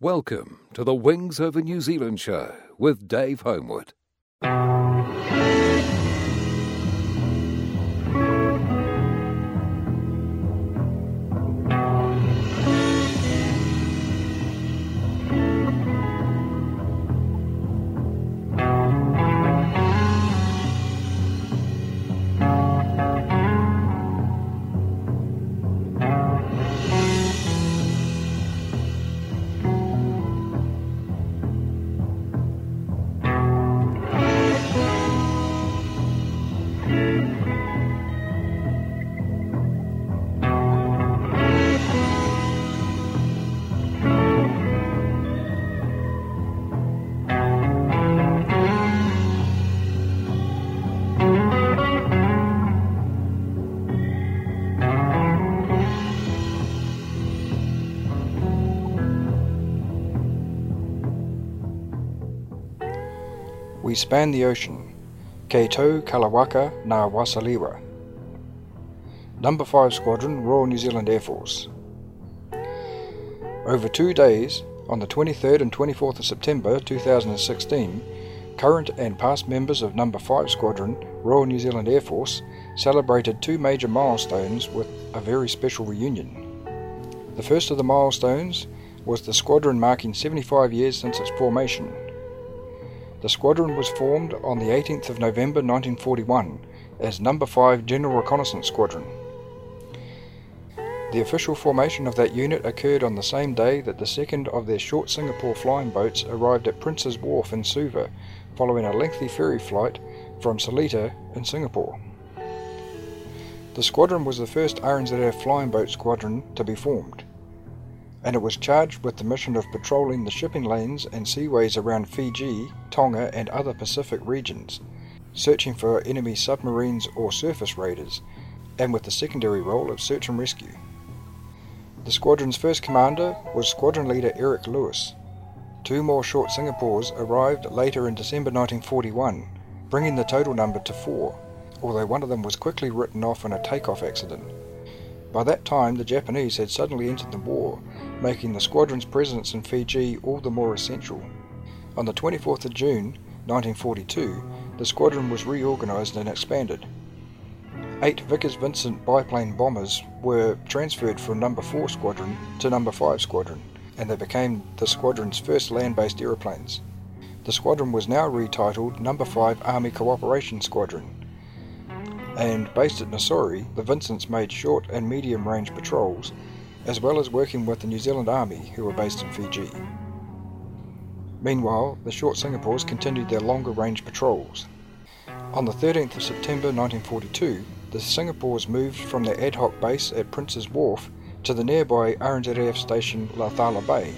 Welcome to the Wings Over New Zealand show with Dave Homewood. Span the ocean. Kei tau kalawaka na wasaliwa. Number 5 Squadron, Royal New Zealand Air Force. Over two days, on the 23rd and 24th of September 2016, current and past members of Number 5 Squadron, Royal New Zealand Air Force, celebrated two major milestones with a very special reunion. The first of the milestones was the squadron marking 75 years since its formation. The squadron was formed on the 18th of November 1941 as Number 5 General Reconnaissance Squadron. The official formation of that unit occurred on the same day that the second of their short Singapore flying boats arrived at Prince's Wharf in Suva, following a lengthy ferry flight from Seletar in Singapore. The squadron was the first RNZAF flying boat squadron to be formed, and it was charged with the mission of patrolling the shipping lanes and seaways around Fiji, Tonga, and other Pacific regions, searching for enemy submarines or surface raiders, and with the secondary role of search and rescue. The squadron's first commander was Squadron Leader Eric Lewis. Two more short Singapores arrived later in December 1941, bringing the total number to four, although one of them was quickly written off in a takeoff accident. By that time, the Japanese had suddenly entered the war, making the squadron's presence in Fiji all the more essential. On the 24th of June 1942, the squadron was reorganised and expanded. Eight Vickers Vincent biplane bombers were transferred from Number 4 Squadron to Number 5 Squadron, and they became the squadron's first land based aeroplanes. The squadron was now retitled Number 5 Army Cooperation Squadron. And based at Nausori, the Vincents made short and medium range patrols, as well as working with the New Zealand Army, who were based in Fiji. Meanwhile, the short Singapores continued their longer range patrols. On the 13th of September 1942, the Singapores moved from their ad hoc base at Prince's Wharf to the nearby RNZAF station Lauthala Bay,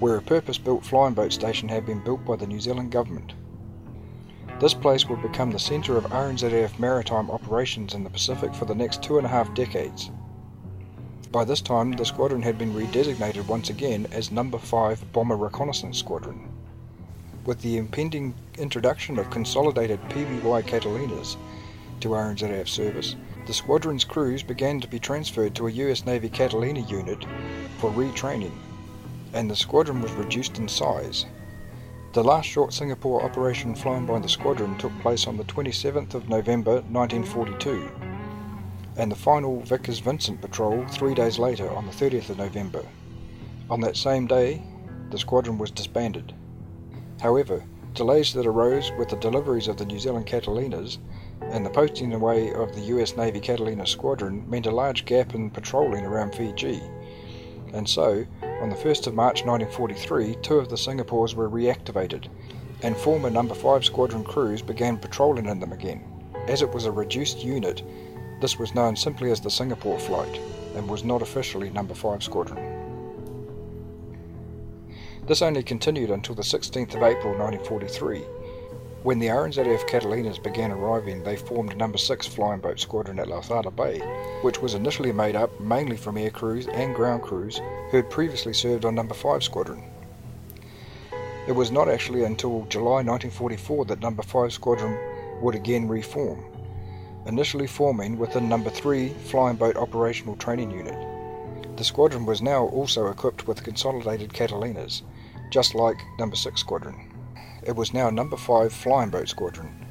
where a purpose built flying boat station had been built by the New Zealand Government. This place would become the centre of RNZAF maritime operations in the Pacific for the next two and a half decades. By this time, the squadron had been redesignated once again as Number 5 Bomber Reconnaissance Squadron. With the impending introduction of consolidated PBY Catalinas to RNZAF service, the squadron's crews began to be transferred to a US Navy Catalina unit for retraining, and the squadron was reduced in size. The last short Singapore operation flown by the squadron took place on the 27th of November 1942 and the final Vickers Vincent patrol three days later on the 30th of November. On that same day, the squadron was disbanded. However, delays that arose with the deliveries of the New Zealand Catalinas and the posting away of the US Navy Catalina squadron meant a large gap in patrolling around Fiji. And so, on the 1st of March 1943, two of the Singapores were reactivated, and former Number 5 Squadron crews began patrolling in them again. As it was a reduced unit, this was known simply as the Singapore flight and was not officially Number 5 Squadron. This only continued until the 16th of April 1943. When the RNZAF Catalinas began arriving, they formed Number 6 Flying Boat Squadron at Lauthala Bay, which was initially made up mainly from air crews and ground crews who had previously served on Number 5 Squadron. It was not actually until July 1944 that Number 5 Squadron would again reform initially forming within Number 3 Flying Boat Operational Training Unit. The squadron was now also equipped with consolidated Catalinas, just like Number 6 Squadron. It was now Number 5 Flying Boat Squadron,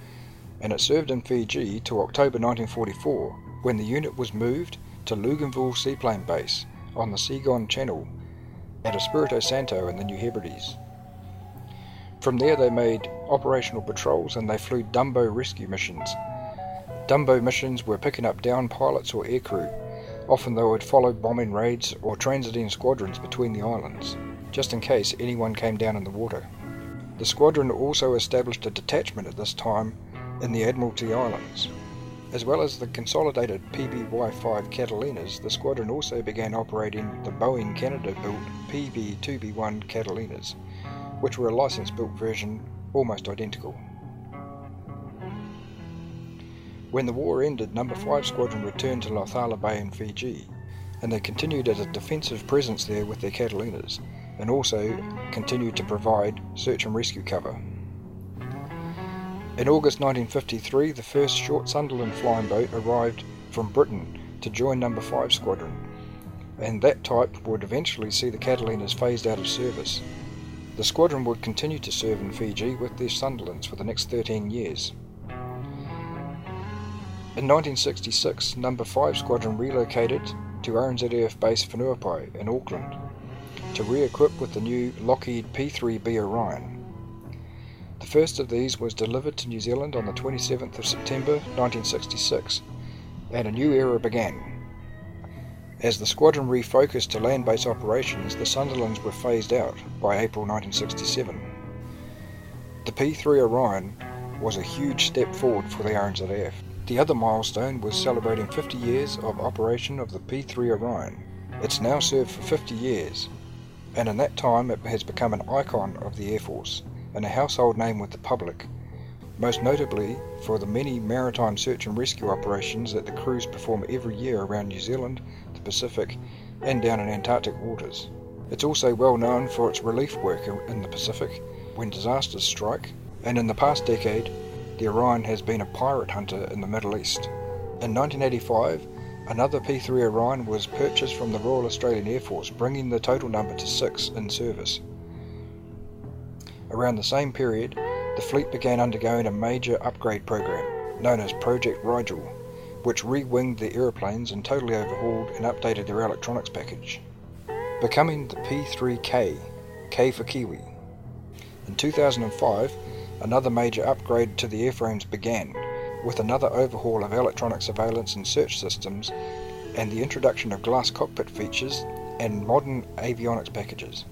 and it served in Fiji till October 1944 when the unit was moved to Luganville Seaplane Base on the Segond Channel at Espiritu Santo in the New Hebrides. From there they made operational patrols and they flew Dumbo rescue missions. Dumbo missions were picking up down pilots or aircrew. Often they would follow bombing raids or transiting squadrons between the islands, just in case anyone came down in the water. The squadron also established a detachment at this time in the Admiralty Islands. As well as the consolidated PBY-5 Catalinas, the squadron also began operating the Boeing Canada-built PB-2B1 Catalinas, which were a license-built version almost identical. When the war ended, No. 5 Squadron returned to Laucala Bay in Fiji, and they continued as a defensive presence there with their Catalinas, and also continued to provide search and rescue cover. In August 1953, the first short Sunderland flying boat arrived from Britain to join No. 5 Squadron, and that type would eventually see the Catalinas phased out of service. The squadron would continue to serve in Fiji with their Sunderlands for the next 13 years. In 1966, No. 5 Squadron relocated to RNZAF Base Whenuapai in Auckland to re-equip with the new Lockheed P-3B Orion. The first of these was delivered to New Zealand on the 27th of September 1966, and a new era began. As the squadron refocused to land based operations, the Sunderlands were phased out by April 1967. The P 3 Orion was a huge step forward for the RNZAF. The other milestone was celebrating 50 years of operation of the P 3 Orion. It's now served for 50 years, and in that time it has become an icon of the Air Force and a household name with the public, most notably for the many maritime search and rescue operations that the crews perform every year around New Zealand, the Pacific, and down in Antarctic waters. It's also well known for its relief work in the Pacific when disasters strike, and in the past decade, the Orion has been a pirate hunter in the Middle East. In 1985, another P 3 Orion was purchased from the Royal Australian Air Force, bringing the total number to six in service. Around the same period, the fleet began undergoing a major upgrade program known as Project Rigel, which re-winged the aeroplanes and totally overhauled and updated their electronics package, becoming the P-3K, K for Kiwi. In 2005, another major upgrade to the airframes began, with another overhaul of electronic surveillance and search systems and the introduction of glass cockpit features and modern avionics packages.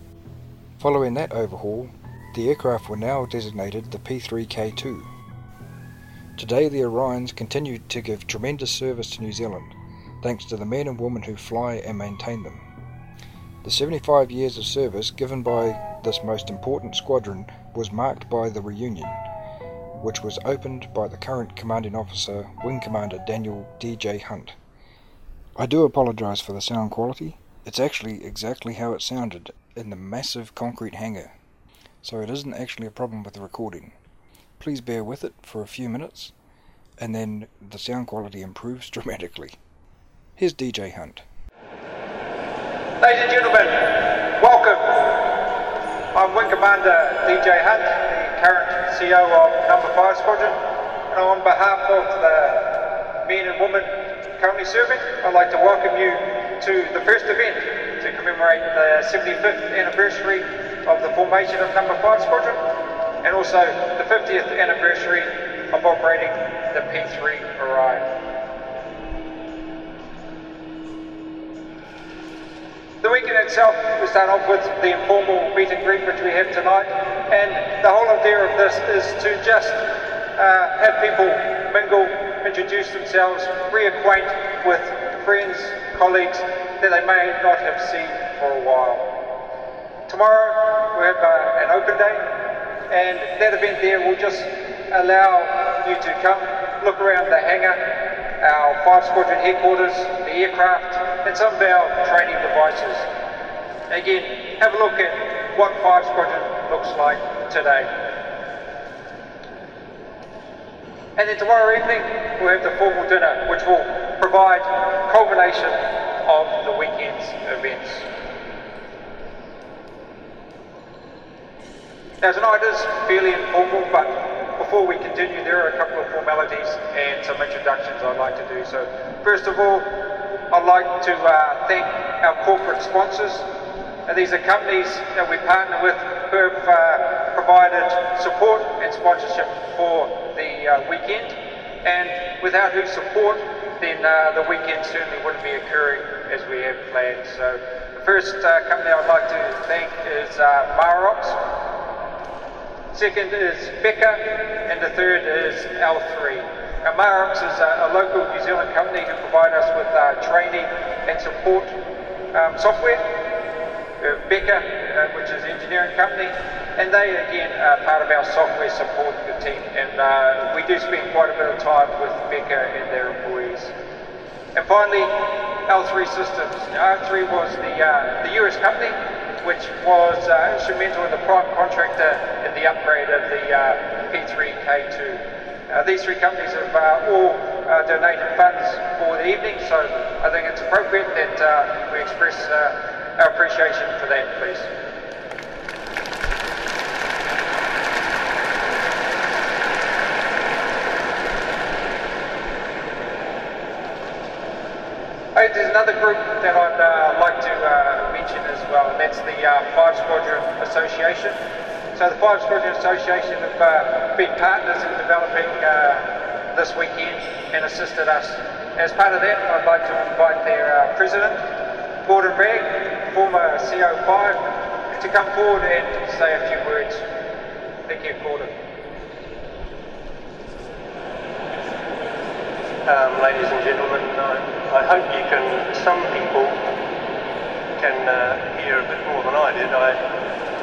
Following that overhaul, the aircraft were now designated the P-3K2. Today the Orions continue to give tremendous service to New Zealand, thanks to the men and women who fly and maintain them. The 75 years of service given by this most important squadron was marked by the reunion, which was opened by the current commanding officer, Wing Commander Daniel D.J. Hunt. I do apologise for the sound quality. It's actually exactly how it sounded in the massive concrete hangar so it isn't actually a problem with the recording. Please bear with it for a few minutes, and then the sound quality improves dramatically. Here's DJ Hunt. Ladies and gentlemen, welcome. I'm Wing Commander DJ Hunt, the current CEO of Number 5 Squadron, and on behalf of the men and women currently serving, I'd like to welcome you to the first event to commemorate the 75th anniversary of the formation of Number 5 Squadron and also the 50th anniversary of operating the P3 Orion. The weekend itself, we start off with the informal meet and greet which we have tonight and the whole idea of this is to just uh, have people mingle, introduce themselves, reacquaint with friends, colleagues that they may not have seen for a while. Tomorrow we have uh, an open day, and that event there will just allow you to come look around the hangar, our 5 Squadron headquarters, the aircraft, and some of our training devices. Again, have a look at what 5 Squadron looks like today. And then tomorrow evening, we'll have the formal dinner, which will provide culmination of the weekend. weekend's events. Now tonight is fairly informal, but before we continue, there are a couple of formalities and some introductions I'd like to do. So, first of all, I'd like to uh, thank our corporate sponsors. These are companies that we partner with who have uh, provided support and sponsorship for the uh, weekend. And without whose support, then uh, the weekend certainly wouldn't be occurring as we have planned. So, the first uh, company I'd like to thank is uh, Marox second is Beca, and the third is L3. Marox is a, a, local New Zealand company who provide us with uh, training and support um, software. Uh, Beca, uh, which is an engineering company, and they again are part of our software support team. And uh, we do spend quite a bit of time with Beca and their employees. And finally, L3 Systems. Now, L3 was the, uh, the US company which was uh, instrumental in the prime contractor in the upgrade of the uh, P3K2. Uh, these three companies have uh, all uh, donated funds for the evening, so I think it's appropriate that uh, we express our appreciation for that, please. there's another group that I'd uh, like to uh, mention as well, and that's the uh, Five Squadron Association. So the Five Squadron Association have uh, been partners in developing uh, this weekend and assisted us. As part of that, I'd like to invite their uh, president, Gordon Ragg, former CO5, to come forward and say a few words. Thank you, Gordon. Um, ladies and gentlemen, I hope you can, some people can uh, hear a bit more than I did. I,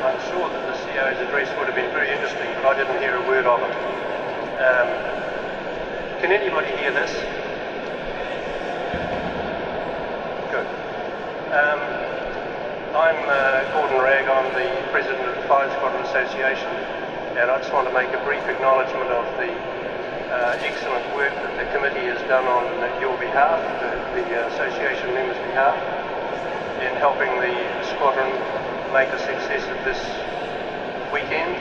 I'm sure that CEO's address would have been very interesting, but I didn't hear a word of it. Um, can anybody hear this? Good. Um, I'm uh, Gordon Ragg, I'm the president of the Five Squadron Association, and I just want to make a brief acknowledgement of the uh, excellent work that the committee has done on your behalf, the, the association members' behalf, in helping the squadron make a success of this weekend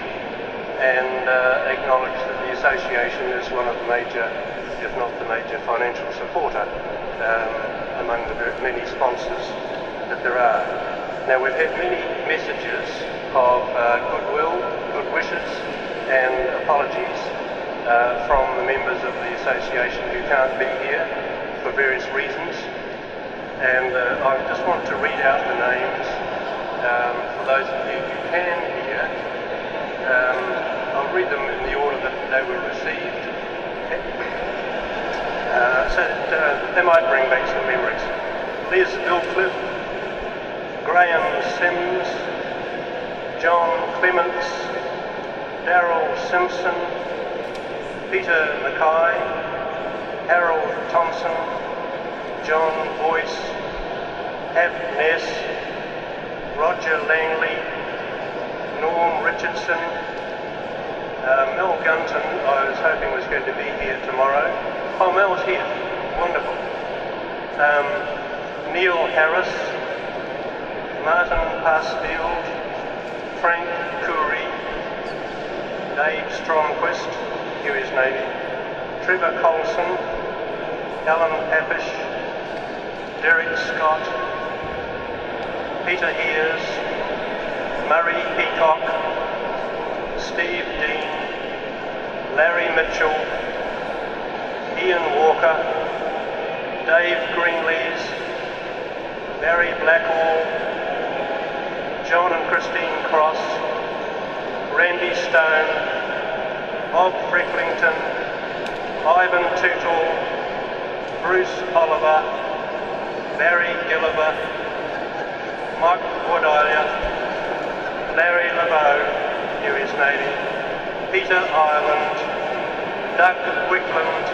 and uh, acknowledge that the association is one of the major, if not the major financial supporter um, among the many sponsors that there are. Now we've had many messages of uh, goodwill, good wishes and apologies uh, from the members of the association who can't be here for various reasons. And uh, I just want to read out the names um, for those of you who can. Um, I'll read them in the order that they were received. Uh, so uh, they might bring back some memories. Liz Billcliffe, Graham Sims, John Clements, Daryl Simpson, Peter Mackay, Harold Thompson, John Boyce, Hap Ness, Roger Langley, Norm Richardson, uh, Mel Gunton, I was hoping was going to be here tomorrow. Oh, Mel's here. Wonderful. Um, Neil Harris, Martin Passfield, Frank Curry, Dave Stromquist, US Navy, Trevor Colson, Alan Papish, Derek Scott, Peter Hears, Murray Peacock, Steve Dean, Larry Mitchell, Ian Walker, Dave Greenlees, Barry Blackwall, John and Christine Cross, Randy Stone, Bob Frecklington, Ivan Tootle, Bruce Oliver, Barry Gilliver, Mike Woodaya, Larry LeBeau, US Navy, Peter Ireland, Doug Wickland,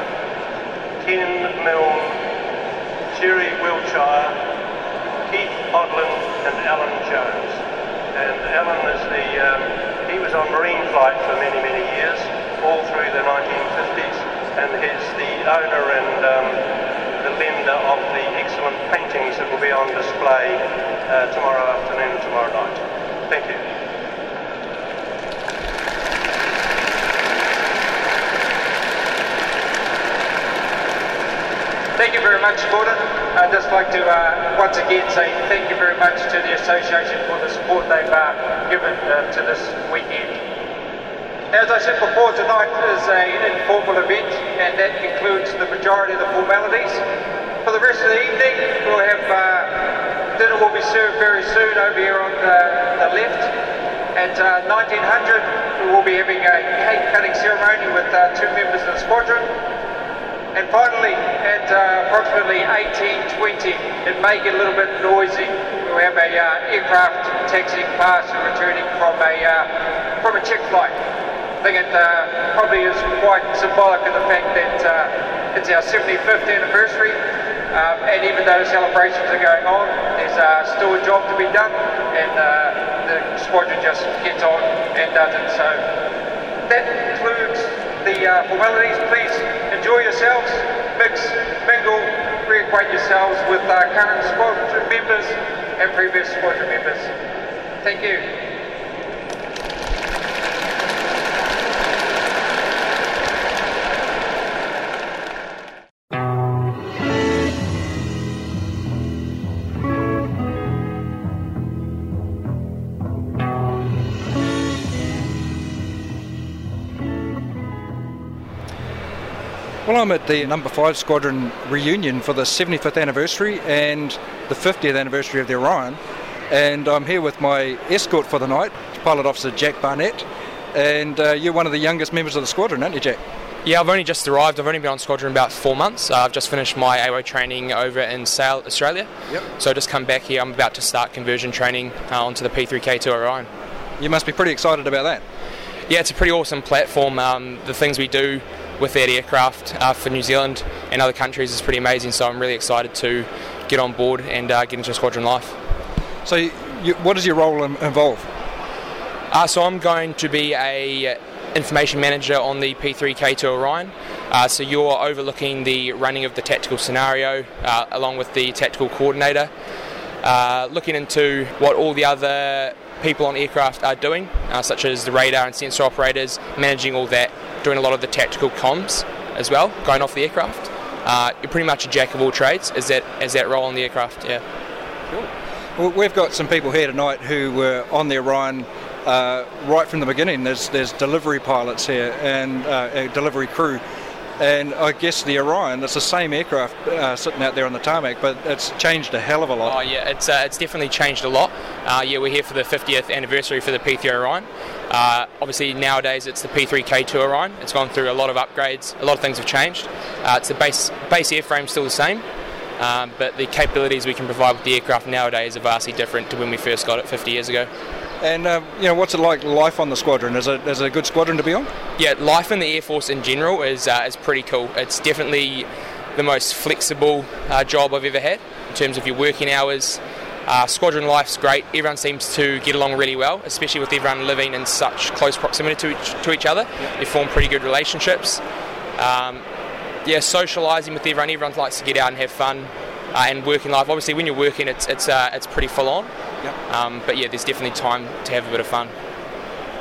Ken Milne, Jerry Wiltshire, Keith Odlin and Alan Jones. And Alan is the, um, he was on marine flight for many, many years all through the 1950s and he's the owner and um, the lender of the excellent paintings that will be on display uh, tomorrow afternoon and tomorrow night. Thank you. Thank you very much, Gordon. I'd just like to uh, once again say thank you very much to the association for the support they've uh, given uh, to this weekend. As I said before, tonight is an informal event and that concludes the majority of the formalities. For the rest of the evening, we'll have uh, dinner will be served very soon over here on the, the left. At uh, 1900, we will be having a cake cutting ceremony with uh, two members of the squadron. And finally, at uh, approximately 1820, it may get a little bit noisy. We'll have a uh, aircraft taxiing past and returning from a uh, from a check flight. I think it uh, probably is quite symbolic of the fact that uh, it's our 75th anniversary, um, and even though celebrations are going on, there's uh, still a job to be done, and the squadron just gets on and does it. So that concludes the formalities. Please enjoy yourselves, mix, mingle, reacquaint yourselves with our current squadron members and previous squadron members. Thank you. Well, I'm at the number five squadron reunion for the 75th anniversary and the 50th anniversary of the Orion. And I'm here with my escort for the night, Pilot Officer Jack Barnett. And uh, you're one of the youngest members of the squadron, aren't you, Jack? Yeah, I've only just arrived. I've only been on squadron about four months. Uh, I've just finished my AWO training over in Sale, Australia. Yep. So I just come back here. I'm about to start conversion training uh, onto the P3K2 Orion. You must be pretty excited about that. Yeah, it's a pretty awesome platform. Um, the things we do with that aircraft uh, for New Zealand and other countries is pretty amazing. So I'm really excited to get on board and uh, get into squadron life. So, you, what does your role involve? Uh, so I'm going to be a information manager on the P3K2 Orion. Uh, so you're overlooking the running of the tactical scenario uh, along with the tactical coordinator, uh, looking into what all the other people on aircraft are doing, uh, such as the radar and sensor operators, managing all that, doing a lot of the tactical comms as well, going off the aircraft. Uh, you're pretty much a jack of all trades. Is that is that role on the aircraft? Yeah. Cool. Well, we've got some people here tonight who were on the Orion uh, right from the beginning. There's there's delivery pilots here and uh, a delivery crew, and I guess the Orion. It's the same aircraft uh, sitting out there on the tarmac, but it's changed a hell of a lot. Oh yeah, it's uh, it's definitely changed a lot. Uh, yeah, we're here for the 50th anniversary for the P3 Orion. Uh, obviously nowadays it's the P3K2 Orion. It's gone through a lot of upgrades. A lot of things have changed. it's the base base airframe still the same. Um, but the capabilities we can provide with the aircraft nowadays are vastly different to when we first got it 50 years ago. And um, you know, what's it like life on the squadron? Is it is it a good squadron to be on? Yeah, life in the Air Force in general is uh, is pretty cool. It's definitely the most flexible uh, job I've ever had in terms of your working hours. Uh, squadron life's great. Everyone seems to get along really well, especially with everyone living in such close proximity to each, to each other. Yep. You form pretty good relationships. Um, yeah, socialising with everyone. Everyone likes to get out and have fun. Uh, and working life. Obviously, when you're working, it's it's uh, it's pretty full on. Yep. Um, but yeah, there's definitely time to have a bit of fun.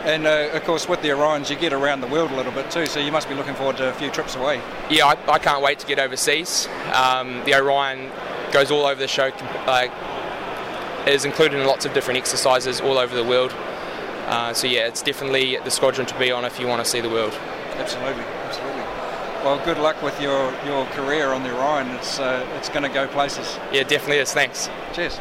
And uh, of course, with the Orions, you get around the world a little bit too. So you must be looking forward to a few trips away. Yeah, I, I can't wait to get overseas. Um, the Orion goes all over the show. Uh, is included in lots of different exercises all over the world. Uh, so yeah, it's definitely the squadron to be on if you want to see the world. Absolutely, absolutely. Well, good luck with your, your career on the Orion. It's uh, it's going to go places. Yeah, definitely is. Thanks. Cheers.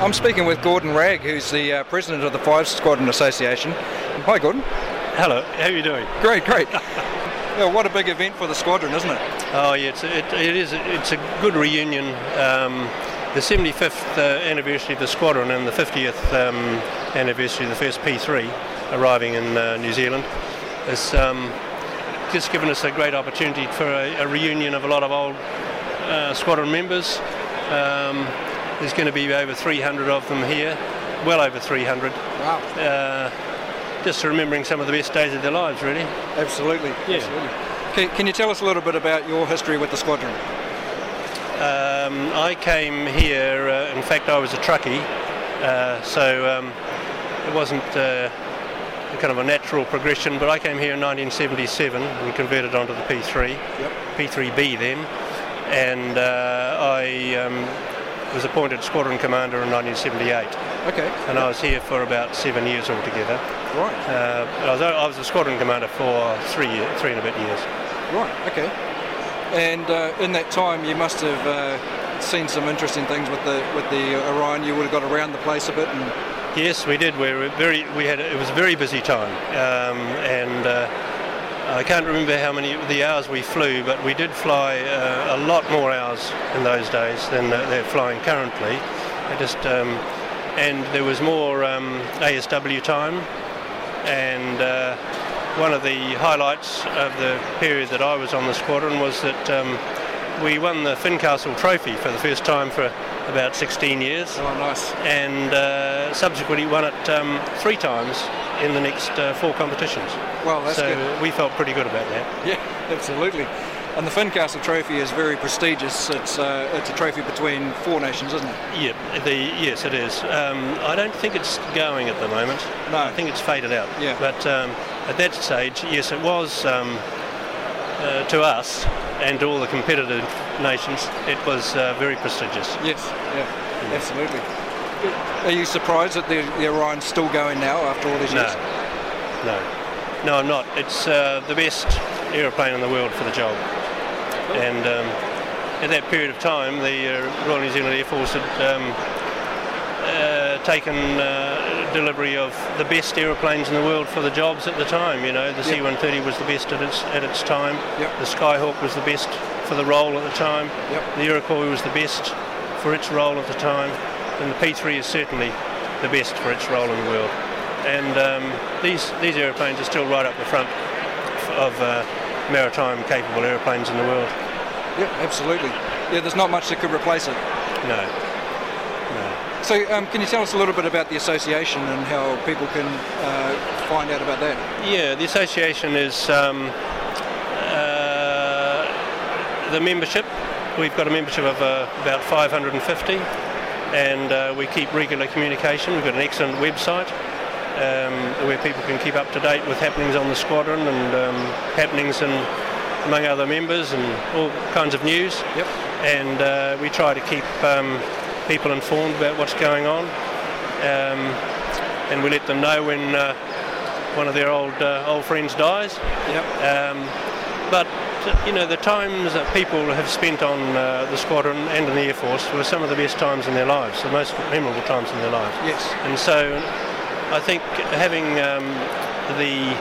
I'm speaking with Gordon Ragg, who's the uh, president of the Five Squadron Association. Hi, Gordon. Hello, how are you doing? Great, great. yeah, what a big event for the squadron, isn't it? Oh, yeah, it's, it, it is. It's a good reunion. Um, the 75th uh, anniversary of the squadron and the 50th um, anniversary of the first P3 arriving in uh, New Zealand has um, just given us a great opportunity for a, a reunion of a lot of old uh, squadron members. Um, there's going to be over 300 of them here, well over 300. Wow. Uh, just remembering some of the best days of their lives, really. Absolutely. Yeah. Absolutely. Can, can you tell us a little bit about your history with the squadron? Um, I came here, uh, in fact, I was a truckie, uh, so um, it wasn't uh, kind of a natural progression, but I came here in 1977 and converted onto the P3, Yep. P3B then, and uh, I um, was appointed squadron commander in 1978, Okay. and I was here for about seven years altogether. Right. Uh, I, was, I was a squadron commander for three, year, three and a bit years. Right. Okay. And uh, in that time, you must have uh, seen some interesting things with the with the Orion. You would have got around the place a bit, and Yes, we did. We were very. We had. It was a very busy time, um, and uh, I can't remember how many the hours we flew, but we did fly uh, a lot more hours in those days than uh, they're flying currently. It just um, and there was more um, ASW time, and uh, one of the highlights of the period that I was on the squadron was that um, we won the Fincastle Trophy for the first time for about 16 years oh, nice. and uh, subsequently won it um, three times in the next uh, four competitions. Well, that's so good. we felt pretty good about that. Yeah, absolutely. And the Fincastle Trophy is very prestigious. It's uh, it's a trophy between four nations, isn't it? Yeah, the yes, it is. Um, I don't think it's going at the moment. No. I think it's faded out. Yeah. But um, at that stage, yes, it was um, uh, to us and to all the competitive nations. It was uh, very prestigious. Yes. Yeah. Absolutely. Are you surprised that the, the Orion's still going now after all these No, years? no, no, I'm not. It's uh, the best aeroplane in the world for the job. And um, at that period of time, the uh, Royal New Zealand Air Force had um, uh, taken uh, delivery of the best aeroplanes in the world for the jobs at the time. You know, the Yep. C-130 was the best at its at its time. Yep. The Skyhawk was the best for the role at the time. Yep. The Iroquois was the best for its role at the time, and the P3 is certainly the best for its role in the world. And um, these these aeroplanes are still right up the front of uh, maritime capable aeroplanes in the world. Yeah, absolutely. Yeah, there's not much that could replace it. No, no. So, um, can you tell us a little bit about the association and how people can uh, find out about that? Yeah, the association is um, uh, the membership. We've got a membership of uh, about 550, and uh, we keep regular communication. We've got an excellent website um, where people can keep up to date with happenings on the squadron and um, happenings and among other members and all kinds of news. Yep. And uh, we try to keep um, people informed about what's going on, um, and we let them know when uh, one of their old uh, old friends dies. Yep. Um, but you know the times that people have spent on uh, the squadron and in the air force were some of the best times in their lives, the most memorable times in their lives. Yes. And so I think having um, the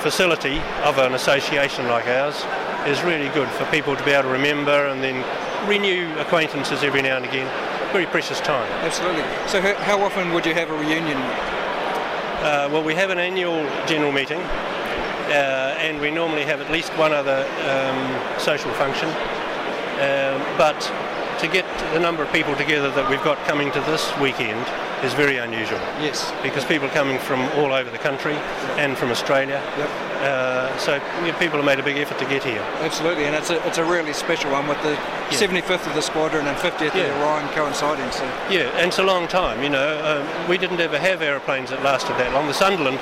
facility of an association like ours is really good for people to be able to remember and then renew acquaintances every now and again. Very precious time. Absolutely. So, how, often would you have a reunion? Uh, well, we have an annual general meeting, uh, and we normally have at least one other um, social function. Um, but to get the number of people together that we've got coming to this weekend is very unusual Yes. because people are coming from all over the country and from Australia. Yep. Uh, so you know, people have made a big effort to get here. Absolutely, and it's a it's a really special one with the 75th of the squadron and 50th of the Yeah. Orion coinciding. So, Yeah, and it's a long time. You know, um, we didn't ever have aeroplanes that lasted that long. The Sunderland,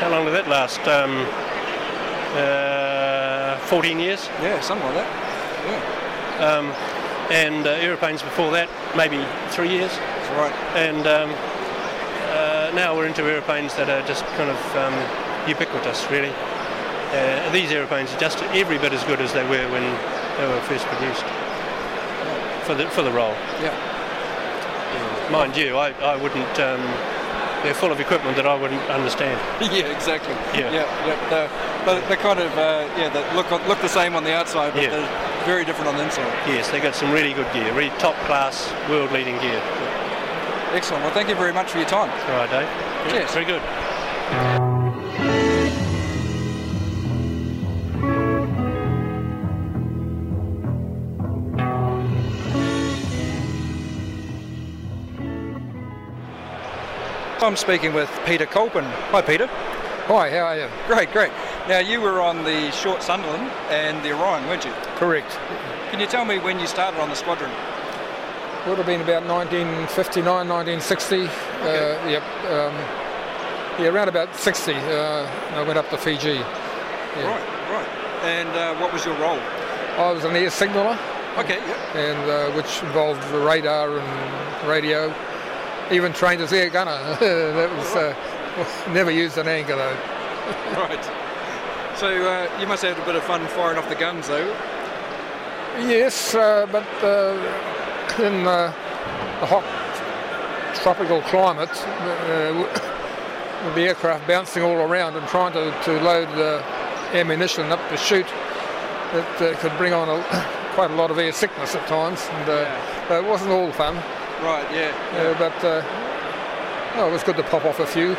how long did that last? Um, uh, 14 years. yeah, something like that. Yeah, Um, and uh, aeroplanes before that, maybe three years. that's right. And um, uh, now we're into aeroplanes that are just kind of um, ubiquitous, really. Uh, these aeroplanes are just every bit as good as they were when they were first produced for the for the role. Yeah, Mind you, I, I wouldn't. Um, they're full of equipment that I wouldn't understand. yeah, exactly. Yeah. yeah, yeah. They're, but they're kind of uh, yeah, they look look the same on the outside, but Yeah. Very different on the inside. Yes, they got some really good gear, really top class, world leading gear. Excellent. Well, thank you very much for your time. All right, Dave. Cheers. Very good. I'm speaking with Peter Colpin. Hi, Peter. Hi, how are you? Great, great. Now, you were on the Short Sunderland and the Orion, weren't you? Correct. Can you tell me when you started on the squadron? Would have been about 1959, 1960. Okay. Uh, yep. Um, yeah, around about 60. Uh, I went up to Fiji. Yeah. Right, right. And uh, what was your role? I was an air signaller. Okay, yep. And uh, which involved radar and radio. Even trained as air gunner. that was uh, never used an anchor though. right. So uh, you must have had a bit of fun firing off the guns though. Yes, uh, but uh, in uh, the hot tropical climate, with the aircraft bouncing all around and trying to, to load the ammunition up to shoot, it could bring on a, quite a lot of air sickness at times, and yeah. it wasn't all fun. Right, yeah. yeah. but oh, it was good to pop off a few.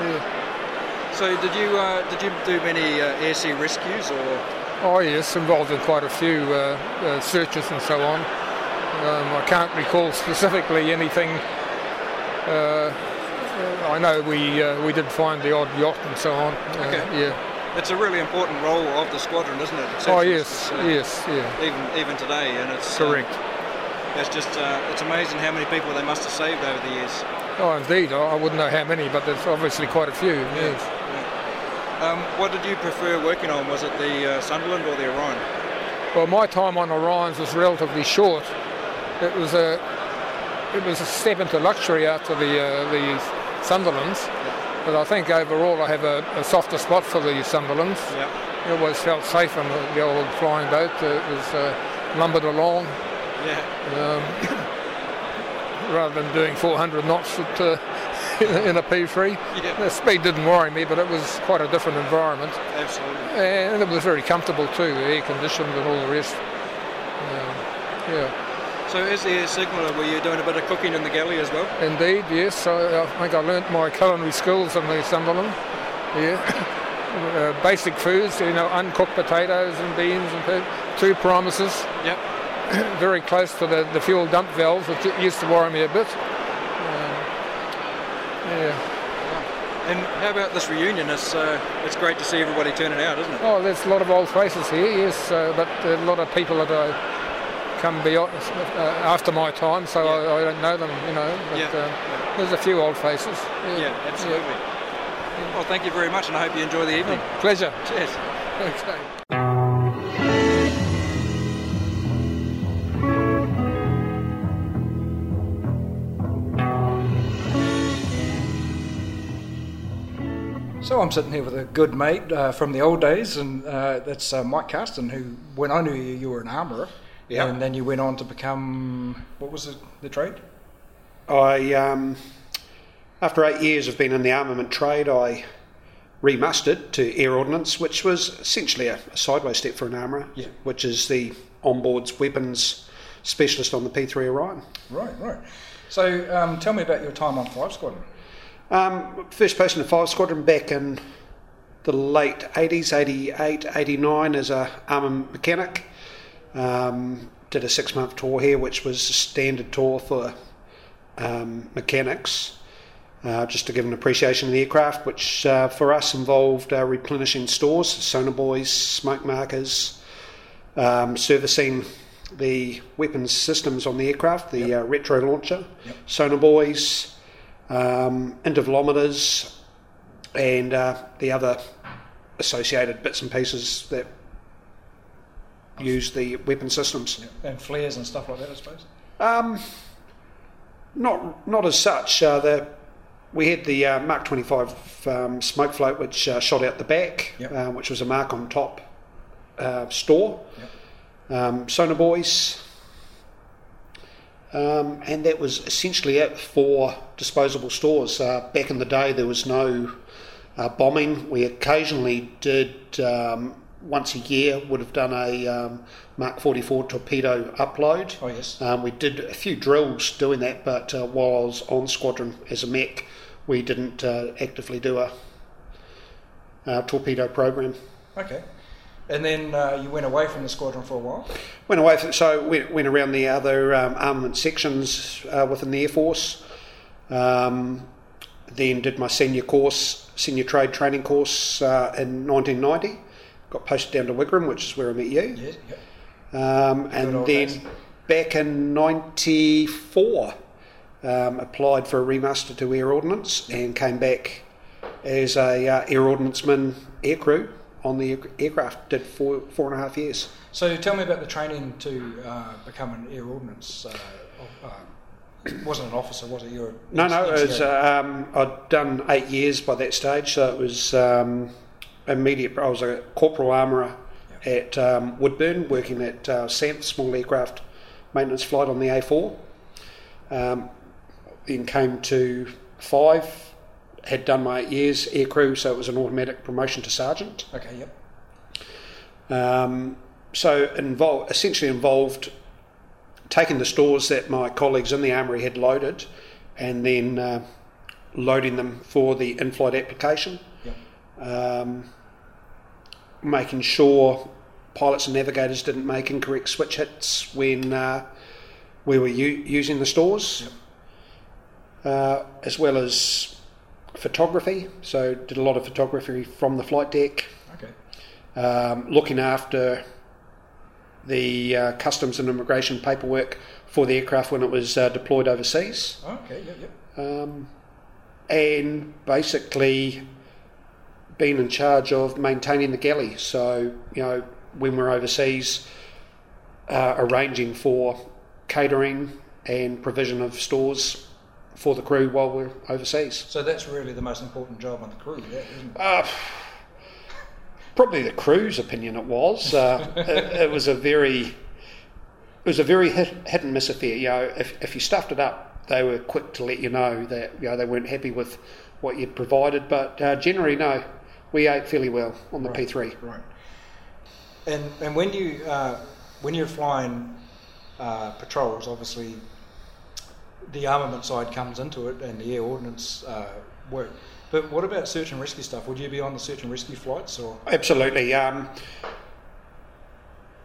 Yeah. So did you uh, did you do many uh, air sea rescues or? Oh yes, involved in quite a few uh, uh searches and so on. Um, I can't recall specifically anything. Uh, I know we uh, we did find the odd yacht and so on. okay. Yeah. It's a really important role of the squadron, isn't it? oh yes, yes, yeah. Even even today, and it's correct. Um, it's just it's amazing how many people they must have saved over the years. Oh, indeed. I wouldn't know how many, but there's obviously quite a few. Yeah. Yes. Yeah. Um, what did you prefer working on? Was it the uh, Sunderland or the Orion? Well, my time on Orions was relatively short. It was a it was a step into luxury after the uh, the Sunderlands. Yeah. But I think overall I have a, a, softer spot for the Sunderlands. Yeah. I always felt safe on the, the old flying boat. It was uh, lumbered along. Yeah. Um, rather than doing 400 knots at, uh, in a P3. Yeah. The speed didn't worry me, but it was quite a different environment. Absolutely. And it was very comfortable too, air conditioned and all the rest. Um, yeah. So as the air signaller, were you doing a bit of cooking in the galley as well? Indeed, yes. I, I think I learnt my culinary skills in the Sunderland. Yeah. Uh, basic foods, you know, uncooked potatoes and beans and two promises. Yep. very close to the, the fuel dump valve, which used to worry me a bit. Um, yeah. And how about this reunion? It's uh, it's great to see everybody turning out, isn't it? Oh, there's a lot of old faces here, yes, uh, but a lot of people that I come beyond uh, after my time, so yeah. I, I, don't know them, you know. But, yeah. yeah. There's a few old faces. Yeah, yeah absolutely. Well, thank you very much, and I hope you enjoy the evening. Pleasure. Cheers. Okay. So I'm sitting here with a good mate uh, from the old days, and uh, that's uh, Mike Carston, who, when I knew you, you were an armourer. Yeah. And then you went on to become, what was the, the trade? I, um, after eight years of being in the armament trade, I remustered to air ordnance, which was essentially a, a sideways step for an armourer, yeah. which is the onboards weapons specialist on the P3 Orion. Right, right. So um, tell me about your time on Five Squadron. Um, first person in the Five Squadron back in the late 80s, 88, 89 as a armament mechanic. Um, did a six month tour here, which was a standard tour for um, mechanics, uh, just to give an appreciation of the aircraft, which uh, for us involved uh, replenishing stores, sonar buoys, smoke markers, um, servicing the weapons systems on the aircraft, the yep. Uh, retro launcher, yep. sonar buoys um, intervalometers, and uh, the other associated bits and pieces that use the weapon systems. Yeah. And flares and stuff like that, I suppose. Um, not not as such. Uh, the we had the uh, Mark 25 um, smoke float, which uh, shot out the back, yep. Uh, which was a mark on top uh, store. Yep. Um, sonar buoys, um, and that was essentially it for disposable stores. Uh, back in the day, there was no uh, bombing. We occasionally did, um, once a year, would have done a um, Mark 44 torpedo upload. Oh, yes. Um, we did a few drills doing that, but uh, while I was on squadron as a mech, we didn't uh, actively do a, a torpedo program. Okay. And then uh, you went away from the squadron for a while. Went away, from, so went, went around the other um, armament sections uh, within the Air Force. Um, then did my senior course, senior trade training course uh, in 1990. Got posted down to Wigram, which is where I met you. Yes, yep. Um, and then days. back in '94, um, applied for a remuster to Air Ordnance and came back as a uh, Air Ordnanceman aircrew on the aircraft. Did four four and a half years. So tell me about the training to uh, become an air ordnance. Uh, uh, wasn't an officer, was it? You're No, no, it was, um, I'd done eight years by that stage, so it was um, immediate. I was a corporal armourer at um, Woodbourne, working at uh, SANT, Small Aircraft Maintenance Flight on the A4. Um, then came to five, had done my eight years aircrew, so it was an automatic promotion to sergeant. okay, yep. Um, so involved, essentially involved taking the stores that my colleagues in the armoury had loaded and then uh, loading them for the in-flight application, Yep. um, making sure pilots and navigators didn't make incorrect switch hits when uh, we were u- using the stores, uh, as well as photography. So did a lot of photography from the flight deck Okay. um, looking after the uh, customs and immigration paperwork for the aircraft when it was uh, deployed overseas, Okay, yep, yep. um, and basically being in charge of maintaining the galley. So, you know, when we're overseas, uh, arranging for catering and provision of stores for the crew while we're overseas. So that's really the most important job on the crew, that, isn't it? Uh, probably the crew's opinion it was. Uh, it, it was a very, it was a very hit, hit and miss affair. You know, if, if you stuffed it up, they were quick to let you know that you know they weren't happy with what you'd provided. But uh, generally, no, we ate fairly well on the P3. Right. And and when you uh, when you're flying uh, patrols, obviously the armament side comes into it and the air ordnance uh, work. But what about search and rescue stuff? Would you be on the search and rescue flights or? Absolutely. Um,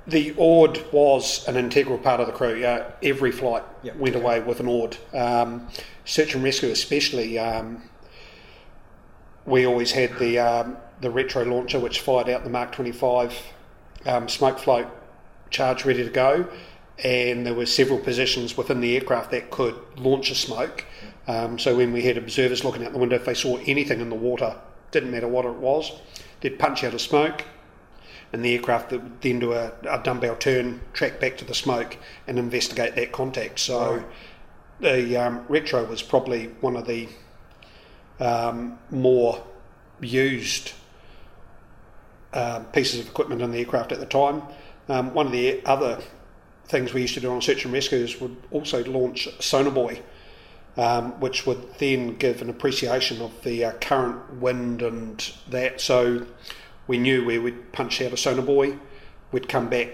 the ORD was an integral part of the crew. Uh, every flight Yep. went away with an ORD. Um, search and rescue, especially, um, we always had the um, the retro launcher, which fired out the Mark 25 um, smoke float charge ready to go, and there were several positions within the aircraft that could launch a smoke. Um, so when we had observers looking out the window, if they saw anything in the water, didn't matter what it was, they'd punch out a smoke, and the aircraft would then do a, a dumbbell turn, track back to the smoke, and investigate that contact. So the um, retro was probably one of the um, more used um, pieces of equipment in the aircraft at the time. Um, one of the other things we used to do on search and rescues would also launch Sonobuoy, um, which would then give an appreciation of the uh, current wind and that. So we knew where we'd punch out a Sonobuoy, we'd come back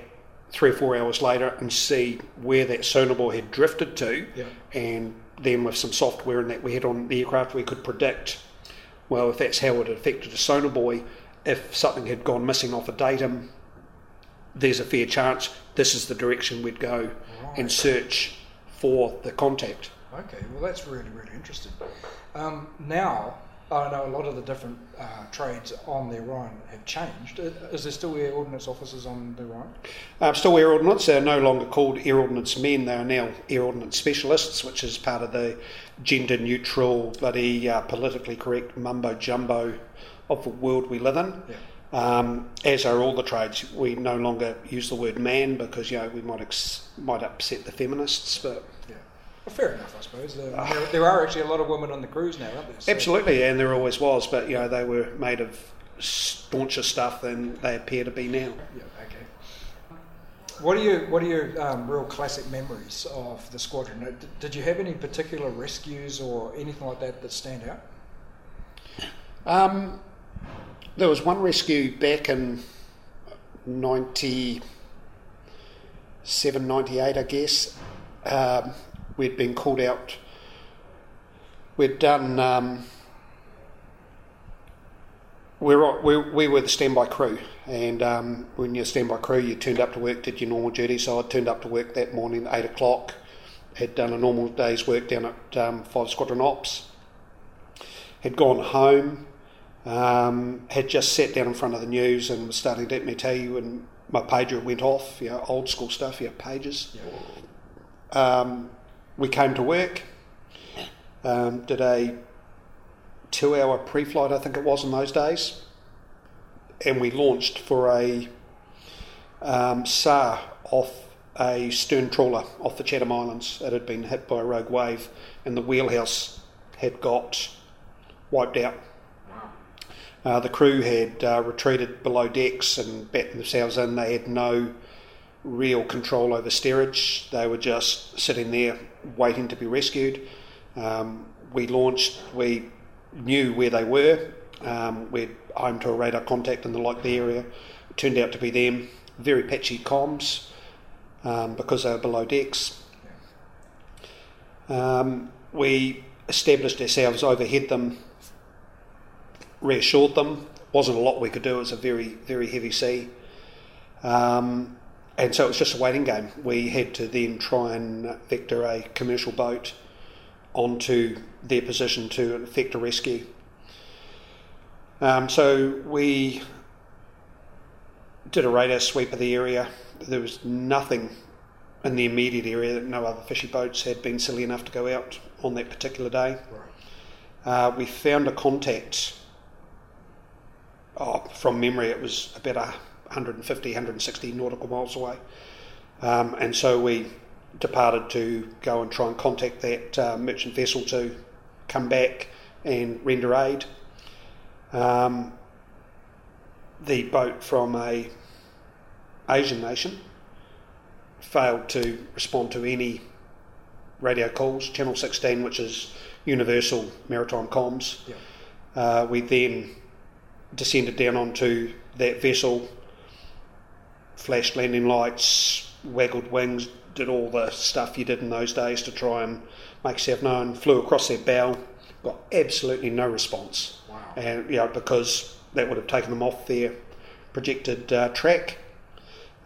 three or four hours later and see where that Sonobuoy had drifted to, Yeah. and then with some software and that we had on the aircraft, we could predict well, if that's how it affected a sonar buoy, if something had gone missing off a datum, there's a fair chance this is the direction we'd go and search for the contact. Okay, well that's really really interesting. Um, now I know a lot of the different uh, trades on the Orion have changed. Uh, Is there still air ordnance officers on the Orion? Um, still air ordnance, they're no longer called air ordnance men, they are now air ordnance specialists, which is part of the gender neutral, bloody uh, politically correct mumbo jumbo of the world we live in. Yeah. Um, as are all the trades, we no longer use the word man because you know we might ex- might upset the feminists, but Yeah. Well, fair enough, I suppose. Uh, there, there are actually a lot of women on the crews now, aren't there? So- absolutely, and there always was, but you know they were made of stauncher stuff than they appear to be now. Yeah, okay. What are your What are your um, real classic memories of the squadron? Uh, d- Did you have any particular rescues or anything like that that stand out? Um, there was one rescue back in 97, 98, I guess. Um, we'd been called out. We'd done. Um, we were, we, we were the standby crew, and um, when you're standby crew, you turned up to work, did your normal duty. So I turned up to work that morning 8 o'clock, had done a normal day's work down at um, 5 Squadron Ops had gone home, um, had just sat down in front of the news and was starting to let me tell you, and my pager went off, you know, old school stuff, you know, pages. Um, we came to work, um, did a two hour pre flight, I think it was in those days, and we launched for a um, SAR off a stern trawler off the Chatham Islands. It had been hit by a rogue wave, and the wheelhouse had got wiped out. Uh, the crew had uh, retreated below decks and battened themselves in. They had no real control over steerage. They were just sitting there waiting to be rescued. Um, we launched, we knew where they were. Um, we'd aimed to a radar contact in the likely area. It turned out to be them. Very patchy comms um, because they were below decks. Um, we established ourselves, overhead them, reassured them. Wasn't a lot we could do. It was a very, very heavy sea. Um, and so it was just a waiting game. We had to then try and vector a commercial boat onto their position to effect a rescue. Um, so we did a radar sweep of the area. There was nothing in the immediate area that no other fishing boats had been silly enough to go out on that particular day. Uh, we found a contact. Oh, from memory, it was about 150, 160 nautical miles away. Um, and so we departed to go and try and contact that uh, merchant vessel to come back and render aid. Um, the boat from a Asian nation failed to respond to any radio calls. Channel 16, which is universal maritime comms. Yeah. Uh, we then descended down onto that vessel, flashed landing lights, waggled wings, did all the stuff you did in those days to try and make yourself known. Flew across their bow, got absolutely no response, Wow. and you know because that would have taken them off their projected uh, track.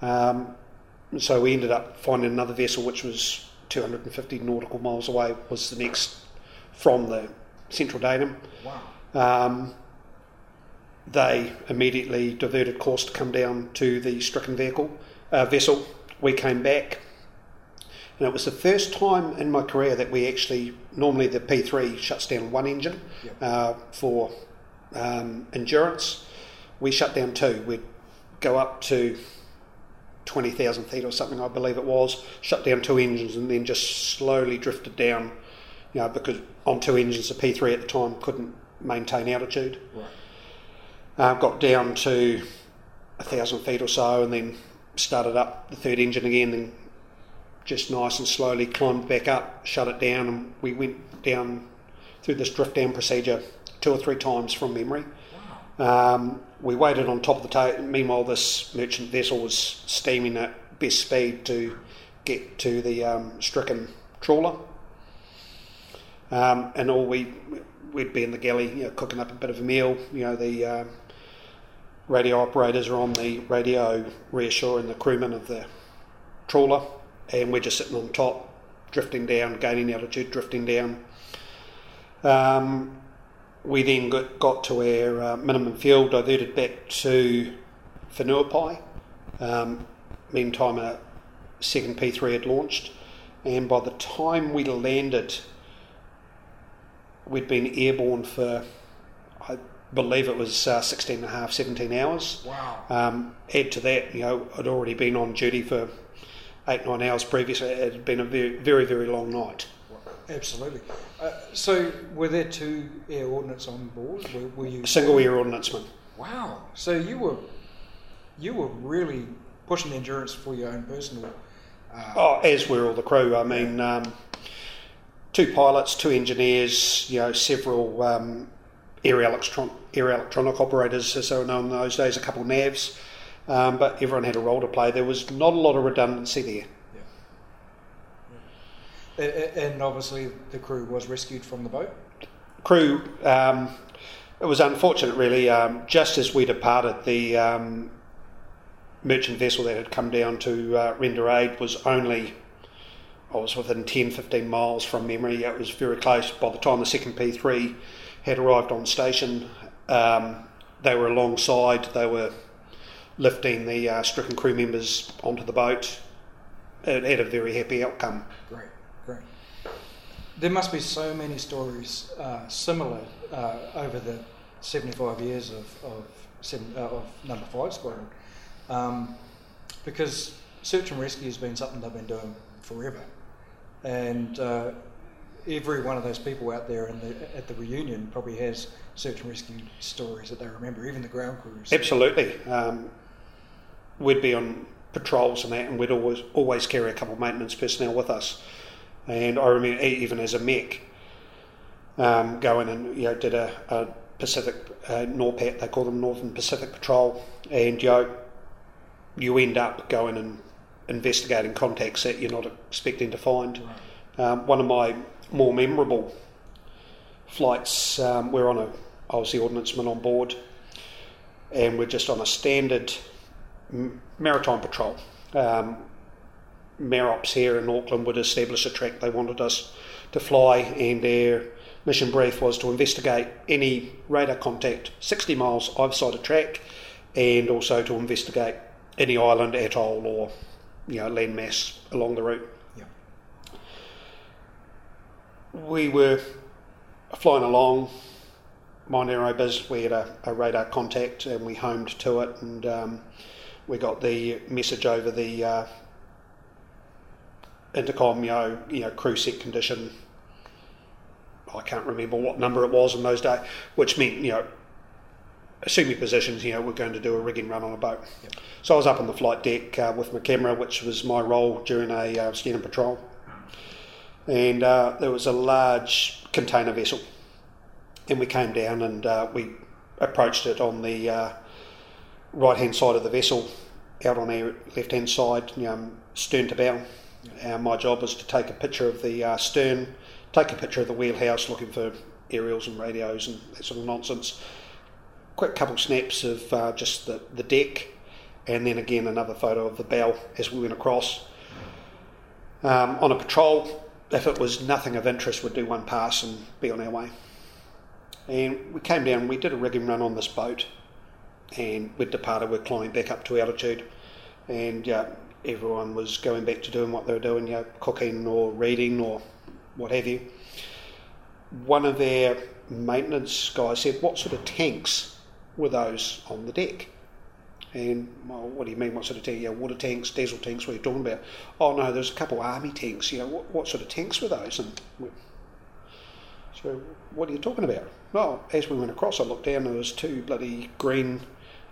Um, so we ended up finding another vessel which was 250 nautical miles away. Was the next from the central datum. Wow. Um, they immediately diverted course to come down to the stricken vehicle uh, vessel. We came back, and it was the first time in my career that we actually normally the P3 shuts down one engine Yep. uh, for um, endurance. We shut down two. We'd go up to twenty thousand feet or something, I believe it was. Shut down two engines and then just slowly drifted down. You know, because on two engines, the P3 at the time couldn't maintain altitude. Right. Uh, got down to a thousand feet or so, and then started up the third engine again, and just nice and slowly climbed back up, shut it down, and we went down through this drift down procedure two or three times from memory. Um, we waited on top of the tail. Meanwhile, this merchant vessel was steaming at best speed to get to the um, stricken trawler. Um, and all we we'd be in the galley, you know, cooking up a bit of a meal. You know, the um radio operators are on the radio reassuring the crewmen of the trawler, and we're just sitting on top, drifting down, gaining altitude, drifting down. Um, we then got, got to our uh, minimum fuel, diverted back to Whenuapai. Um, meantime, a second P3 had launched, and by the time we landed, we'd been airborne for, believe it was uh, 16 and a half, 17 hours. Wow. Um, add to that, you know, I'd already been on duty for eight, nine hours previously. It had been a very, very, very long night. Absolutely. Uh, so, were there two air ordnance on board? Were, were you Single air ordnanceman. Wow. So you were you were really pushing the endurance for your own personal. Uh, Oh, as were all the crew. I mean, um, two pilots, two engineers, you know, several um, air, electron- air electronic operators, as they were known in those days, a couple of navs. Um, but everyone had a role to play. There was not a lot of redundancy there. a- a- and obviously the crew was rescued from the boat. crew, um, it was unfortunate really. Um, just as we departed, the um, merchant vessel that had come down to uh, render aid was only, I was within 10, 15 miles from memory. It was very close. By the time the second P3 had arrived on station. Um, they were alongside. They were lifting the uh, stricken crew members onto the boat. It had a very happy outcome. Great, great. There must be so many stories uh, similar uh, over the 75 years of, of, seven, uh, of Number 5 Squadron. Um, because search and rescue has been something they've been doing forever. And uh, every one of those people out there the, at the reunion probably has search and rescue stories that they remember, even the ground crews. Absolutely. Um, we'd be on patrols and that, and we'd always always carry a couple of maintenance personnel with us. And I remember even as a mech, um, going and you know did a, a Pacific uh, NORPAT, they call them Northern Pacific Patrol, and you know, you end up going and investigating contacts that you're not expecting to find. Right. Um, one of my more memorable flights, um, we're on a, I was the ordnanceman on board, and we're just on a standard maritime patrol. Um, MAROPS here in Auckland would establish a track they wanted us to fly, and their mission brief was to investigate any radar contact 60 miles either side of track, and also to investigate any island, atoll, or you know landmass along the route. Yeah. We were flying along, our own business. We had a, a radar contact, and we homed to it, and um, we got the message over the uh, intercom, you know, you know, crew set condition. I can't remember what number it was in those days, which meant, you know, assuming positions, you know, we're going to do a rigging run on a boat. Yep. So I was up on the flight deck uh, with my camera, which was my role during a uh, standing patrol. And uh, there was a large container vessel. And we came down and uh, we approached it on the uh, right hand side of the vessel, out on our left hand side, um, stern to bow. Uh, my job was to take a picture of the uh, stern, take a picture of the wheelhouse, looking for aerials and radios and that sort of nonsense. Quick couple snaps of uh, just the, the deck, and then again another photo of the bow as we went across. Um, on a patrol, if it was nothing of interest, we'd do one pass and be on our way. And we came down, we did a rigging run on this boat, and we'd departed, we're climbing back up to altitude, and everyone was going back to doing what they were doing, you know, cooking or reading or what have you. One of their maintenance guys said, What sort of tanks were those on the deck? And, well, what do you mean, what sort of tank? Yeah, water tanks, diesel tanks, what are you talking about? Oh, no, there's a couple of army tanks, you know, what, what sort of tanks were those? And so, what are you talking about? Well, as we went across, I looked down, and there was two bloody green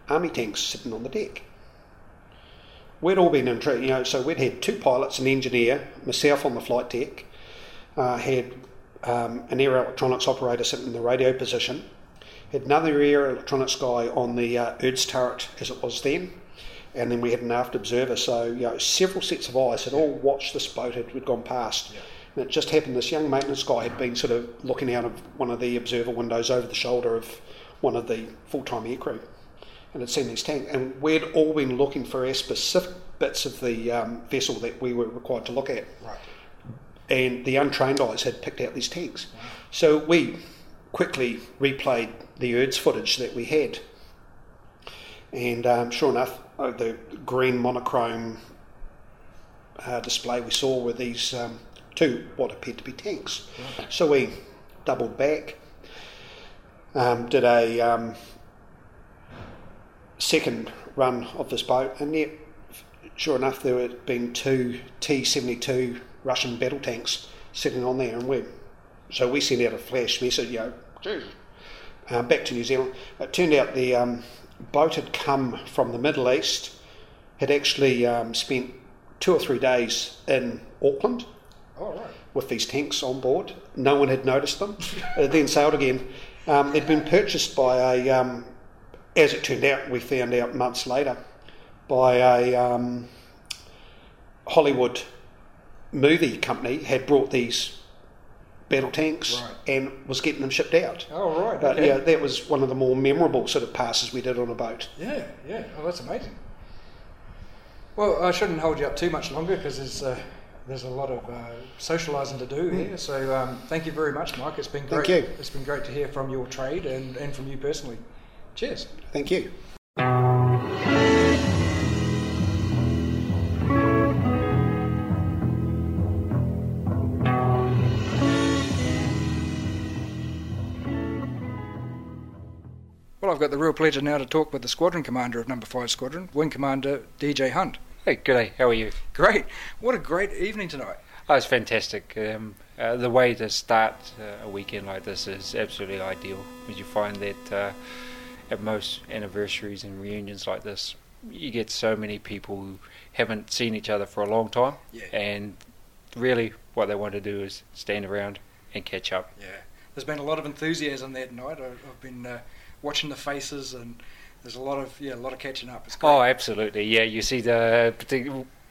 army tanks sitting on the deck. We'd all been in, you know, so we'd had two pilots, an engineer, myself on the flight deck, uh, had um, an air electronics operator sitting in the radio position, had another air electronics guy on the uh, IRDS turret as it was then, and then we had an aft observer. So, you know, several sets of eyes had all watched this boat had, had gone past. Yeah. And it just happened this young maintenance guy had been sort of looking out of one of the observer windows over the shoulder of one of the full time aircrew and had seen these tanks. And we'd all been looking for our specific bits of the um, vessel that we were required to look at. Right. And the untrained eyes had picked out these tanks. Wow. So we quickly replayed the IRDS footage that we had. And um, sure enough, uh, the green monochrome uh, display we saw were these um, two what appeared to be tanks. Right. So we doubled back, um, did a um, second run of this boat, and yet, sure enough, there had been two T seventy two Russian battle tanks sitting on there, and we so we sent out a flash message, you know, uh, back to New Zealand. It turned out the um, boat had come from the Middle East, had actually um, spent two or three days in Auckland. Oh, right. With these tanks on board, no one had noticed them. then sailed again. Um, they'd been purchased by a um, as it turned out, we found out months later by a um, Hollywood movie company had brought these battle tanks right. and was getting them shipped out. Oh right, but okay. yeah, that was one of the more memorable sort of passes we did on a boat. Yeah, yeah. Oh, that's amazing. Well, I shouldn't hold you up too much longer because there's uh, there's a lot of uh, socialising to do here. So um, thank you very much, Mike. It's been Thank great. you. It's been great to hear from your trade and, and from you personally. Cheers. Thank you. Well, I've got the real pleasure now to talk with the squadron commander of Number Five Squadron, Wing Commander DJ Hunt. Hey, good day. How are you? Great. What a great evening tonight. Oh, it's fantastic. Um, uh, the way to start uh, a weekend like this is absolutely ideal. Because you find that uh, at most anniversaries and reunions like this, you get so many people who haven't seen each other for a long time, Yeah. and really what they want to do is stand around and catch up. Yeah. There's been a lot of enthusiasm that night. I- I've been uh, watching the faces, and there's a lot of yeah, a lot of catching up. Oh, absolutely. Yeah, you see the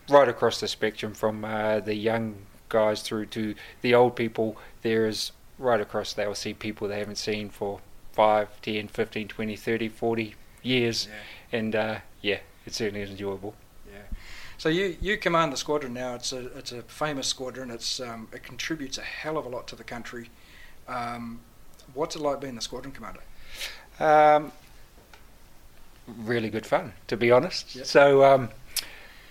right across the spectrum from uh, the young guys through to the old people. There is right across. They will see people they haven't seen for 5, 10, 15, 20, 30, 40 years. Yeah. And uh, yeah, it certainly is enjoyable. Yeah. So you, you command the squadron now. It's a it's a famous squadron. It's um, it contributes a hell of a lot to the country. Um, what's it like being the squadron commander? Um, really good fun, to be honest. Yep. So, um,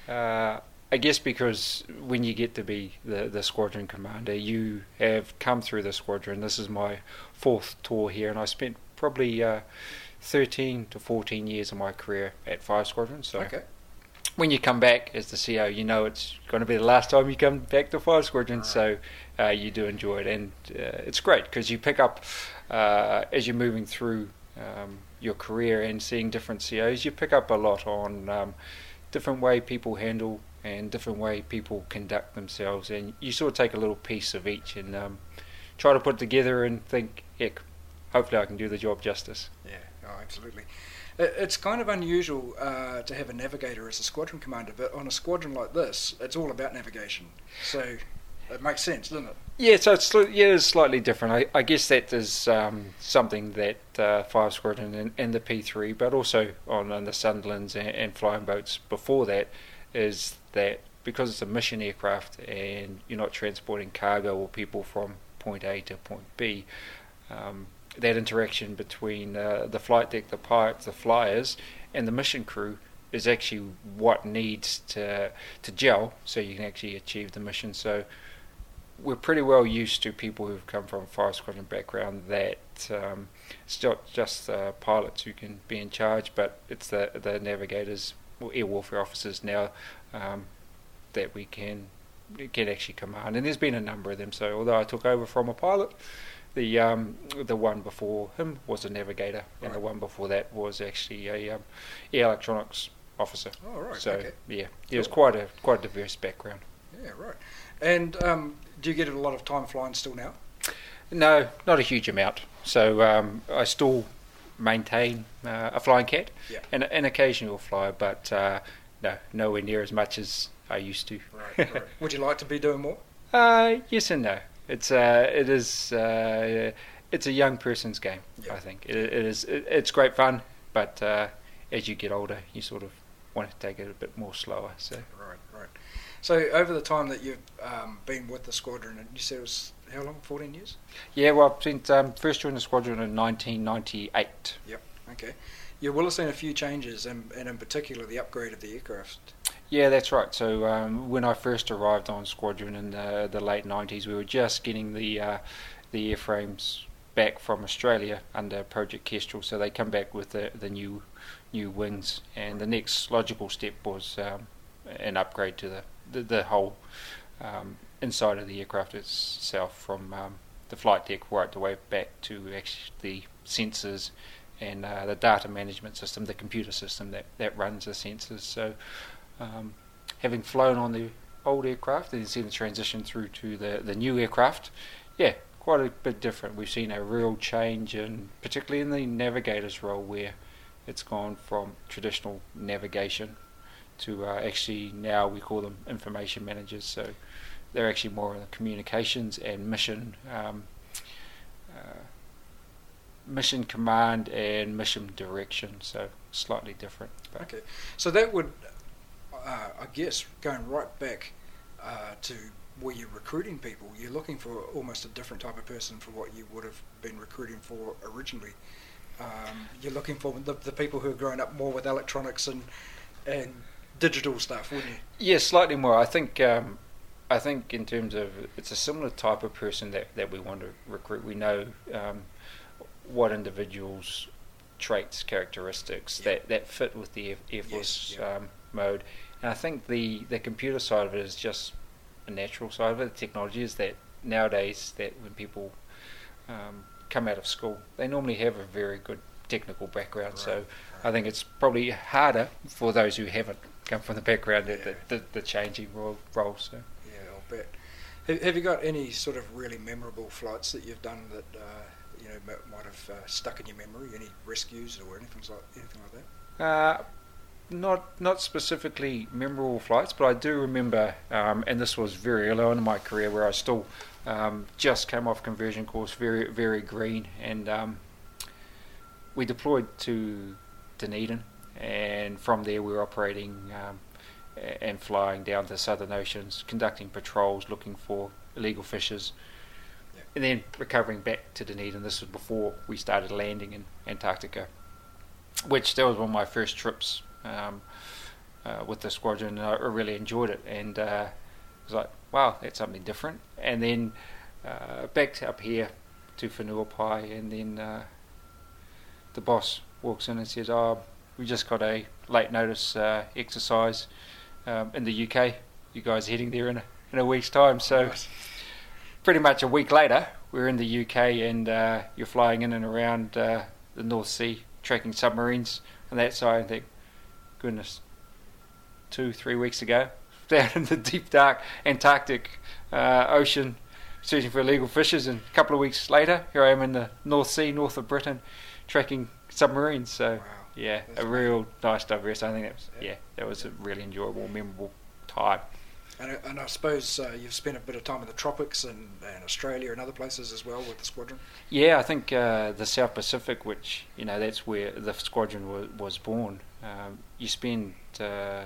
uh, I guess because when you get to be the, the squadron commander, you have come through the squadron. This is my fourth tour here, and I spent probably uh, 13 to 14 years of my career at Five Squadron. So, Okay. when you come back as the CO, you know it's going to be the last time you come back to Five Squadron, so uh, you do enjoy it, and uh, it's great because you pick up uh, as you're moving through um, your career and seeing different COs, you pick up a lot on um, different way people handle and different way people conduct themselves, and you sort of take a little piece of each and um, try to put together and think, heck, hopefully I can do the job justice. Yeah. Oh, absolutely. It's kind of unusual uh, to have a navigator as a squadron commander, but on a squadron like this, it's all about navigation. So it makes sense, doesn't it? Yeah, so it's yeah, it's slightly different. I, I guess that is um, something that uh, Five Squadron and, and the P3, but also on, on the Sunderlands and, and flying boats before that, is that because it's a mission aircraft and you're not transporting cargo or people from point A to point B, um, that interaction between uh, the flight deck, the pilots, the flyers, and the mission crew is actually what needs to to gel so you can actually achieve the mission. So we're pretty well used to people who've come from a Five Squadron background that um, it's not just uh, pilots who can be in charge, but it's the the navigators air warfare officers now um, that we can can actually command. And there's been a number of them. So although I took over from a pilot, the um, the one before him was a navigator, and the one before that was actually a um, air electronics officer. Oh, right. So okay. yeah, it was quite a quite a diverse background. Yeah, right. And um, do you get a lot of time flying still now? No, not a huge amount. So um, I still maintain uh, a flying cat Yeah. and an occasional flyer, but uh, no, nowhere near as much as I used to. Right, right. Would you like to be doing more? Uh, yes and no. It's uh, it is uh, it's a young person's game. Yeah. I think it, it is. It, it's great fun, but uh, as you get older, you sort of want to take it a bit more slower. So Right, right. So over the time that you've um, been with the squadron, and you said it was how long? Fourteen years. yeah, well, since um, first joined the squadron in 1998. Yep. Okay. You will have seen a few changes, and, and in particular the upgrade of the aircraft. Yeah, that's right. So um, when I first arrived on Squadron in the, the late '90s, we were just getting the uh, the airframes back from Australia under Project Kestrel. So they come back with the, the new new wings, and the next logical step was um, an upgrade to the the, the whole um, inside of the aircraft itself, from um, the flight deck right the way back to actually the sensors and uh, the data management system, the computer system that, that runs the sensors. So um, having flown on the old aircraft and seen the transition through to the, the new aircraft, yeah, quite a bit different. We've seen a real change, in, particularly in the navigator's role, where it's gone from traditional navigation to uh, actually now we call them information managers. So they're actually more in the communications and mission. Um, uh, mission command and mission direction so slightly different but Okay. So that would, uh, I guess, going right back uh, to where you're recruiting people. You're looking for almost a different type of person for what you would have been recruiting for originally. Um, you're looking for the, the people who are growing up more with electronics and and digital stuff, wouldn't you? Yeah, slightly more. I think um, I think in terms of it's a similar type of person that, that we want to recruit. We know um, what individuals' traits, characteristics Yeah. that, that fit with the Air, Force Yes, yeah. um, mode. And I think the, the computer side of it is just a natural side of it. The technology is that nowadays that when people um, come out of school, they normally have a very good technical background. so Right, I think it's probably harder for those who haven't come from the background Yeah. the, the, the changing role, role. So. Yeah, I'll bet. Have, have you got any sort of really memorable flights that you've done that uh, you know might, might have uh, stuck in your memory? Any rescues or anything like anything like that? Uh, not not specifically memorable flights, but I do remember, um, and this was very early on in my career, where I still um, just came off conversion course, very very green, and um, we deployed to Dunedin, and from there we were operating um, and flying down to southern oceans, conducting patrols, looking for illegal fishers. Yeah. And then recovering back to Dunedin. This was before we started landing in Antarctica which that was one of my first trips um, uh, with the squadron, and I really enjoyed it. And uh, it was like, wow, that's something different. And then uh, back up here to Whenuapai, and then uh, the boss walks in and says, "Oh, we just got a late notice uh, exercise um, in the UK. You guys are heading there in a, in a week's time." So pretty much a week later, we're in the UK and uh, you're flying in and around uh, the North Sea, tracking submarines on that side. I think, goodness, two, three weeks ago, down in the deep, dark Antarctic uh, Ocean, searching for illegal fishes, and a couple of weeks later, here I am in the North Sea, north of Britain, tracking submarines. So, Wow. Yeah, That's a real nice diverse. I think that was, Yeah. yeah, that was a really enjoyable, memorable time. And, I- and I suppose uh, you've spent a bit of time in the tropics and, and Australia and other places as well with the squadron. Yeah, I think uh, the South Pacific, which you know, that's where the squadron was, was born. Um, you spend uh,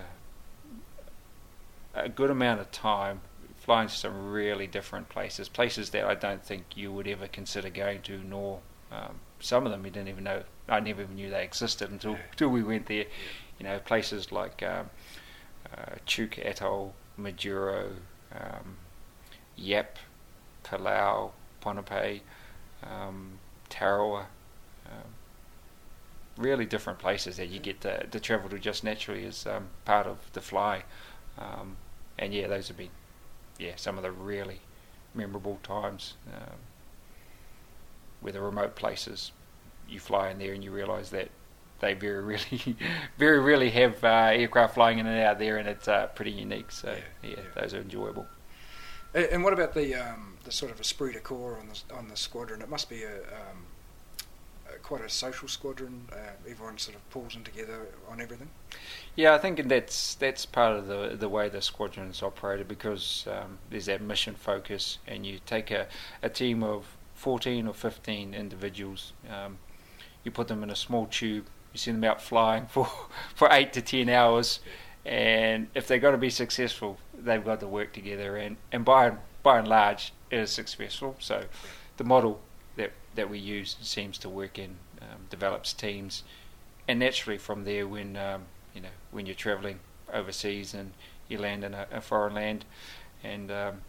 a good amount of time flying to some really different places, places that I don't think you would ever consider going to, nor um, some of them you didn't even know. I never even knew they existed until Yeah. until we went there. You know, places like um, uh, Chuuk Atoll, Majuro, um, Yap, Palau, Ponape, um, Tarawa. Um, really different places that you get to, to travel to just naturally as um, part of the fly. Um, and yeah, those have been yeah some of the really memorable times um, where the remote places you fly in there and you realise that they very really very really have uh, aircraft flying in and out there and it's uh, pretty unique. So Yeah, yeah, yeah. those are enjoyable. And, and what about the um, the sort of esprit de corps on the on the squadron? It must be a, um, a quite a social squadron. Uh, everyone sort of pulls in together on everything. Yeah, I think that's that's part of the the way the squadron is operated because um, there's that mission focus, and you take a, a team of 14 or 15 individuals, um, you put them in a small tube, you send them out flying for for eight to ten hours, and if they're going to be successful, they've got to work together, and and by by and large, it is successful. So, the model that that we use seems to work in um, develops teams, and naturally from there, when um, you know when you're traveling overseas and you land in a, a foreign land, and um,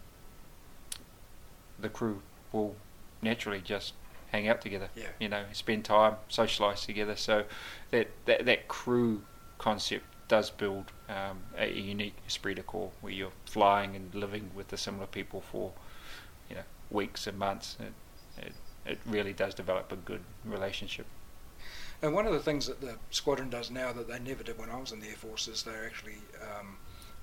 the crew will naturally just hang out together. Yeah. You know, spend time, socialise together. So that that, that crew concept does build um, a, unique esprit de corps where you're flying and living with the similar people for you know weeks and months. It, it, it really does develop a good relationship. And one of the things that the squadron does now that they never did when I was in the Air Force is they're actually um,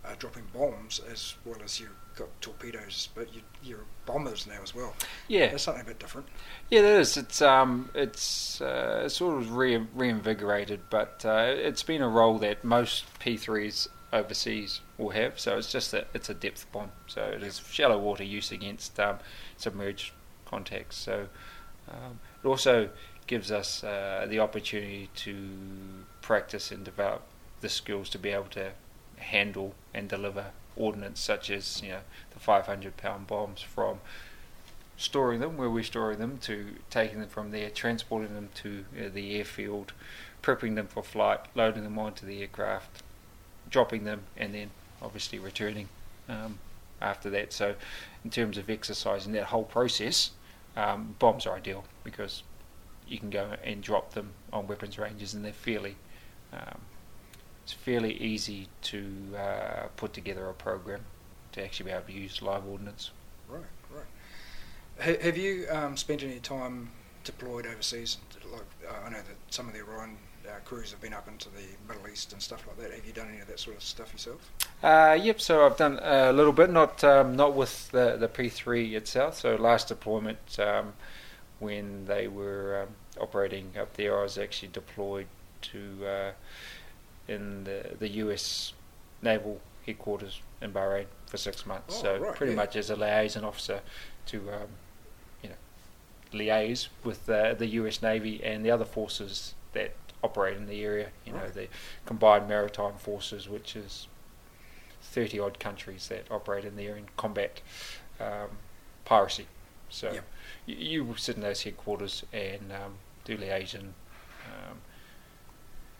uh, dropping bombs as well as you've got torpedoes, but you, you're bombers now as well. Yeah, That's something a bit different. Yeah, it is. It's um, it's uh, sort of re- reinvigorated, but uh, it's been a role that most P3s overseas will have. So it's just that it's a depth bomb. So it is shallow water use against um, submerged contacts. So um, it also gives us uh, the opportunity to practice and develop the skills to be able to handle and deliver ordnance, such as you know the 500 pound bombs, from storing them where we're storing them to taking them from there, transporting them to uh, the airfield, prepping them for flight, loading them onto the aircraft, dropping them, and then obviously returning um, after that. So, in terms of exercising that whole process, um, bombs are ideal because you can go and drop them on weapons ranges, and they're fairly um, it's fairly easy to uh, put together a program to actually be able to use live ordnance. Right, right. have you um, spent any time deployed overseas? Like uh, I know that some of the Orion uh, crews have been up into the Middle East and stuff like that. Have you done any of that sort of stuff yourself? Uh, yep. So I've done a little bit, not um, not with the the P3 itself. So last deployment um, when they were um, operating up there, I was actually deployed to uh, in the the US naval headquarters in Bahrain for six months. Oh, so right, pretty yeah. much as a liaison officer to um, you know liaise with the the US Navy and the other forces that operate in the area. You know the combined maritime forces, which is thirty odd countries that operate in there and combat um, piracy. So Yep. you, you sit in those headquarters and um, do liaison.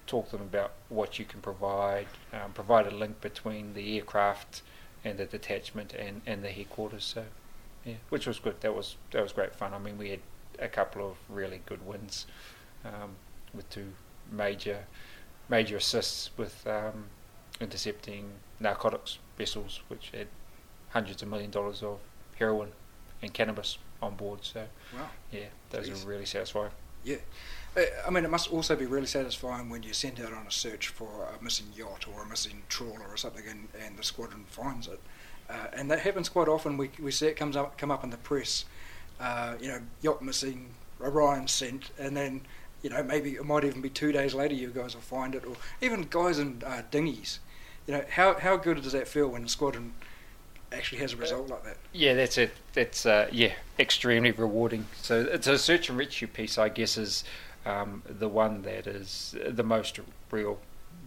Talk to them about what you can provide, um, provide a link between the aircraft and the detachment and, and the headquarters. So, yeah, which was good. That was that was great fun. I mean, we had a couple of really good wins um, with two major major assists with um, intercepting narcotics vessels, which had hundreds of million dollars of heroin and cannabis on board. So, Wow. yeah, those Jeez. are really satisfying. Yeah. I mean, it must also be really satisfying when you're sent out on a search for a missing yacht or a missing trawler or something, and, and the squadron finds it. Uh, and that happens quite often. We, we see it comes up come up in the press. Uh, you know, yacht missing, Orion sent, and then you know maybe it might even be two days later you guys will find it, or even guys in uh, dinghies. You know, how how good does that feel when the squadron actually has a result like that? Yeah, that's it. That's uh, yeah, extremely rewarding. So it's a search and rescue piece, I guess, is um, the one that is the most real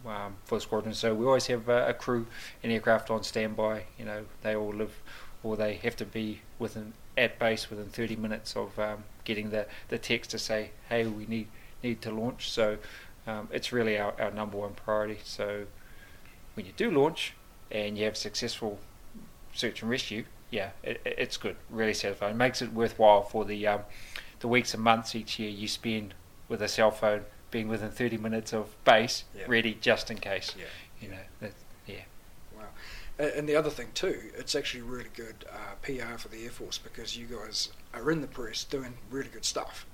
um, for the squadron. So we always have uh, a crew and aircraft on standby. You know, they all live, or they have to be within at base within 30 minutes of um, getting the, the text to say, hey, we need need to launch. So um, it's really our, our number one priority. So when you do launch and you have successful search and rescue, yeah, it- it's good, really satisfying. It makes it worthwhile for the um, the weeks and months each year you spend with a cell phone, being within 30 minutes of base, Yeah. ready just in case. Yeah. You know, that, yeah. Wow. And the other thing too, it's actually really good uh, PR for the Air Force because you guys are in the press doing really good stuff.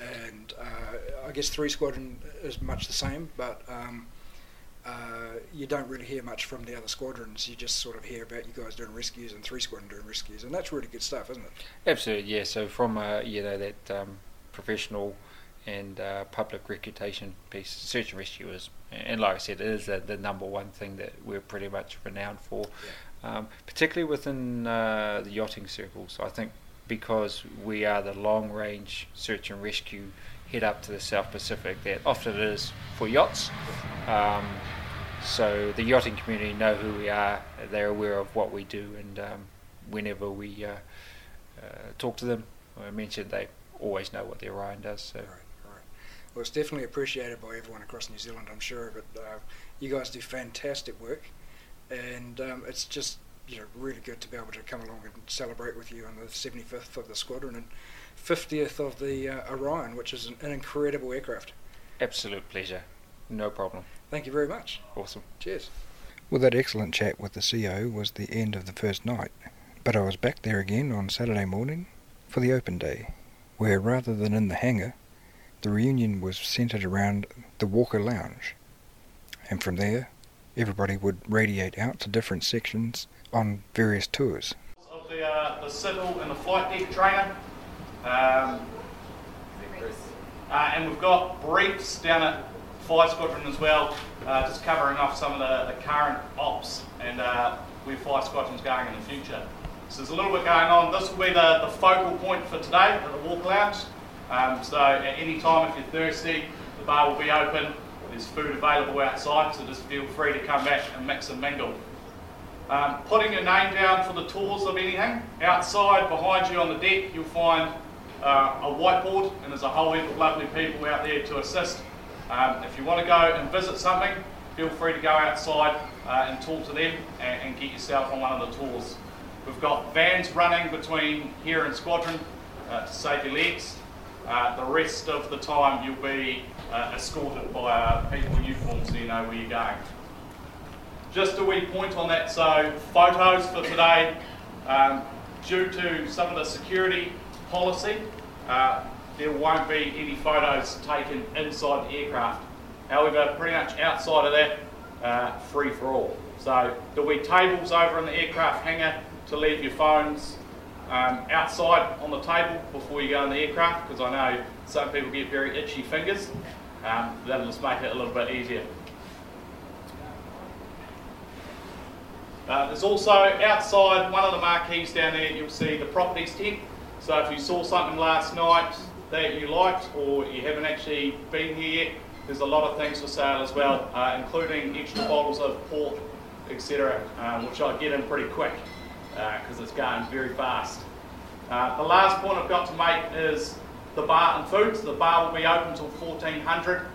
And uh, I guess three squadron is much the same, but um, uh, you don't really hear much from the other squadrons. You just sort of hear about you guys doing rescues and three squadron doing rescues, and that's really good stuff, isn't it? Absolutely, yeah. So from uh, you know that um, professional and uh, public reputation piece, search and rescue is, and like I said, it is the, the number one thing that we're pretty much renowned for, um, particularly within uh, the yachting circles. I think because we are the long range search and rescue head up to the South Pacific, that often it is for yachts. Um, so the yachting community know who we are. They're aware of what we do, and um, whenever we uh, uh, talk to them, I mentioned they always know what the Orion does. So right. Well, it's definitely appreciated by everyone across New Zealand, I'm sure. But uh, you guys do fantastic work, and um, it's just you know really good to be able to come along and celebrate with you on the 75th of the squadron and 50th of the uh, Orion, which is an, an incredible aircraft. absolute pleasure, no problem. Thank you very much. Awesome. Cheers. Well, that excellent chat with the CO was the end of the first night, but I was back there again on Saturday morning for the open day, where rather than in the hangar, the reunion was centred around the Walker Lounge. And from there, everybody would radiate out to different sections on various tours. of the, uh, the civil and the flight deck trainer. Um, uh, and we've got briefs down at Five Squadron as well, uh, just covering off some of the, the current ops and uh, where Five Squadron's going in the future. So there's a little bit going on. This will be the, the focal point for today at the Walk Lounge. Um, so at any time if you're thirsty, the bar will be open. There's food available outside, so just feel free to come back and mix and mingle. Um, putting your name down for the tours of anything. Outside, behind you on the deck, you'll find uh, a whiteboard, and there's a whole heap of lovely people out there to assist. Um, if you want to go and visit something, feel free to go outside uh, and talk to them and, and, get yourself on one of the tours. We've got vans running between here and Squadron uh, to save your legs. Uh, the rest of the time you'll be uh, escorted by uh, people in uniform so you know where you're going. Just a wee point on that, so photos for today, um, due to some of the security policy, uh, there won't be any photos taken inside the aircraft. However, pretty much outside of that, uh, free for all. So there'll be tables over in the aircraft hangar to leave your phones um, outside on the table before you go in the aircraft because I know some people get very itchy fingers. Um, that'll just make it a little bit easier. Uh, there's also outside one of the marquees down there, you'll see the properties tent. So if you saw something last night that you liked or you haven't actually been here yet, there's a lot of things for sale as well, uh, including extra bottles of port, etc., um, which I get in pretty quick because uh, it's going very fast. Uh, the last point I've got to make is the bar and food. So the bar will be open until 1400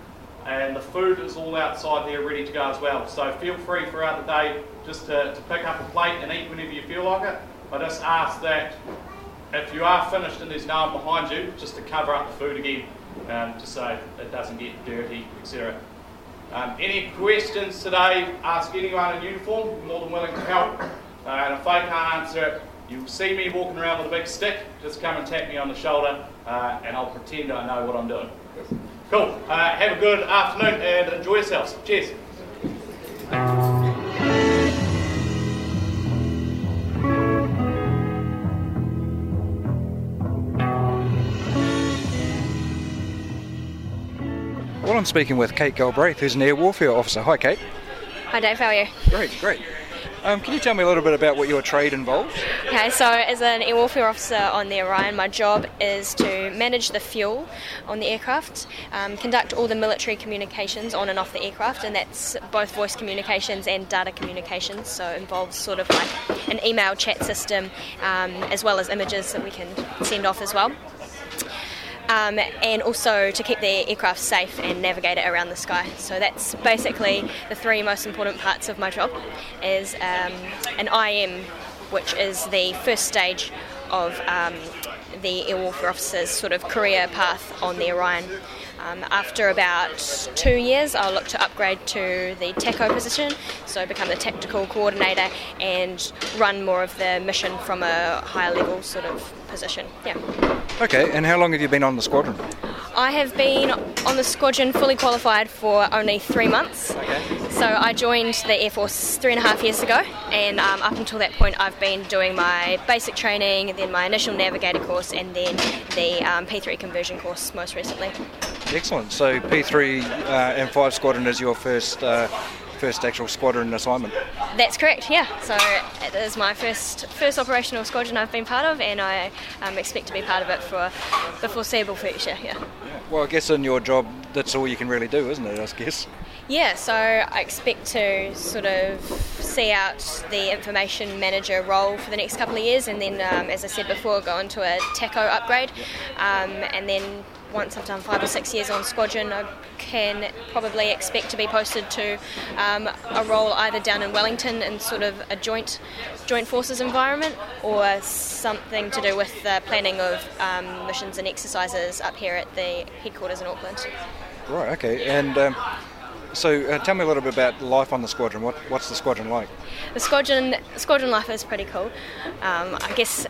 and the food is all outside there ready to go as well. So feel free throughout the day just to, to pick up a plate and eat whenever you feel like it. I just ask that if you are finished and there's no one behind you, just to cover up the food again, um, just so it doesn't get dirty, etc. Um, any questions today, ask anyone in uniform, more than willing to help. Uh, and if I can't answer it, you'll see me walking around with a big stick, just come and tap me on the shoulder uh, and I'll pretend I know what I'm doing. Cool. Uh, have a good afternoon and enjoy yourselves. Cheers. Well, I'm speaking with Kate Galbraith, who's an air warfare officer. Hi, Kate. Hi, Dave. How are you? Great, great. Um, can you tell me a little bit about what your trade involves? Okay, so as an air warfare officer on the Orion, my job is to manage the fuel on the aircraft, um, conduct all the military communications on and off the aircraft, and that's both voice communications and data communications. So it involves sort of like an email chat system um, as well as images that we can send off as well um, and also to keep the aircraft safe and navigate it around the sky. So that's basically the three most important parts of my job is um, an IM, which is the first stage of um, the air warfare officer's sort of career path on the Orion. Um, after about two years, I'll look to upgrade to the TACO position, so become the tactical coordinator and run more of the mission from a higher level sort of position. Yeah. Okay, and how long have you been on the squadron? I have been on the squadron fully qualified for only three months. Okay. So I joined the Air Force three and a half years ago, and um, up until that point, I've been doing my basic training, then my initial navigator course, and then the um, P3 conversion course most recently. Excellent. So P3 uh, and 5 Squadron is your first uh, first actual squadron assignment. That's correct. Yeah. So it is my first first operational squadron I've been part of, and I um, expect to be part of it for the foreseeable future. Yeah. yeah. Well, I guess in your job, that's all you can really do, isn't it? I guess. Yeah, so I expect to sort of see out the information manager role for the next couple of years, and then, um, as I said before, go into a TACO upgrade, um, and then once I've done five or six years on squadron, I can probably expect to be posted to um, a role either down in Wellington in sort of a joint joint forces environment, or something to do with the planning of um, missions and exercises up here at the headquarters in Auckland. Right. Okay. And. Um, so, uh, tell me a little bit about life on the squadron. What, what's the squadron like? The squadron squadron life is pretty cool. Um, I guess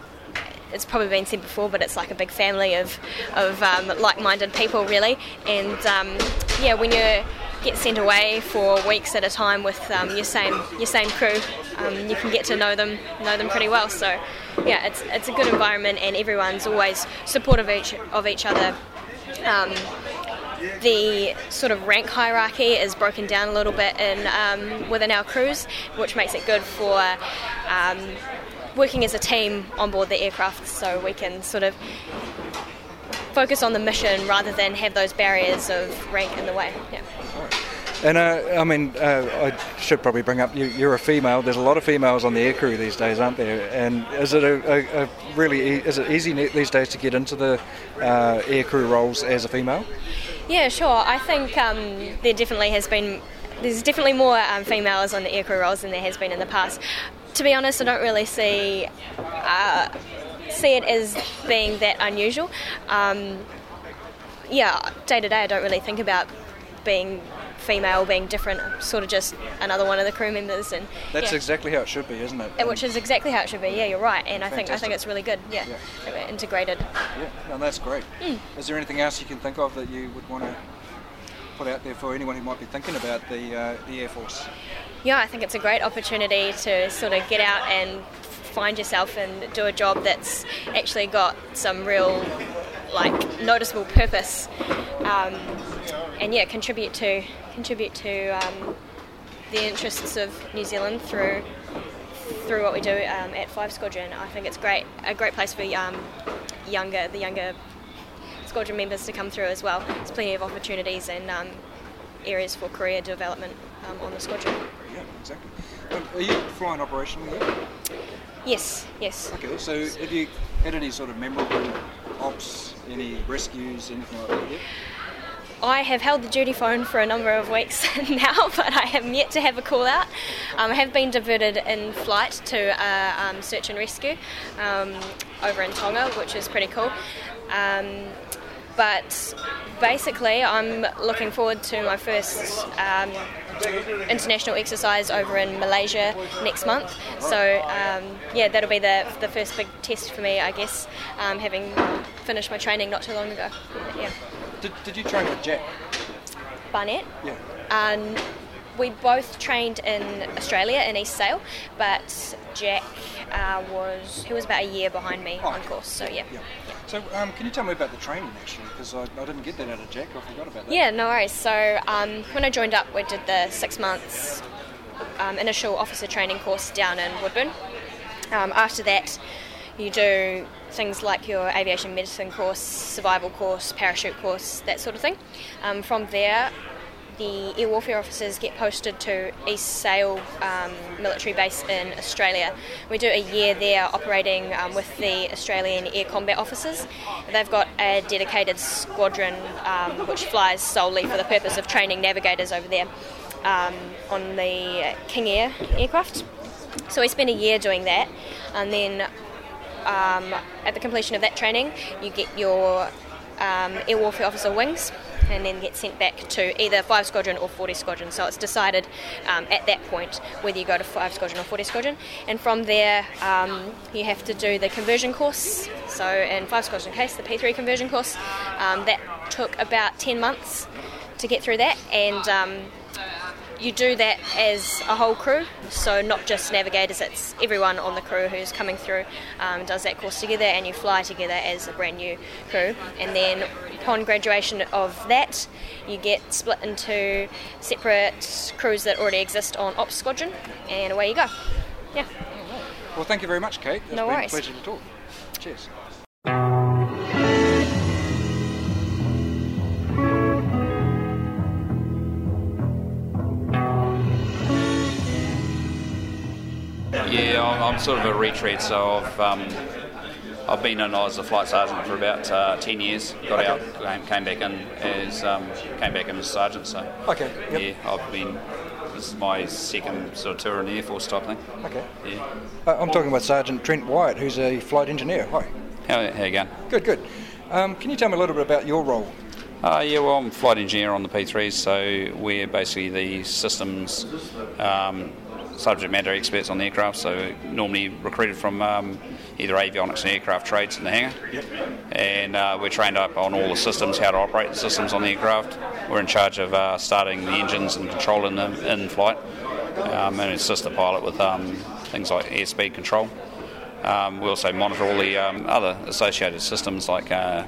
it's probably been said before, but it's like a big family of, of um, like-minded people, really. And um, yeah, when you get sent away for weeks at a time with um, your same your same crew, um, you can get to know them know them pretty well. So yeah, it's it's a good environment, and everyone's always supportive of each of each other. Um, the sort of rank hierarchy is broken down a little bit in um, within our crews, which makes it good for working as a team on board the aircraft so we can sort of focus on the mission rather than have those barriers of rank in the way. Yeah. And uh, I mean, uh, I should probably bring up you, you're a female. There's a lot of females on the aircrew these days, aren't there? And is it a, a, a really e- is it easy these days to get into the uh, aircrew roles as a female? Yeah, sure. I think um, there definitely has been there's definitely more um, females on the aircrew roles than there has been in the past. To be honest, I don't really see uh, see it as being that unusual. Um, yeah, day to day, I don't really think about being female being different, sort of just another one of the crew members, and that's yeah. exactly how it should be, isn't it? Which is exactly how it should be. Yeah, you're right, and I think I think it's really good. Yeah, yeah. integrated. Yeah, no, that's great. Mm. Is there anything else you can think of that you would want to put out there for anyone who might be thinking about the uh, the Air Force? Yeah, I think it's a great opportunity to sort of get out and find yourself and do a job that's actually got some real like noticeable purpose um, and yeah contribute to contribute to um, the interests of New Zealand through through what we do um, at Five Squadron. I think it's great a great place for um, younger the younger squadron members to come through as well. There's plenty of opportunities and um, areas for career development um, on the squadron. Exactly. are you flying operationally yet? Yes, yes. Okay, so have you had any sort of memorable ops, any rescues, anything like that yet? I have held the duty phone for a number of weeks now, but I have yet to have a call out. Um, I have been diverted in flight to uh, um, search and rescue um, over in Tonga, which is pretty cool. Um, but basically, I'm looking forward to my first um, international exercise over in Malaysia next month. So um, yeah, that'll be the the first big test for me, I guess, um, having finished my training not too long ago. Yeah. Did, did you train with Jack? Barnett. Yeah. Um, we both trained in Australia in East Sale, but Jack uh, was he was about a year behind me oh, on course. So yeah. yeah. So um, can you tell me about the training actually? Because I, I, didn't get that out of Jack. I forgot about that. Yeah, no worries. So um, when I joined up, we did the six months um, initial officer training course down in Woodbourne. Um, after that, you do things like your aviation medicine course, survival course, parachute course, that sort of thing. Um, from there, the air warfare officers get posted to East Sale um, military base in Australia. We do a year there operating um, with the Australian Air Combat Officers. They've got a dedicated squadron um, which flies solely for the purpose of training navigators over there um, on the King Air aircraft. So we spend a year doing that, and then um, at the completion of that training, you get your um, air warfare officer wings and then get sent back to either 5 Squadron or 40 Squadron. So it's decided um, at that point whether you go to 5 Squadron or 40 Squadron. And from there, um, you have to do the conversion course. So in 5 Squadron case, the P3 conversion course, um, that took about 10 months to get through that. And um, you do that as a whole crew, so not just navigators, it's everyone on the crew who's coming through um, does that course together, and you fly together as a brand new crew. And then upon graduation of that, you get split into separate crews that already exist on Ops Squadron, and away you go. Yeah. Well, thank you very much, Kate. It's no been worries. a pleasure to talk. Cheers. Yeah, I'm, I'm, sort of a retread, so I've um, I've been in as a flight sergeant for about uh, ten years. Got out, came, came back in as um, came back in as sergeant. So okay, yep. yeah, I've been. This is my second sort of tour in the Air Force type thing. Okay. Yeah. Uh, I'm talking about Sergeant Trent Wyatt, who's a flight engineer. Hi. How, how you going? Good, good. Um, can you tell me a little bit about your role? Uh, yeah, well, I'm flight engineer on the P3s, so we're basically the systems um, subject matter experts on the aircraft, so normally recruited from um, either avionics and aircraft trades in the hangar. Yep. And uh, we're trained up on all the systems, how to operate the systems on the aircraft. We're in charge of uh, starting the engines and controlling them in flight, um, and assist the pilot with um, things like airspeed control. Um, we also monitor all the um, other associated systems like uh,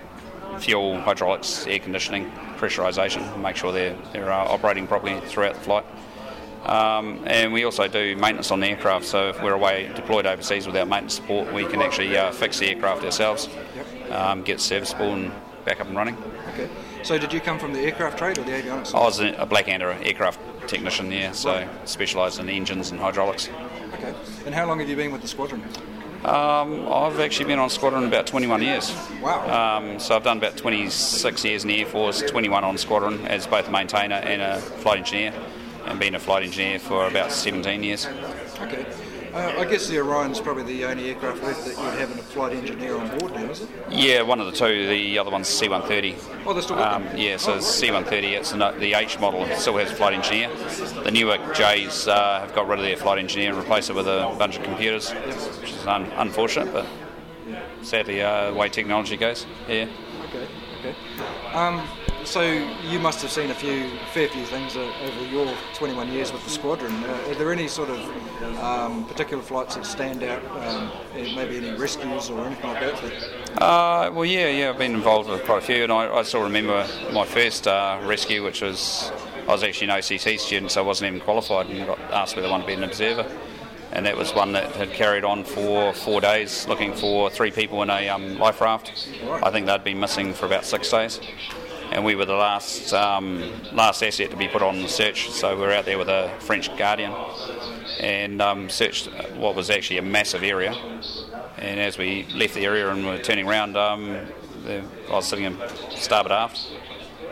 fuel, hydraulics, air conditioning, pressurisation, make sure they're, they're uh, operating properly throughout the flight. Um, and we also do maintenance on the aircraft, so if we're away deployed overseas without maintenance support, we can actually uh, fix the aircraft ourselves, um, get serviceable and back up and running. Okay. So did you come from the aircraft trade or the avionics? I was a Blackadder aircraft technician there, so specialised in engines and hydraulics. Okay. And how long have you been with the squadron? Um, I've actually been on squadron about 21 years. Wow. Um, so I've done about 26 years in the Air Force, 21 on squadron as both a maintainer and a flight engineer, and been a flight engineer for about 17 years. Okay. Uh, I guess the Orion's probably the only aircraft left that you'd have a flight engineer on board now, is it? Yeah, one of the two. The other one's C-130. Oh, they're still Um, yeah, so Oh, it's C-130. It's the, the H model still has a flight engineer. The newer J's uh, have got rid of their flight engineer and replaced it with a bunch of computers, which is un- unfortunate, but sadly, uh, the way technology goes. Yeah. Okay, okay. Um, so you must have seen a few, fair few things uh, over your 21 years with the squadron. Uh, are there any sort of um, particular flights that stand out? Um, maybe any rescues or anything like that? that Uh, well, yeah, yeah, I've been involved with quite a few, and I, I still remember my first uh, rescue, which was I was actually an OCT student, so I wasn't even qualified, and got asked whether I wanted to be an observer, and that was one that had carried on for four days, looking for three people in a um, life raft. I think they'd been missing for about six days, and we were the last um, last asset to be put on the search, so we were out there with a French Guardian, and um, searched what was actually a massive area. And as we left the area and were turning around, um, the, I was sitting in starboard aft,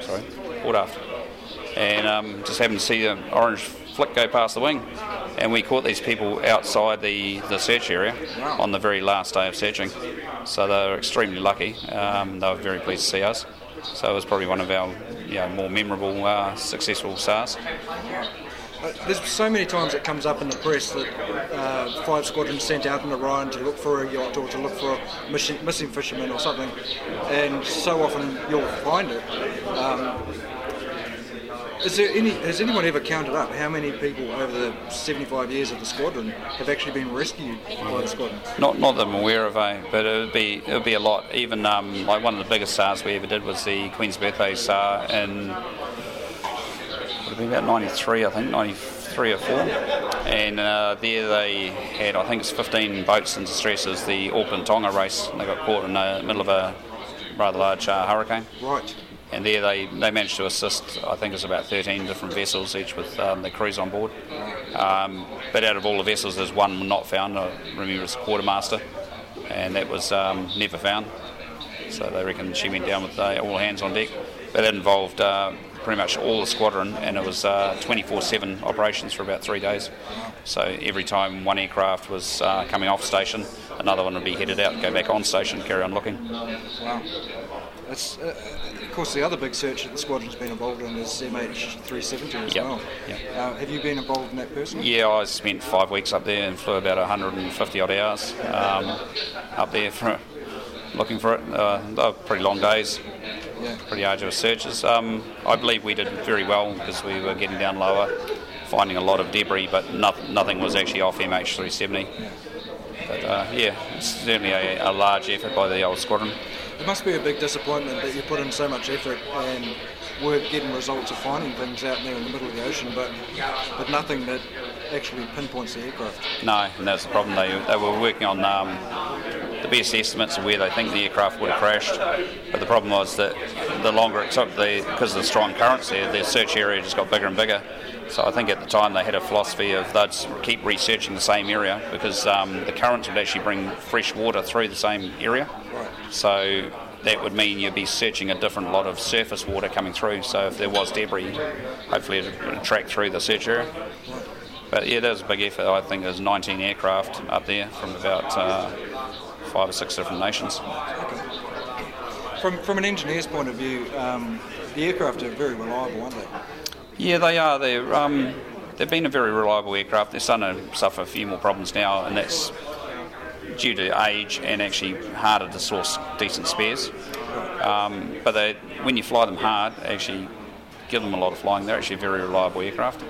sorry, port aft, and um, just happened to see an orange flick go past the wing. And we caught these people outside the, the search area on the very last day of searching. So they were extremely lucky. Um, they were very pleased to see us. So it was probably one of our you know, more memorable, uh, successful. Uh, there's so many times it comes up in the press that uh, five squadrons sent out in Orion to look for a yacht or to look for a mission, missing fisherman or something, and so often you'll find it. Um, any? Has anyone ever counted up how many people over the 75 years of the squadron have actually been rescued by the squadron? Not, not that I'm aware of, eh? But it would be it would be a lot. Even um, like one of the biggest SARs we ever did was the Queen's Birthday SAR in would have been about '93, I think, '93 or four. And uh, there they had, I think it's 15 boats in distress as the Auckland Tonga race. They got caught in the middle of a rather large uh, hurricane. Right. And there they, they managed to assist, I think it's about 13 different vessels, each with um, the crews on board. Um, but out of all the vessels, there's one not found. I remember it's quartermaster, and that was um, never found. So they reckon she went down with uh, all hands on deck. But that involved uh, pretty much all the squadron, and it was 24 7 operations for about three days. So every time one aircraft was uh, coming off station, another one would be headed out, go back on station, carry on looking. Wow. That's, uh, of course, the other big search that the squadron's been involved in is MH370 as Yep, well. Uh, have you been involved in that personally? Yeah, I spent five weeks up there and flew about 150 odd hours um, up there for looking for it. Uh, pretty long days, Yeah. pretty arduous searches. Um, I believe we did very well because we were getting down lower, finding a lot of debris, but no, nothing was actually off MH370. But uh, yeah, it's certainly a, a large effort by the old squadron. It must be a big disappointment that you put in so much effort and weren't getting results of finding things out there in the middle of the ocean, but but nothing that actually pinpoints the aircraft. No, and that's the problem. They, they were working on um, the best estimates of where they think the aircraft would have crashed. But the problem was that the longer it took, the, because of the strong currents there, their search area just got bigger and bigger. So I think at the time they had a philosophy of they'd keep researching the same area because um, the currents would actually bring fresh water through the same area. So that would mean you'd be searching a different lot of surface water coming through. So if there was debris, hopefully it would track through the search area. But yeah, that was a big effort. I think there's 19 aircraft up there from about uh, five or six different nations. From from an engineer's point of view, um, the aircraft are very reliable, aren't they? Yeah, they are. They're, um, they've been a very reliable aircraft. They're starting to suffer a few more problems now, and that's due to age and actually harder to source decent spares. Um, but they, when you fly them hard, actually give them a lot of flying. They're actually a very reliable aircraft.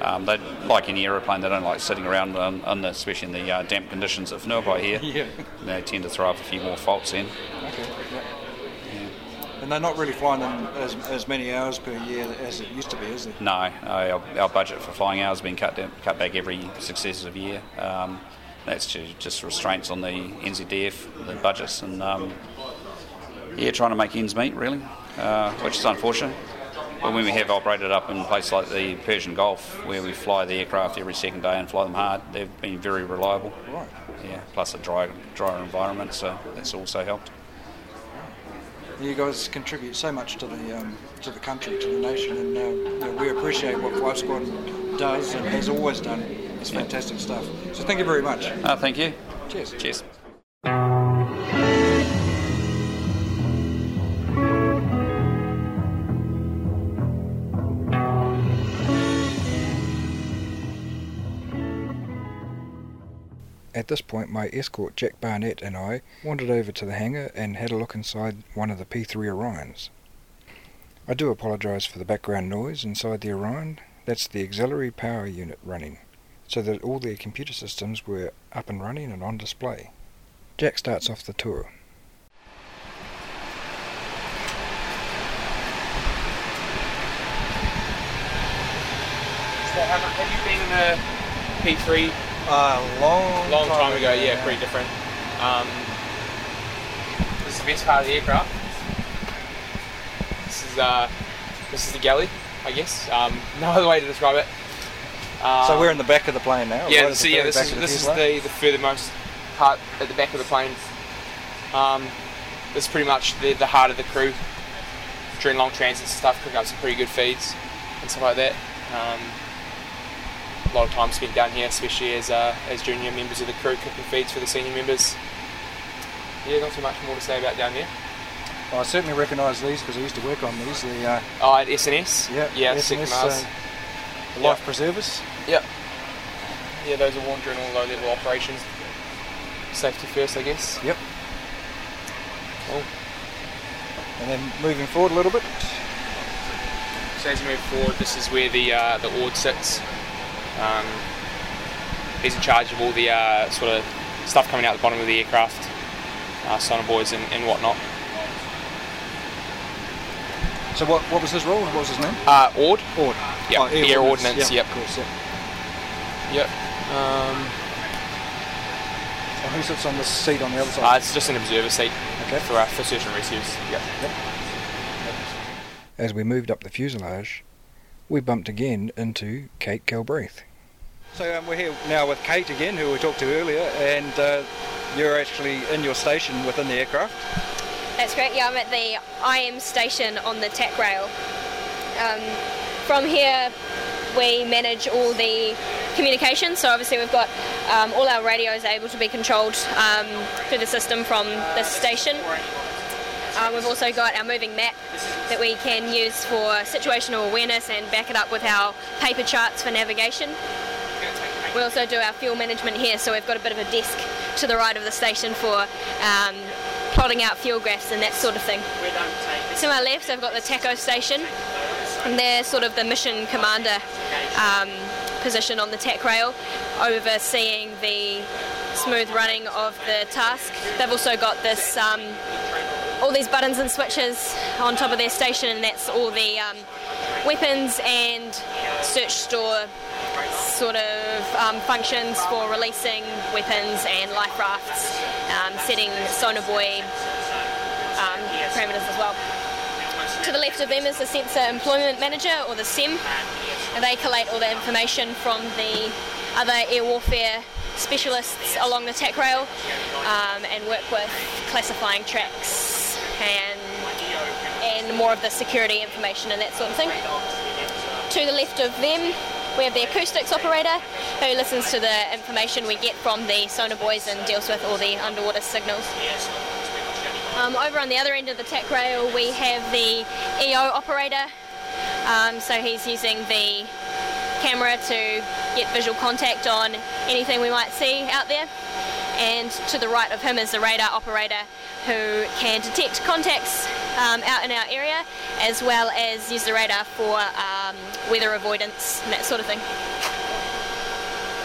Um, they like any aeroplane. They don't like sitting around, on, on the, especially in the uh, damp conditions of Whenuapai here. Yeah. They tend to throw up a few more faults in. Okay. And they're not really flying them as, as many hours per year as it used to be, is it? No, our, our budget for flying hours has been cut down, cut back every successive year. Um, that's ju- just restraints on the NZDF, the budgets, and um, yeah, trying to make ends meet really, uh, which is unfortunate. but when we have operated up in places like the Persian Gulf, where we fly the aircraft every second day and fly them hard, they've been very reliable. Right. Yeah, plus a dry, drier environment, so that's also helped. You guys contribute so much to the um, to the country, to the nation, and uh, you know, we appreciate what Five Squad does and has always done. It's fantastic stuff. So thank you very much. Uh, thank you. Cheers. Cheers. At this point, my escort Jack Barnett and I wandered over to the hangar and had a look inside one of the P3 Orions. I do apologise for the background noise inside the Orion. That's the auxiliary power unit running, so that all their computer systems were up and running and on display. Jack starts off the tour. Have, have you been in a P3 A long, long time, ago? Yeah, pretty different. Um, this is the best part of the aircraft. This is uh, this is the galley, I guess. Um, no other way to describe it. Um, So we're in the back of the plane now. yeah, so yeah, this is the this is the, the furthermost part at the back of the plane. Um, this is pretty much the, the heart of the crew during long transits and stuff, cooking up some pretty good feeds and stuff like that. Um, a lot of time spent down here, especially as uh, as junior members of the crew, cooking feeds for the senior members. Yeah, not too much more to say about down there. Well, I certainly recognise these because I used to work on these. The uh, Oh, at SNS. yeah, yeah, SNS, uh, life preservers. Yep. Yeah, those are worn during all low level operations. Safety first, I guess. Yep. Cool. And then moving forward a little bit. So as we move forward, this is where the uh, the ord sits. Um, he's in charge of all the uh, sort of stuff coming out the bottom of the aircraft, uh, sonobuoys and, and whatnot. So what what was his role? What was his name? Uh, ord. Ord. Yep. Oh, air, ordnance. Yeah, Yep. Of course. Yeah. Yep. Um, And who sits on the seat on the other uh, side? it's just an observer seat Okay. for uh, for search and rescues. Yep. As we moved up the fuselage, we bumped again into Kate Galbraith. So um, we're here now with Kate again, who we talked to earlier, and uh, you're actually in your station within the aircraft. That's great. Yeah, I'm at the IM station on the TAC rail. Um, from here, we manage all the communication. So obviously, we've got um, all our radios able to be controlled um, through the system from this station. Uh, we've also got our moving map that we can use for situational awareness and back it up with our paper charts for navigation. We also do our fuel management here, so we've got a bit of a desk to the right of the station for um, plotting out fuel graphs and that sort of thing. To my left, I've got the TACO station, and they're sort of the mission commander um, position on the TAC rail, overseeing the smooth running of the task. They've also got this. Um, all these buttons and switches on top of their station, and that's all the um, weapons and search store sort of um, functions for releasing weapons and life rafts, um, setting sonar buoy um, parameters as well. To the left of them is the Sensor Employment Manager, or the SEM. They collate all the information from the other air warfare specialists along the TAC rail um, and work with classifying tracks and and more of the security information and that sort of thing. To the left of them, we have the acoustics operator who listens to the information we get from the sonar buoys and deals with all the underwater signals. Um, over on the other end of the TAC rail, we have the EO operator. Um, so he's using the camera to get visual contact on anything we might see out there. And to the right of him is the radar operator who can detect contacts um, out in our area as well as use the radar for um, weather avoidance and that sort of thing.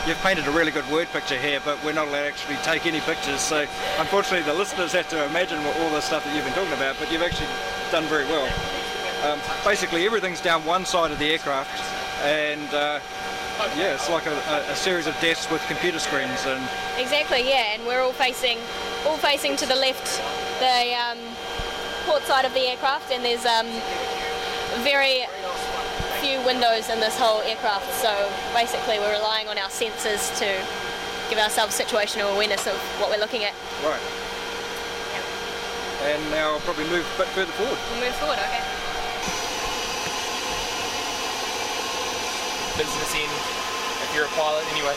You've painted a really good word picture here, but we're not allowed to actually take any pictures. So unfortunately, the listeners have to imagine what, all the stuff that you've been talking about. But you've actually done very well. Um, basically, everything's down one side of the aircraft, and uh, yeah, it's like a, a, a series of desks with computer screens. And Exactly, yeah, and we're all facing, all facing to the left, the um, port side of the aircraft, and there's um, very few windows in this whole aircraft, so basically we're relying on our sensors to give ourselves situational awareness of what we're looking at. Right. And now I'll probably move a bit further forward. We'll move forward, okay. Business end, if you're a pilot anyway.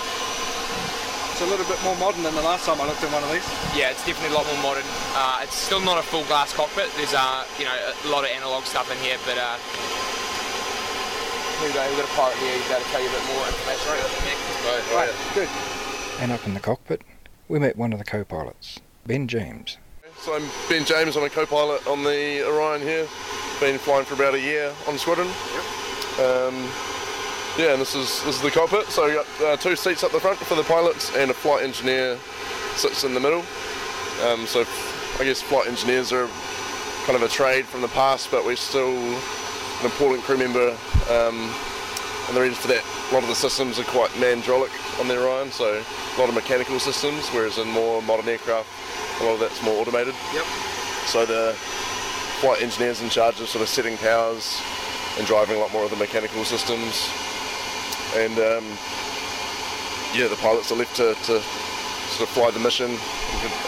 It's a little bit more modern than the last time I looked in one of these. Yeah, it's definitely a lot more modern. Uh, it's still not a full glass cockpit. There's uh, you know a lot of analog stuff in here, but uh, here we go. We've got a pilot here. He's able to tell you a bit more information. Right, right. Good. And up in the cockpit, we met one of the co-pilots, Ben James. So I'm Ben James. I'm a co-pilot on the Orion here. Been flying for about a year on squadron. Yep. Um, yeah, and this is this is the cockpit. So we got uh, two seats up the front for the pilots, and a flight engineer sits in the middle. Um, so I guess flight engineers are kind of a trade from the past, but we're still an important crew member. Um, and the reason for that, a lot of the systems are quite mandrolic on their own, so a lot of mechanical systems, whereas in more modern aircraft, a lot of that's more automated. Yep. So the flight engineers in charge of sort of setting powers and driving a lot more of the mechanical systems. And um, yeah, the pilots are left to, to sort of fly the mission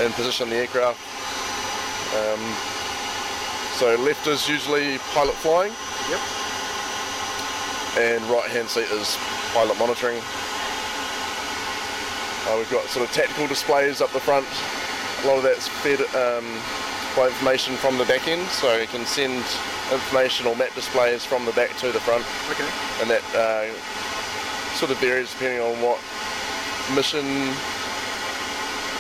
and position the aircraft. Um, so left is usually pilot flying. Yep. And right hand seat is pilot monitoring. Uh, we've got sort of tactical displays up the front. A lot of that's fed um, by information from the back end, so you can send information or map displays from the back to the front. Okay. And that uh, sort of varies depending on what mission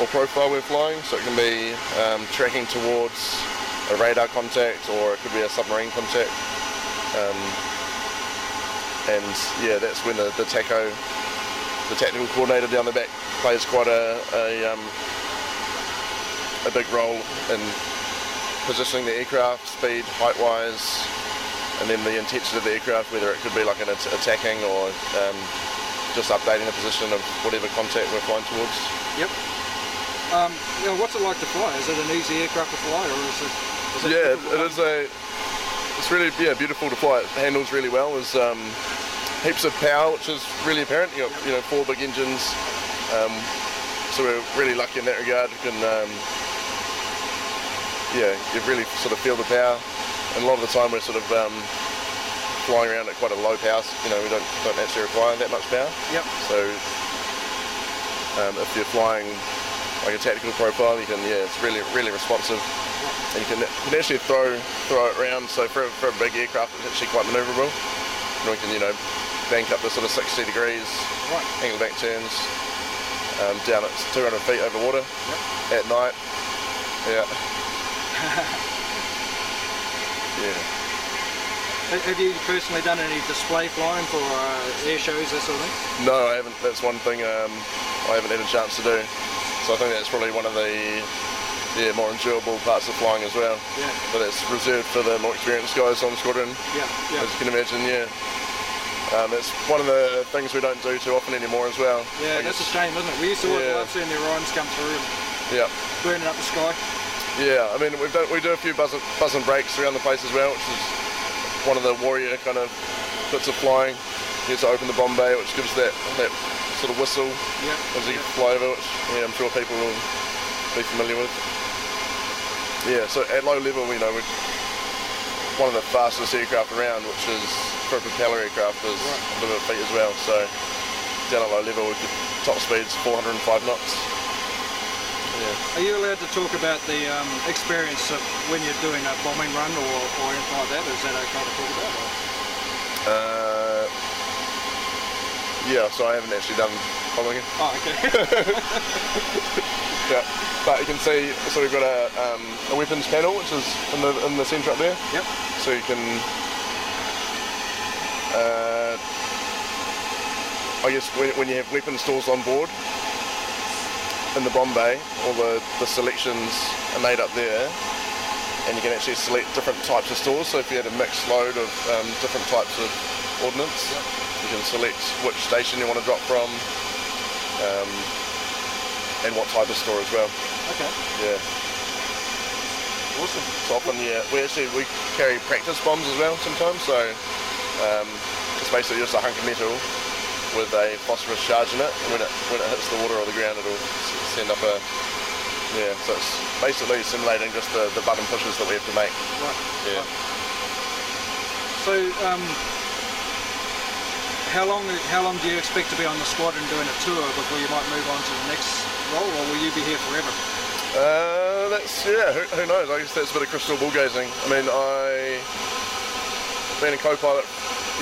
or profile we're flying. So it can be um, tracking towards a radar contact or it could be a submarine contact. Um, and yeah, that's when the, the TACO, the technical coordinator down the back, plays quite a, a, um, a big role in positioning the aircraft, speed, height-wise, and then the intention of the aircraft, whether it could be like an at- attacking or um, just updating the position of whatever contact we're flying towards. Yep. Um, you know, what's it like to fly? Is it an easy aircraft to fly, or is it? Is it yeah, it is a. It's really yeah beautiful to fly. It handles really well. There's um, heaps of power, which is really apparent. You know, you know four big engines. Um, so we're really lucky in that regard. You can um, yeah, you really sort of feel the power. And a lot of the time we're sort of um, flying around at quite a low power. You know, we don't don't actually require that much power. Yep. So um, if you're flying like a tactical profile, you can yeah, it's really really responsive, and you can, you can actually throw throw it around. So for, a- for a big aircraft, it's actually quite manoeuvrable. And we can you know bank up to sort of 60 degrees, Right. angle back turns, um, down at 200 feet over water yep. at night. Yeah. yeah. Have you personally done any display flying for uh, air shows, that sort of thing? No, I haven't. That's one thing um, I haven't had a chance to do. So I think that's probably one of the yeah more enjoyable parts of flying as well. Yeah. But it's reserved for the more experienced guys on squadron. Yeah, yeah. As you can imagine, yeah. Um, it's one of the things we don't do too often anymore as well. Yeah, that's a shame, isn't it? We used to Yeah. love seeing the Orions come through and Yeah. burning up the sky. Yeah, I mean we've done, we do a few buzz, buzz and breaks around the place as well, which is one of the warrior kind of bits of flying. You get to open the bomb bay, which gives that that sort of whistle Yeah. as you fly over, which yeah, I'm sure people will be familiar with. Yeah, so at low level, you know, we're one of the fastest aircraft around, which is for a propeller aircraft is a little bit of feat as well. So down at low level, we could top speeds 405 knots. Yeah. Are you allowed to talk about the um, experience of when you're doing a bombing run or, or anything like that? Is that okay to talk about? Or? Uh, yeah, so I haven't actually done bombing. It. Oh, okay. yeah, but you can see, so we've got a, um, a weapons panel, which is in the in the centre up there. Yep. So you can, uh, I guess when, when you have weapon stores on board in the bomb bay, all the, the selections are made up there, and you can actually select different types of stores. So if you had a mixed load of um, different types of ordnance, you can select which station you want to drop from, um, and what type of store as well. Okay. Yeah. Awesome. So often, yeah, we actually we carry practice bombs as well sometimes. So um, it's basically just a hunk of metal with a phosphorus charge in it. When it when it hits the water or the ground, it'll send up a yeah. So it's basically simulating just the, the button pushes that we have to make. Right. Yeah. So, um, how long how long do you expect to be on the squadron doing a tour before you might move on to the next role, or will you be here forever? Uh, that's yeah. Who, who knows? I guess that's a bit of crystal ball gazing. I mean, I been a co-pilot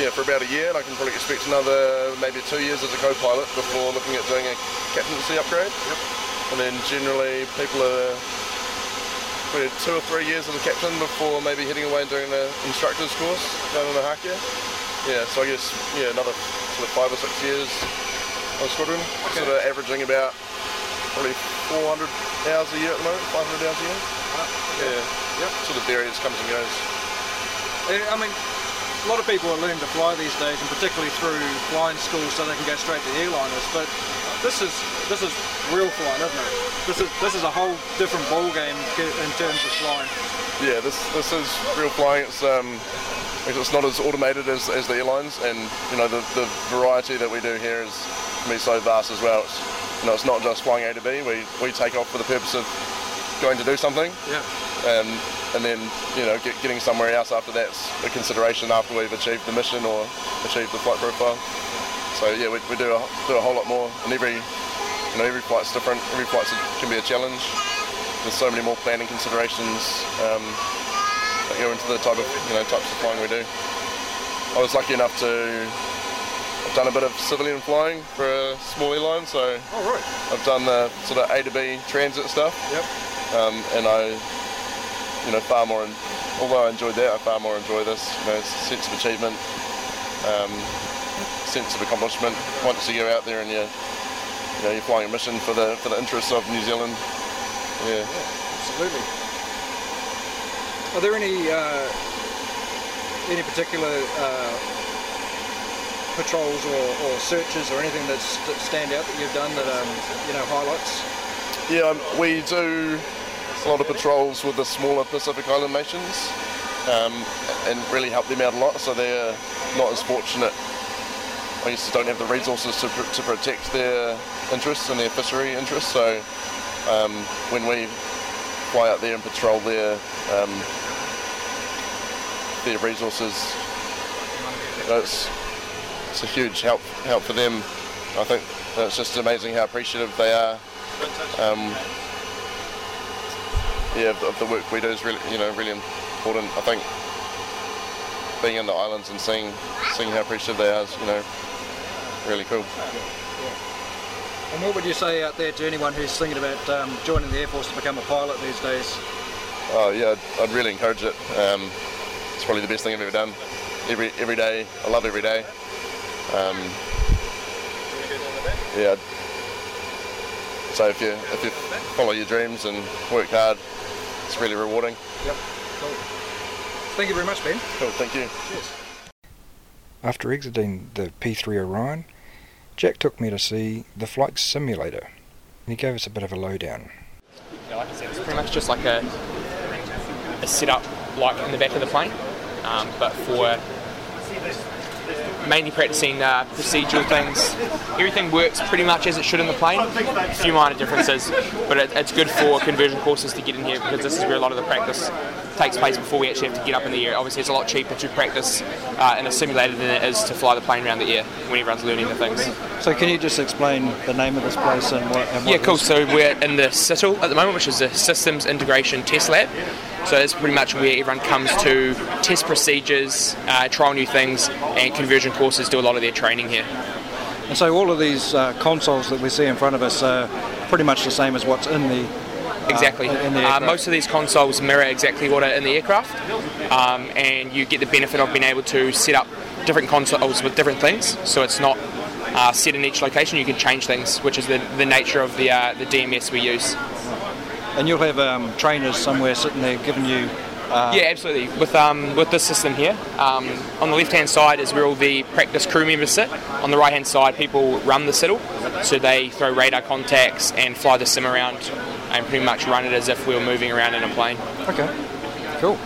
yeah for about a year, and I can probably expect another maybe two years as a co-pilot before looking at doing a captaincy upgrade. Yep. And then generally people are two or three years as a captain before maybe heading away and doing the instructor's course down in Ohakea. Yeah, so I guess yeah another sort of five or six years on squadron. Sort of averaging about probably 400 hours a year at the moment, 500 hours a year. Yeah. Yep. Sort of varies, comes and goes. Uh, I mean, a lot of people are learning to fly these days, and particularly through flying schools, so they can go straight to airliners. But this is this is real flying, isn't it? This is this is a whole different ball game in terms of flying. Yeah, this this is real flying. It's um, it's not as automated as, as the airlines, and you know the, the variety that we do here is can be so vast as well. It's, you know, it's not just flying A to B. We we take off for the purpose of going to do something. Yeah. Um, and then you know get, getting somewhere else after that's a consideration after we've achieved the mission or achieved the flight profile. So yeah, we, we do a, do a whole lot more, and every you know every flight's different. Every flight can be a challenge. There's so many more planning considerations um, that go into the type of you know types of flying we do. I was lucky enough to I've done a bit of civilian flying for a small airline, so Oh right. I've done the sort of A to B transit stuff. Yep. Um, and I, you know, far more. although I enjoyed that, I far more enjoy this. You know, sense of achievement, um, sense of accomplishment. Once you go out there and you, you know, you're flying a mission for the for the interests of New Zealand. Yeah. Absolutely. Are there any uh, any particular uh, patrols or, or searches or anything that's, that stand out that you've done that um, you know highlights? Yeah, um, we do a lot of patrols with the smaller Pacific Island nations um, and really help them out a lot. So they're not as fortunate. I guess don't have the resources to, pr- to protect their interests and their fishery interests. So um, when we fly out there and patrol their um, their resources, you know, it's, it's a huge help help for them. I think it's just amazing how appreciative they are. Um, yeah, of the, of the work we do is really, you know, really important. I think being in the islands and seeing seeing how appreciative they are is, you know, really cool. And what would you say out there to anyone who's thinking about um, joining the Air Force to become a pilot these days? Oh yeah, I'd, I'd really encourage it. Um, it's probably the best thing I've ever done. Every every day, I love every day. Um, yeah. So if you if you follow your dreams and work hard, it's really rewarding. Yep. Cool. Thank you very much, Ben. Cool. Thank you. Cheers. After exiting the P3 Orion, Jack took me to see the flight simulator. and He gave us a bit of a lowdown. Yeah, like I said, it's pretty much just like a, a setup like in the back of the plane, um, but for mainly practicing uh, procedural things. Everything works pretty much as it should in the plane. A few minor differences, but it, it's good for conversion courses to get in here because this is where a lot of the practice takes place before we actually have to get up in the air. Obviously, it's a lot cheaper to practice uh, in a simulator than it is to fly the plane around the air when everyone's learning the things. So can you just explain the name of this place and what? And what Yeah, cool. So we're in the SITL at the moment, which is the Systems Integration Test Lab. So it's pretty much where everyone comes to test procedures, uh, trial new things, and conversion courses do a lot of their training here. And so all of these uh, consoles that we see in front of us are pretty much the same as what's in the Exactly. uh, most of these consoles mirror exactly what are in the aircraft, um, and you get the benefit of being able to set up different consoles with different things. So it's not uh, set in each location. You can change things, which is the, the nature of the uh, the DMS we use. and you'll have um, trainers somewhere sitting there giving you. Uh, Yeah, absolutely. With um, with this system here, um, on the left hand side is where all the practice crew members sit. On the right hand side, people run the SITL, so they throw radar contacts and fly the sim around, and pretty much run it as if we were moving around in a plane. Okay. Cool.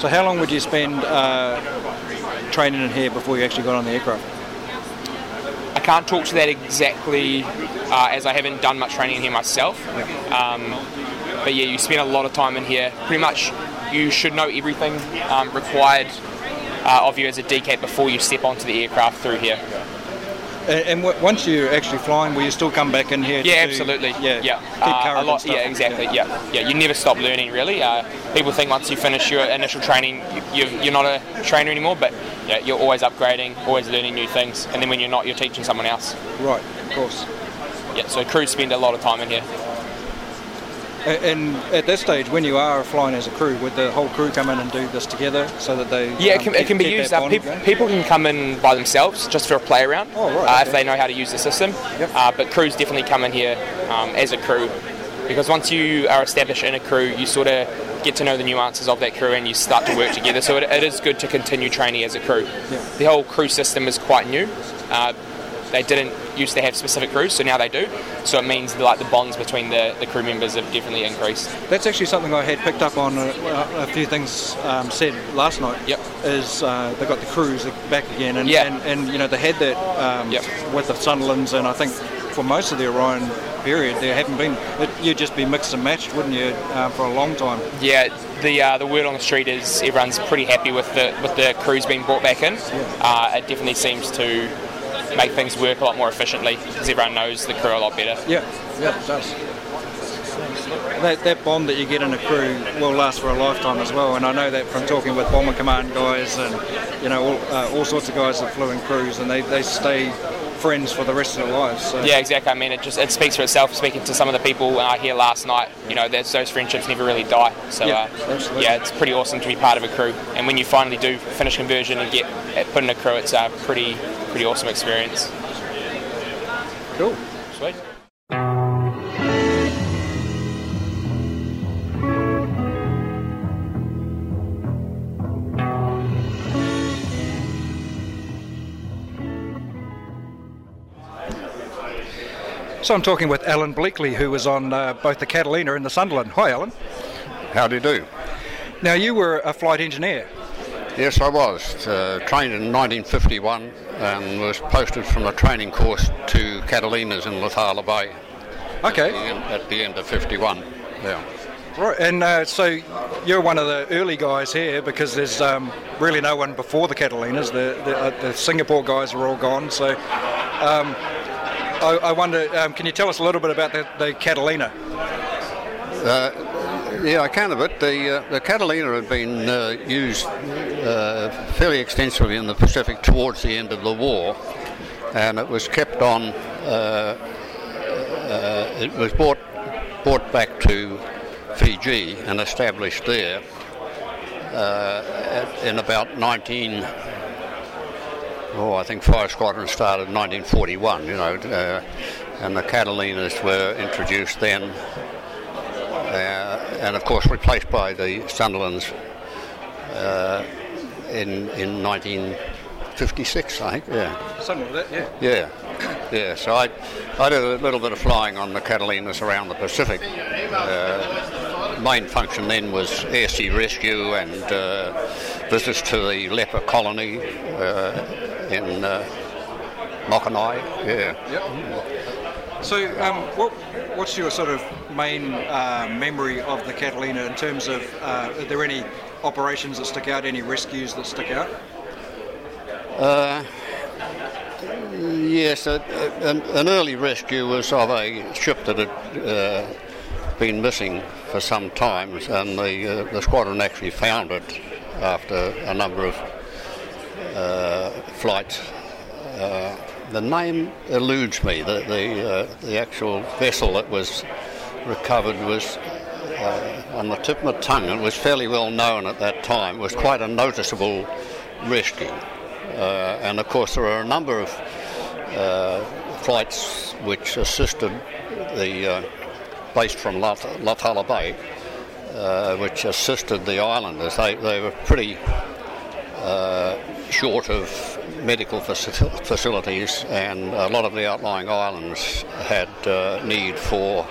So how long would you spend uh, training in here before you actually got on the aircraft? I can't talk to that exactly uh, as I haven't done much training in here myself. Um, but yeah, you spend a lot of time in here. Pretty much, you should know everything um, required uh, of you as a DCAT before you step onto the aircraft through here. And, and once you're actually flying, will you still come back in here? Yeah, absolutely. Yeah, yeah. Keep Uh, current a lot. stuff. Yeah, exactly. Yeah. yeah, You never stop learning, really. Uh, people think once you finish your initial training, you, you're not a trainer anymore, but yeah, you're always upgrading, always learning new things, and then when you're not, you're teaching someone else. Right, of course. Yeah. So crews spend a lot of time in here. And at this stage, when you are flying as a crew, would the whole crew come in and do this together so that they? Yeah, it um, can, it can be used. Uh, people can come in by themselves just for a play around Oh, right, uh, if they know how to use the system. Uh, but crews definitely come in here um, as a crew because once you are established in a crew, you sort of get to know the nuances of that crew and you start to work together. So it, it is good to continue training as a crew. The whole crew system is quite new. Uh, they didn't used to have specific crews, so now they do. So it means that, like the bonds between the, the crew members have definitely increased. That's actually something I had picked up on a, a few things um, said last night. Yep. Is uh, they got the crews back again, and, Yeah. and, and you know they had that um, with the Sunderlands, and I think for most of the Orion period there haven't been. It, you'd just be mixed and matched, wouldn't you, uh, for a long time? Yeah, the uh, the word on the street is everyone's pretty happy with the with the crews being brought back in. Uh, it definitely seems to make things work a lot more efficiently because everyone knows the crew a lot better. Yeah, yeah, it does. That, that bond that you get in a crew will last for a lifetime as well, and I know that from talking with bomber command guys and you know all, uh, all sorts of guys that flew in crews, and they, they stay friends for the rest of their lives. So. Yeah, exactly. I mean, it just it speaks for itself. Speaking to some of the people uh, here last night, you know, those friendships never really die. So Yeah, uh, yeah, it's pretty awesome to be part of a crew. And when you finally do finish conversion and get uh, put in a crew, it's a pretty pretty awesome experience. Cool. Sweet. So I'm talking with Alan Bleakley, who was on uh, both the Catalina and the Sunderland. Hi, Alan. How do you do? Now you were a flight engineer. Yes, I was. Uh, trained in 1951 and was posted from the training course to Catalinas in Lauthala Bay. Okay. At the end, at the end of 51. Yeah. Right, and uh, so you're one of the early guys here because there's um, really no one before the Catalinas. The the, uh, the Singapore guys are all gone. So um, I, I wonder, um, can you tell us a little bit about the, the Catalina? Uh, yeah, I can a bit. The, uh, the Catalina had been uh, used uh, fairly extensively in the Pacific towards the end of the war, and it was kept on. Uh, uh, it was brought brought back to Fiji and established there in about 19. Oh, I think Five Squadron started in 1941. You know, uh, and the Catalinas were introduced then uh, and of course replaced by the Sunderlands uh, in in 1956, I think. Yeah, Something like that, yeah. yeah, yeah. So I I did a little bit of flying on the Catalinas around the Pacific. Uh, main function then was air sea rescue and uh, visits to the leper colony uh, in uh, Makogai. Yeah. Yep. So um, what what's your sort of main uh, memory of the Catalina in terms of uh, are there any operations that stick out, any rescues that stick out? Yes, a, an, an early rescue was of a ship that had uh, been missing for some time, and the, uh, the squadron actually found it after a number of uh, flights. Uh, the name eludes me. The the, uh, the actual vessel that was recovered was uh, on the tip of my tongue. It was fairly well known at that time. It was quite a noticeable rescue. And of course, there are a number of flights which assisted the uh, based from Lat- Lauthala Bay, uh, which assisted the islanders. They, they were pretty uh, short of medical faci- facilities, and a lot of the outlying islands had uh, need for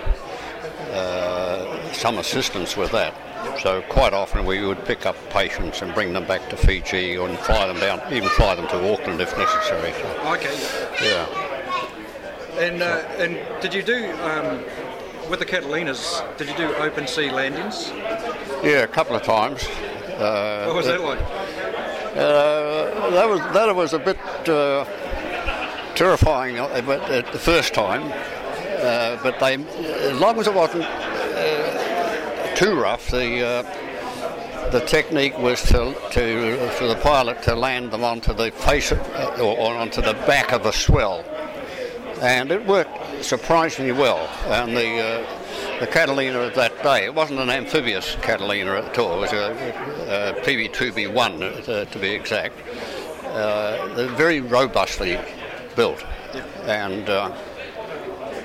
uh, some assistance with that. So quite often we would pick up patients and bring them back to Fiji and fly them down, even fly them to Auckland if necessary. So, Okay. yeah. And uh, and did you do um, with the Catalinas? Did you do open sea landings? Yeah, a couple of times. Uh, What was that like? Uh, that was that was a bit uh, terrifying uh, but at the first time, uh, but they, as long as it wasn't uh, too rough, the uh, the technique was to, to for the pilot to land them onto the face of, uh, or, onto the back of a swell, and it worked surprisingly well. And the uh, the Catalina of that day, it wasn't an amphibious Catalina at all. It was a, a PB2B1 uh, to be exact. Uh, they're very robustly built, and uh,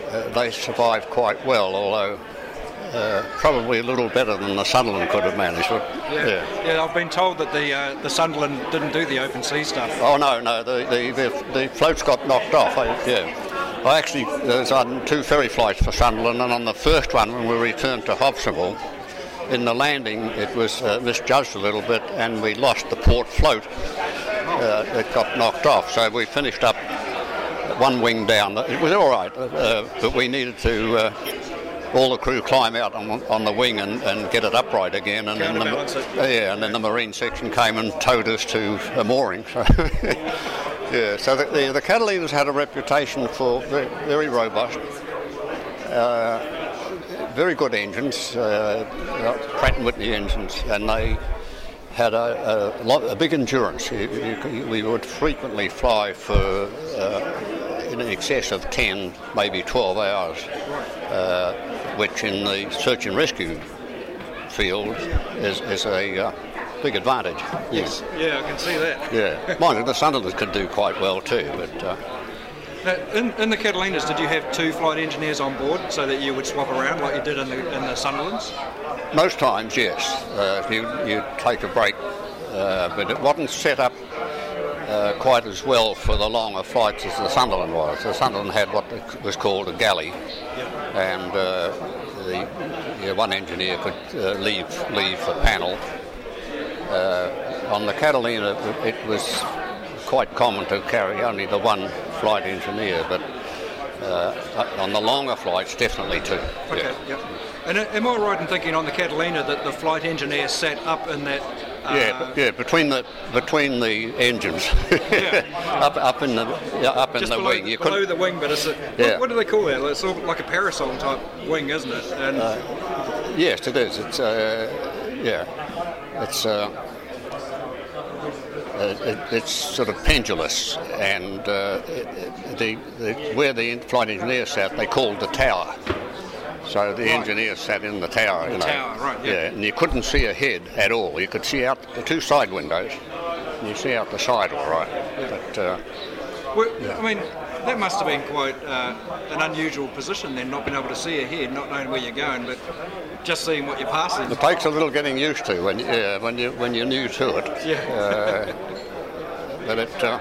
uh, they survived quite well, although uh, probably a little better than the Sunderland could have managed. But, Yeah. yeah. I've been told that the uh, the Sunderland didn't do the open sea stuff. Oh no, no, the the, the, the floats got knocked off. I, yeah, I actually was on two ferry flights for Sunderland, and on the first one when we returned to Hobsonville, in the landing it was uh, misjudged a little bit, and we lost the port float. Uh, it got knocked off, so we finished up one wing down. It was all right, uh, but we needed to. Uh, all the crew climb out on, on the wing and, and get it upright again, and then the, yeah, and then the marine section came and towed us to a mooring. So, yeah, so the, the, the Catalinas had a reputation for very, very robust, uh, very good engines, uh, Pratt and Whitney engines, and they had a, a, lot, a big endurance. You- you- we would frequently fly for uh, in excess of 10, maybe 12 hours, uh, which in the search and rescue field is, is a uh, big advantage. Yes. Yeah, I can see that. Yeah. Mind you, the Sunderlands could do quite well too, but uh, Now, in, in the Catalinas, did you have two flight engineers on board so that you would swap around like you did in the in the Sunderlands? most times, yes, uh, you you take a break, uh, but it wasn't set up uh, quite as well for the longer flights as the Sunderland was. The Sunderland had what was called a galley, and uh, the yeah, one engineer could uh, leave leave the panel. Uh, on the Catalina, it was quite common to carry only the one flight engineer, but uh, on the longer flights, definitely two. Okay. Yep. And am I right in thinking on the Catalina that the flight engineer sat up in that? Uh, Yeah, yeah, between the between the engines, up up in the yeah, up in just the below, wing. You below couldn't. the wing, but it's a, Yeah. what, what do they call that? It's sort of like a parasol type wing, isn't it? And Yes, it is. It's uh, yeah, it's. Uh, uh, it, it's sort of pendulous, and uh, it, the, the, where the flight engineer sat, they called the tower. So the engineer sat in the tower, you know. tower, right, yeah. and you couldn't see ahead at all. You could see out the two side windows. and You see out the side all right, but uh, Well, I mean, that must have been quite uh, an unusual position then, not being able to see ahead, not knowing where you're going, but just seeing what you're passing. It takes a little getting used to when yeah, when you when you're new to it. Yeah. Uh, but it uh,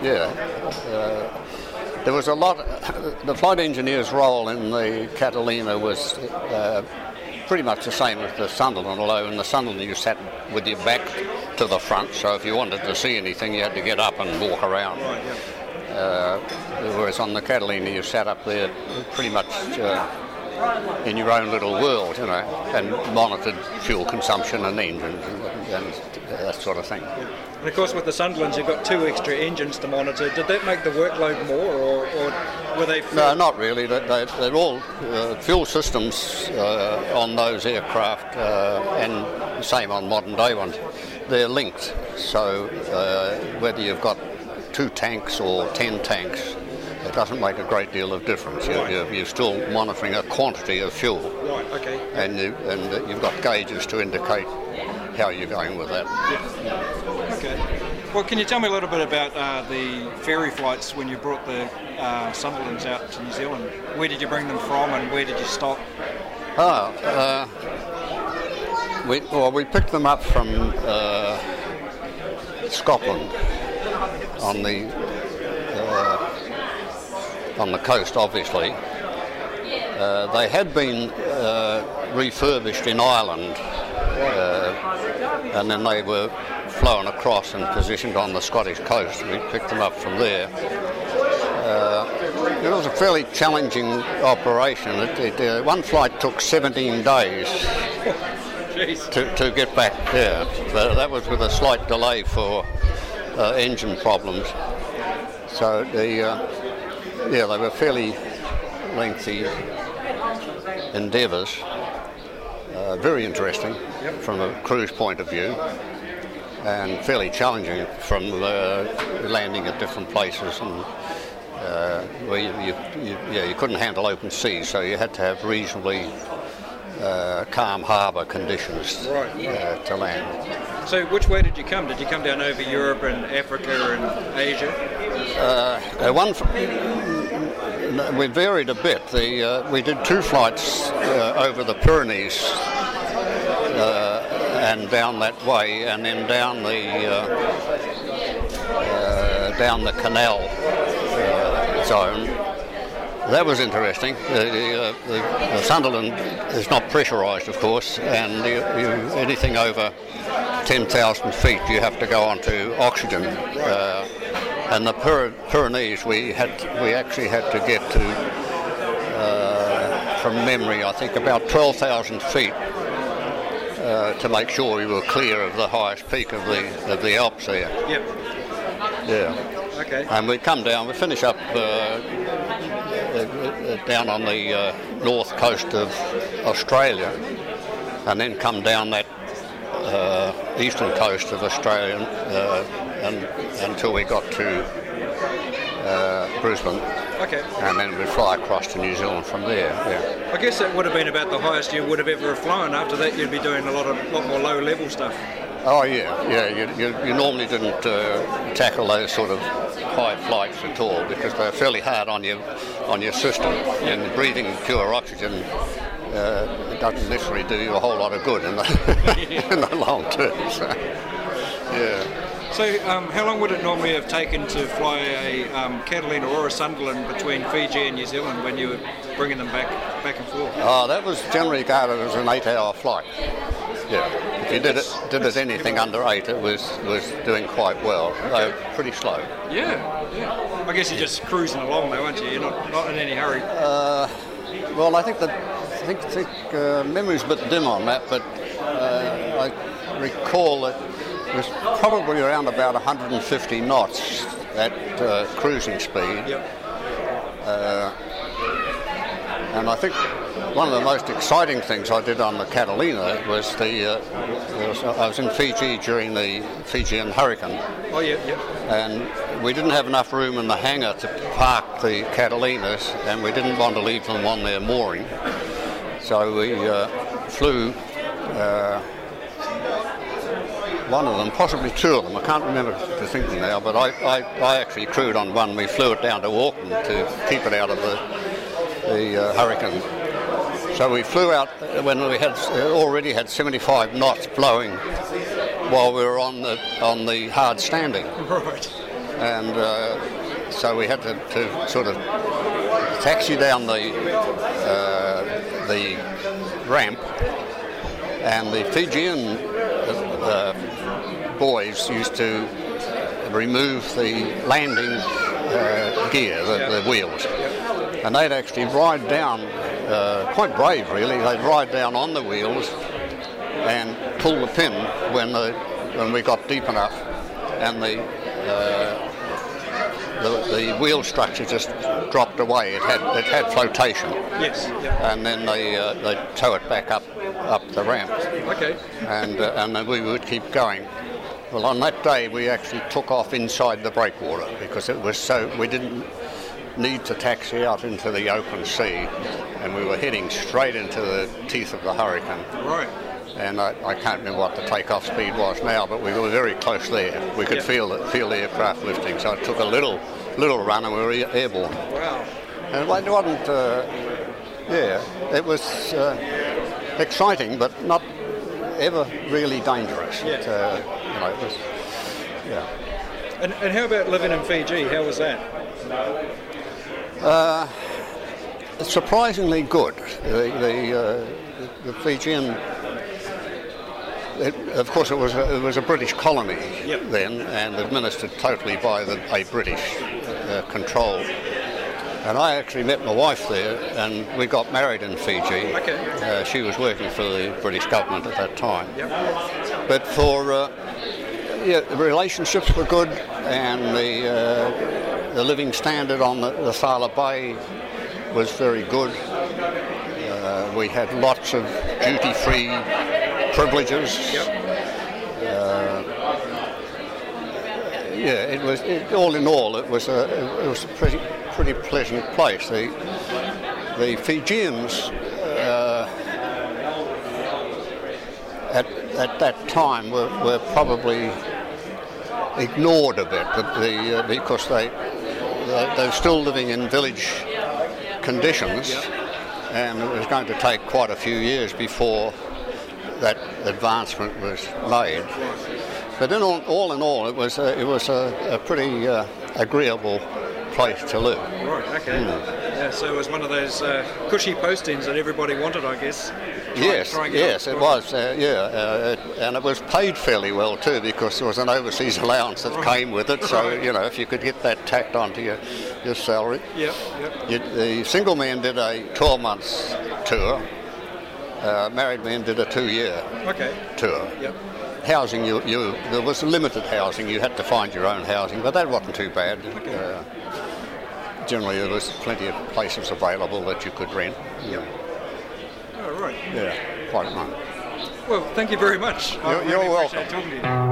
yeah. There was a lot. The flight engineer's role in the Catalina was uh, pretty much the same as the Sunderland, although in the Sunderland you sat with your back to the front, so if you wanted to see anything, you had to get up and walk around. Uh, whereas on the Catalina, you sat up there pretty much uh, in your own little world, you know, and monitored fuel consumption and engines and, and that sort of thing. And of course, with the Sunderlands, you've got two extra engines to monitor. Did that make the workload more, or, or were they? No, not really. They, they, they're all uh, fuel systems uh, on those aircraft, uh, and the same on modern day ones. They're linked, so uh, whether you've got two tanks or ten tanks, doesn't make a great deal of difference. You're, you're, you're still monitoring a quantity of fuel, Right. Okay. and you, and you've got gauges to indicate how you're going with that. Okay. Well, can you tell me a little bit about uh, the ferry flights when you brought the uh, Sunderlands out to New Zealand? Where did you bring them from, and where did you stop? Ah, uh, we, well, we picked them up from uh, Scotland on the uh, on the coast, obviously, Uh, they had been uh, refurbished in Ireland, uh, and then they were flown across and positioned on the Scottish coast. We picked them up from there. Uh, it was a fairly challenging operation. It, it, uh, one flight took 17 days to, to get back there. But that was with a slight delay for uh, engine problems. So the uh, yeah, they were fairly lengthy endeavours. Uh, very interesting from a cruise point of view, and fairly challenging from uh, landing at different places and uh, where you, you, you, yeah, you couldn't handle open sea, so you had to have reasonably uh, calm harbour conditions uh, to land. So, which way did you come? Did you come down over Europe and Africa and Asia? Uh, uh, one, f- n- we varied a bit. The, uh, we did two flights uh, over the Pyrenees uh, and down that way, and then down the uh, down the canal zone. That was interesting. The, the, the Sunderland is not pressurised, of course, and you, you, anything over 10,000 feet, you have to go onto oxygen. Uh, and the Pyre- Pyrenees, we had we actually had to get to, uh, from memory, I think about 12,000 feet uh, to make sure we were clear of the highest peak of the of the Alps there. Yep. Yeah. Okay. And we come down, we finish up uh, uh, down on the uh, north coast of Australia, and then come down that uh, eastern coast of Australia uh, and, until we got to uh, Brisbane. Okay. And then we'd fly across to New Zealand from there. Yeah. I guess that would have been about the highest you would have ever flown. After that, you'd be doing a lot of lot more low level stuff. Oh yeah, yeah. You, you, you normally didn't uh, tackle those sort of high flights at all because they're fairly hard on your on your system, and breathing pure oxygen uh, doesn't necessarily do you a whole lot of good in the in the long term. So, yeah. So, um, how long would it normally have taken to fly a um, Catalina or a Sunderland between Fiji and New Zealand when you were bringing them back back and forth? Oh, that was generally regarded as an eight-hour flight. Yeah. If you did it did it anything under eight, it was was doing quite well. Though pretty slow. Yeah, yeah. I guess you're just cruising along though, aren't you? You're not, not in any hurry. Uh, well, I think that think, think uh, memory's a bit dim on that, but uh, I recall that it was probably around about 150 knots at uh, cruising speed. Uh, and I think one of the most exciting things I did on the Catalina was the uh, was, I was in Fiji during the Fijian hurricane Oh yeah, yeah. and we didn't have enough room in the hangar to park the Catalinas, and we didn't want to leave them on their mooring. So we uh, flew uh, one of them, possibly two of them. I can't remember distinctly now, but I, I, I actually crewed on one. We flew it down to Auckland to keep it out of the, the uh, hurricane. So we flew out when we had already had 75 knots blowing while we were on the on the hard standing. Right. And uh, so we had to, to sort of taxi down the uh, the ramp, and the Fijian uh, boys used to remove the landing uh, gear, the, the wheels, and they'd actually ride down, uh, quite brave really. They'd ride down on the wheels and pull the pin when the when we got deep enough, and the uh, the, the wheel structure just dropped away. It had it had flotation, Yes. Yeah. and then they uh, they tow it back up up the ramp, Okay. and uh, and then we would keep going. Well, on that day we actually took off inside the breakwater because it was so we didn't need to taxi out into the open sea, and we were heading straight into the teeth of the hurricane. Right. And I, I can't remember what the takeoff speed was now, but we were very close there. We could Yeah. feel the, feel the aircraft lifting, so it took a little little run and we were airborne. Wow. And it wasn't, uh, yeah, it was uh, exciting, but not ever really dangerous. Yeah. It, uh, you know, it was, yeah. And, and how about living in Fiji? How was that? Uh, surprisingly good. The, the, uh, the Fijian, it, of course, it was a, it was a British colony Yep. then and administered totally by the, a British uh, control. And I actually met my wife there, and we got married in Fiji. Okay. Uh, she was working for the British government at that time. Yep. But for uh, yeah, the relationships were good, and the uh, the living standard on the, the Sala Bay was very good. Uh, we had lots of duty-free privileges. Uh, yeah, it was it, all in all, it was a it was a pretty pretty pleasant place. The the Fijians. Uh, at, at that time were, were probably ignored a bit the, uh, because they, they they were still living in village conditions and it was going to take quite a few years before that advancement was made. But in all, all in all, it was a, it was a, a pretty uh, agreeable place to live. Right, okay. Yeah, so it was one of those uh, cushy postings that everybody wanted, I guess. Try- Yes, try yes, it was. Uh, yeah, uh, it, and it was paid fairly well too because there was an overseas allowance that came with it. So Right. you know, if you could get that tacked onto your your salary. Yep, yep. You, the single man did a 12 months tour. Uh, married man did a two-year Okay. tour. Yep. Housing, you, you there was limited housing. You had to find your own housing, but that wasn't too bad. Uh, generally, there was plenty of places available that you could rent. Yep. All right. Yeah, quite nice. Well, thank you very much. You're- you're really welcome.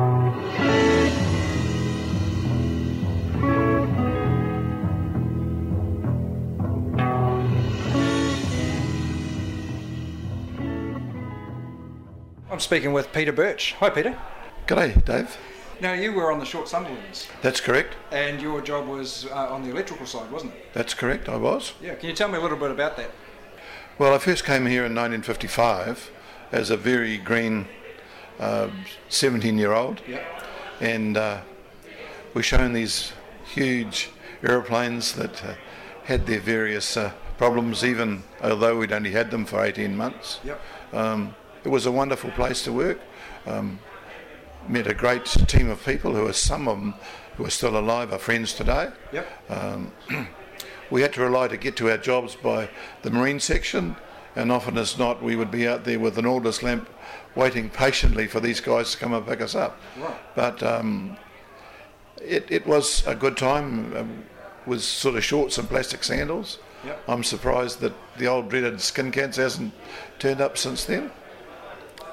I'm speaking with Peter Birch. Hi, Peter. G'day, Dave. Now, you were on the Short Sunderlands, That's correct. and your job was uh, on the electrical side, wasn't it? That's correct, I was. Yeah. Can you tell me a little bit about that? Well, I first came here in 1955 as a very green 17 year old, Yeah. and uh, we're shown these huge aeroplanes that uh, had their various uh, problems, even although we'd only had them for 18 months. Yep. Um, it was a wonderful place to work. Um, met a great team of people who are some of them who are still alive, are friends today. Yep. Um, we had to rely to get to our jobs by the marine section, and often as not, we would be out there with an Aldis lamp waiting patiently for these guys to come and pick us up. Right. But um, it, it was a good time um, with sort of shorts and plastic sandals. Yep. I'm surprised that the old dreaded skin cancer hasn't turned up since then.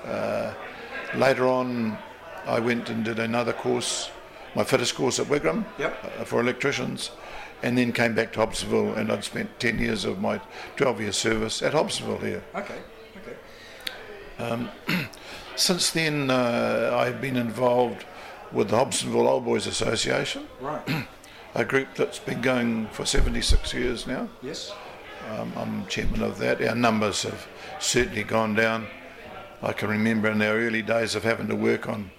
Uh, later on, I went and did another course, my fittest course at Wigram Yep. uh, for electricians, and then came back to Hobsonville, and I'd spent 10 years of my 12 year service at Hobsonville here. Okay. Okay. Um, since then, uh, I've been involved with the Hobsonville Old Boys Association, Right. a group that's been going for 76 years now. yes. Um, I'm chairman of that. Our numbers have certainly gone down. I can remember in our early days of having to work on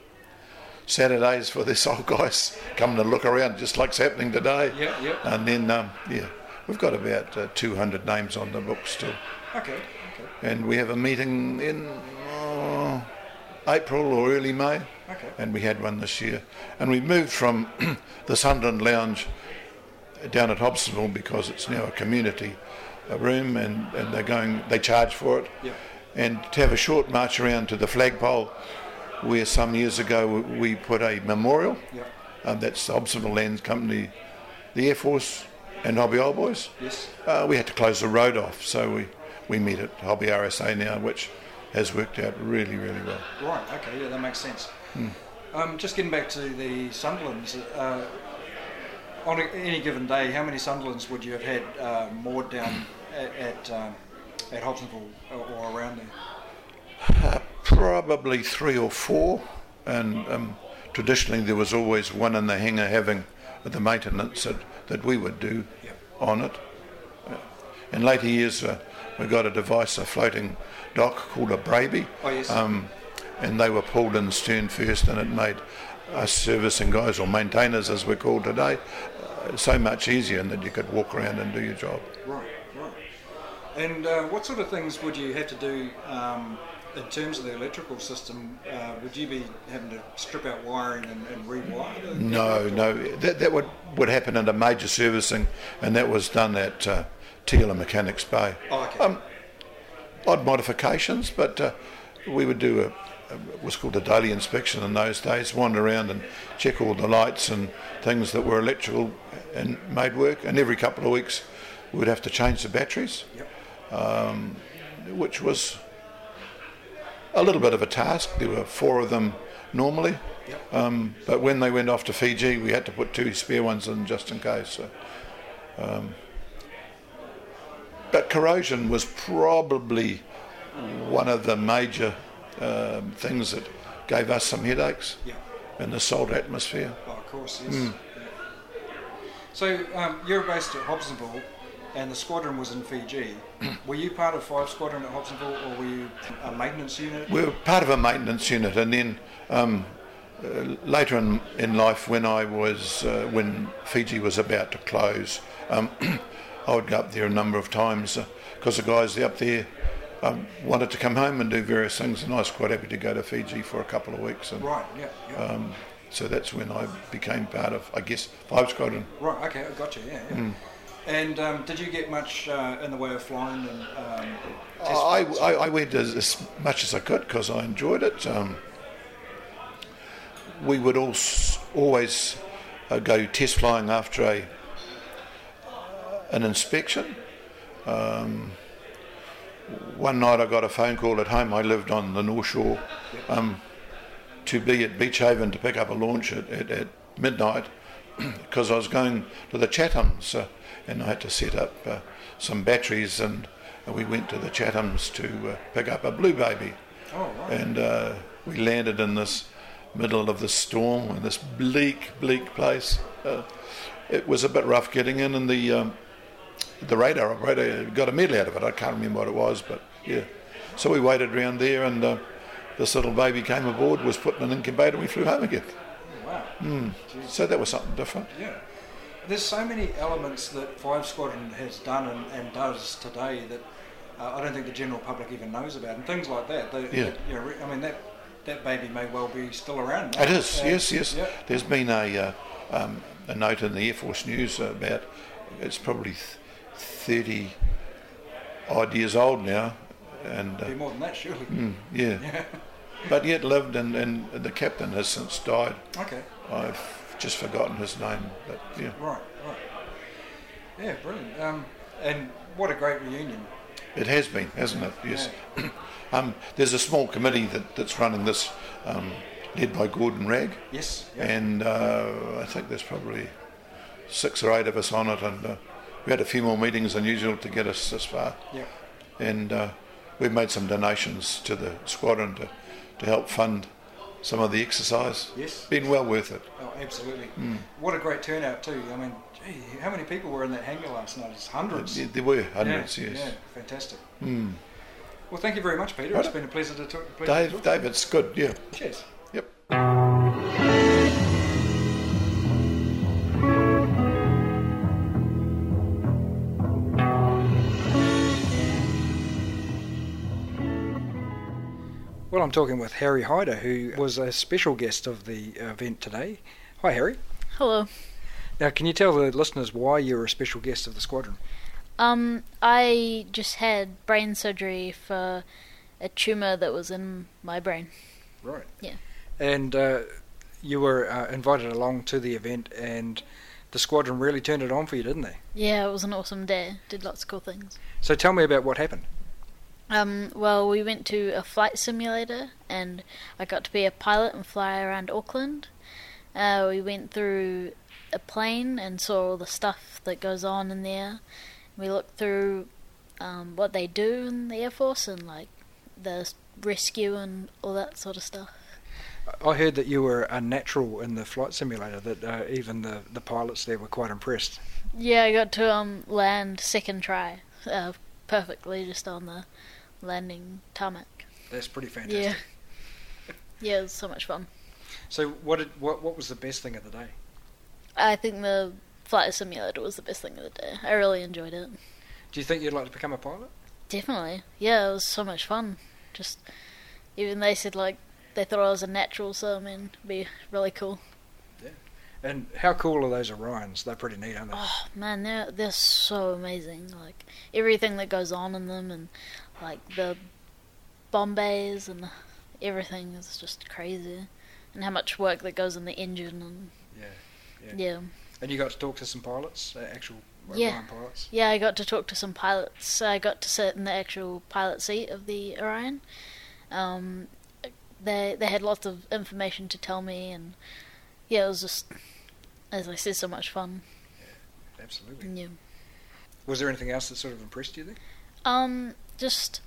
Saturdays for this old guys coming to look around, just like's happening today. Yeah, yeah. And then, um, yeah, we've got about uh, 200 names on the book still. Okay. Okay. And we have a meeting in uh, April or early May. Okay. And we had one this year. And we moved from the Sunderland Lounge down at Hobsonville because it's now a community uh room and, and they're going, they charge for it. Yeah. And to have a short march around to the flagpole where some years ago we put a memorial. Yeah. Um, that's the Hobsonville Land Company, the Air Force and Hobby Old Boys. Yes. Uh, we had to close the road off, so we, we meet at Hobby RSA now, which has worked out really, really well. Right. Okay. Yeah, that makes sense. Hmm. Um, just getting back to the Sunderlands. Uh, on a, any given day, how many Sunderlands would you have had uh, moored down at at, um, at Hobsonville or, or around there? Uh, probably three or four, and um, traditionally there was always one in the hangar having the maintenance that, that we would do on it. In later years, uh, we got a device, a floating dock called a Braby, Oh, yes. um, and they were pulled in stern first, and it made us servicing guys or maintainers, as we're called today, uh, so much easier, and that you could walk around and do your job. And uh, what sort of things would you have to do um, in terms of the electrical system? Uh, would you be having to strip out wiring and, and rewire? No, no, that, that would, would happen under major servicing, and that was done at uh, TEAL Mechanics Bay. Oh, okay. Um, odd modifications, but uh, we would do a, a what's called a daily inspection in those days, wander around and check all the lights and things that were electrical and made work. And every couple of weeks, we would have to change the batteries, um, which was a little bit of a task. There were four of them normally, um, but when they went off to Fiji, we had to put two spare ones in just in case. So, um, but corrosion was probably one of the major um, things that gave us some headaches Yeah. in the salt atmosphere. Oh, of course, yes. Mm. Yeah. So um, you're based at Hobsonville, and the squadron was in Fiji. were you part of Five Squadron at Hobsonville, or were you a maintenance unit? We were part of a maintenance unit, and then um, uh, later in, in life, when I was uh, when Fiji was about to close, um, I would go up there a number of times because the guys up there um, wanted to come home and do various things, and I was quite happy to go to Fiji for a couple of weeks. And, Right, yeah, yeah. Um, so that's when I became part of, I guess, Five Squadron. Right, okay, I got you, yeah. yeah. Mm. And um, did you get much uh, in the way of flying and um, I? I, I went as, as much as I could because I enjoyed it. Um, we would als- always uh, go test flying after a an inspection. Um, one night I got a phone call at home. I lived on the North Shore um, to be at Beach Haven to pick up a launch at, at, at midnight because I was going to the Chathams uh, and I had to set up uh, some batteries and we went to the Chathams to uh, pick up a blue baby. Oh, right. And uh, we landed in this middle of the storm in this bleak, bleak place. Uh, it was a bit rough getting in, and the um, the radar operator got a medal out of it. I can't remember what it was, but yeah. So we waited around there, and uh, this little baby came aboard, was put in an incubator, and we flew home again. Wow. Mm. So that was something different. Yeah. There's so many elements that Five Squadron has done and, and does today that uh, I don't think the general public even knows about, and things like that. They, Yeah. you know, I mean, that that baby may well be still around. now. It is, Uh, yes, yes. Yeah. There's been a, uh, um, a note in the Air Force News about it's probably th- 30 odd years old now. and uh, Be more than that, surely. mm, yeah. Yeah. But yet lived, and, and the captain has since died. Okay. I've just forgotten his name, but yeah. Right, right. Yeah, brilliant. Um, and what a great reunion. It has been, hasn't it? Yes. um, there's a small committee that, that's running this, um, led by Gordon Ragg. Yes, yeah. And uh, I think there's probably six or eight of us on it, and uh, we had a few more meetings than usual to get us this far. Yeah. And uh, we've made some donations to the squadron to, to help fund some of the exercise. Yes. Been well worth it. Oh, absolutely. Mm. What a great turnout too. I mean, gee, how many people were in that hangar last night? It's hundreds. There- there were hundreds, yeah, yes. Yeah, fantastic. Mm. Well, thank you very much, Peter. Right. It's been a pleasure to talk. pleasure to Dave, talk. Dave, it's good, yeah. Cheers. Yep. Well, I'm talking with Harry Hyder, who was a special guest of the event today. Hi, Harry. Hello. Now, can you tell the listeners why you're a special guest of the squadron? Um, I just had brain surgery for a tumor that was in my brain. Right. Yeah. And uh, you were uh, invited along to the event, and the squadron really turned it on for you, didn't they? Yeah, it was an awesome day. Did lots of cool things. So tell me about what happened. Um, well, we went to a flight simulator, and I got to be a pilot and fly around Auckland. Uh, we went through a plane and saw all the stuff that goes on in there. We looked through um, what they do in the Air Force and like the rescue and all that sort of stuff. I heard that you were a natural in the flight simulator, that uh, even the, the pilots there were quite impressed. Yeah, I got to um, land second try uh, perfectly just on the landing tarmac. That's pretty fantastic. Yeah. Yeah, it was so much fun. So, what, did, what, what was the best thing of the day? I think the flight simulator was the best thing of the day. I really enjoyed it. Do you think you'd like to become a pilot? Definitely. Yeah, it was so much fun. Just even they said like they thought I was a natural, so I mean, it'd be really cool. Yeah. And how cool are those Orions? They're pretty neat, aren't they? Oh man, they're they're so amazing. Like everything that goes on in them, and like the bomb bays and everything is just crazy. And how much work that goes in the engine and yeah, yeah. And you got to talk to some pilots, uh, actual Yeah. Orion pilots. Yeah, I got to talk to some pilots. I got to sit in the actual pilot seat of the Orion. Um, they they had lots of information to tell me, and yeah, it was just, as I said, so much fun. Yeah, absolutely. Yeah. Was there anything else that sort of impressed you there? Um, just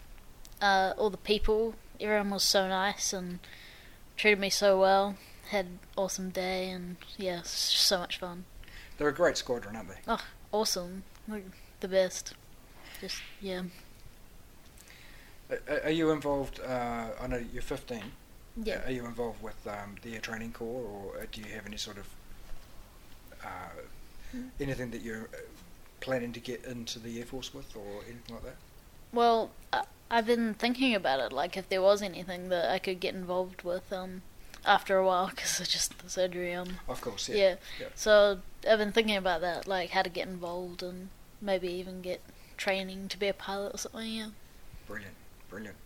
uh, all the people. Everyone was so nice and treated me so well. Had an awesome day, and yeah, it's just so much fun. They're a great squadron, aren't they? Oh, awesome! Like, the best. Just yeah. Are, are you involved? Uh, I know you're 15. Yeah. Are you involved with um, the Air Training Corps, or do you have any sort of uh, Hmm. anything that you're uh, planning to get into the Air Force with, or anything like that? Well, I, I've been thinking about it, like if there was anything that I could get involved with um, after a while, because of just the surgery. Um, Of course, yeah. yeah. Yeah. So I've been thinking about that, like how to get involved and maybe even get training to be a pilot or something. Yeah. Brilliant, brilliant.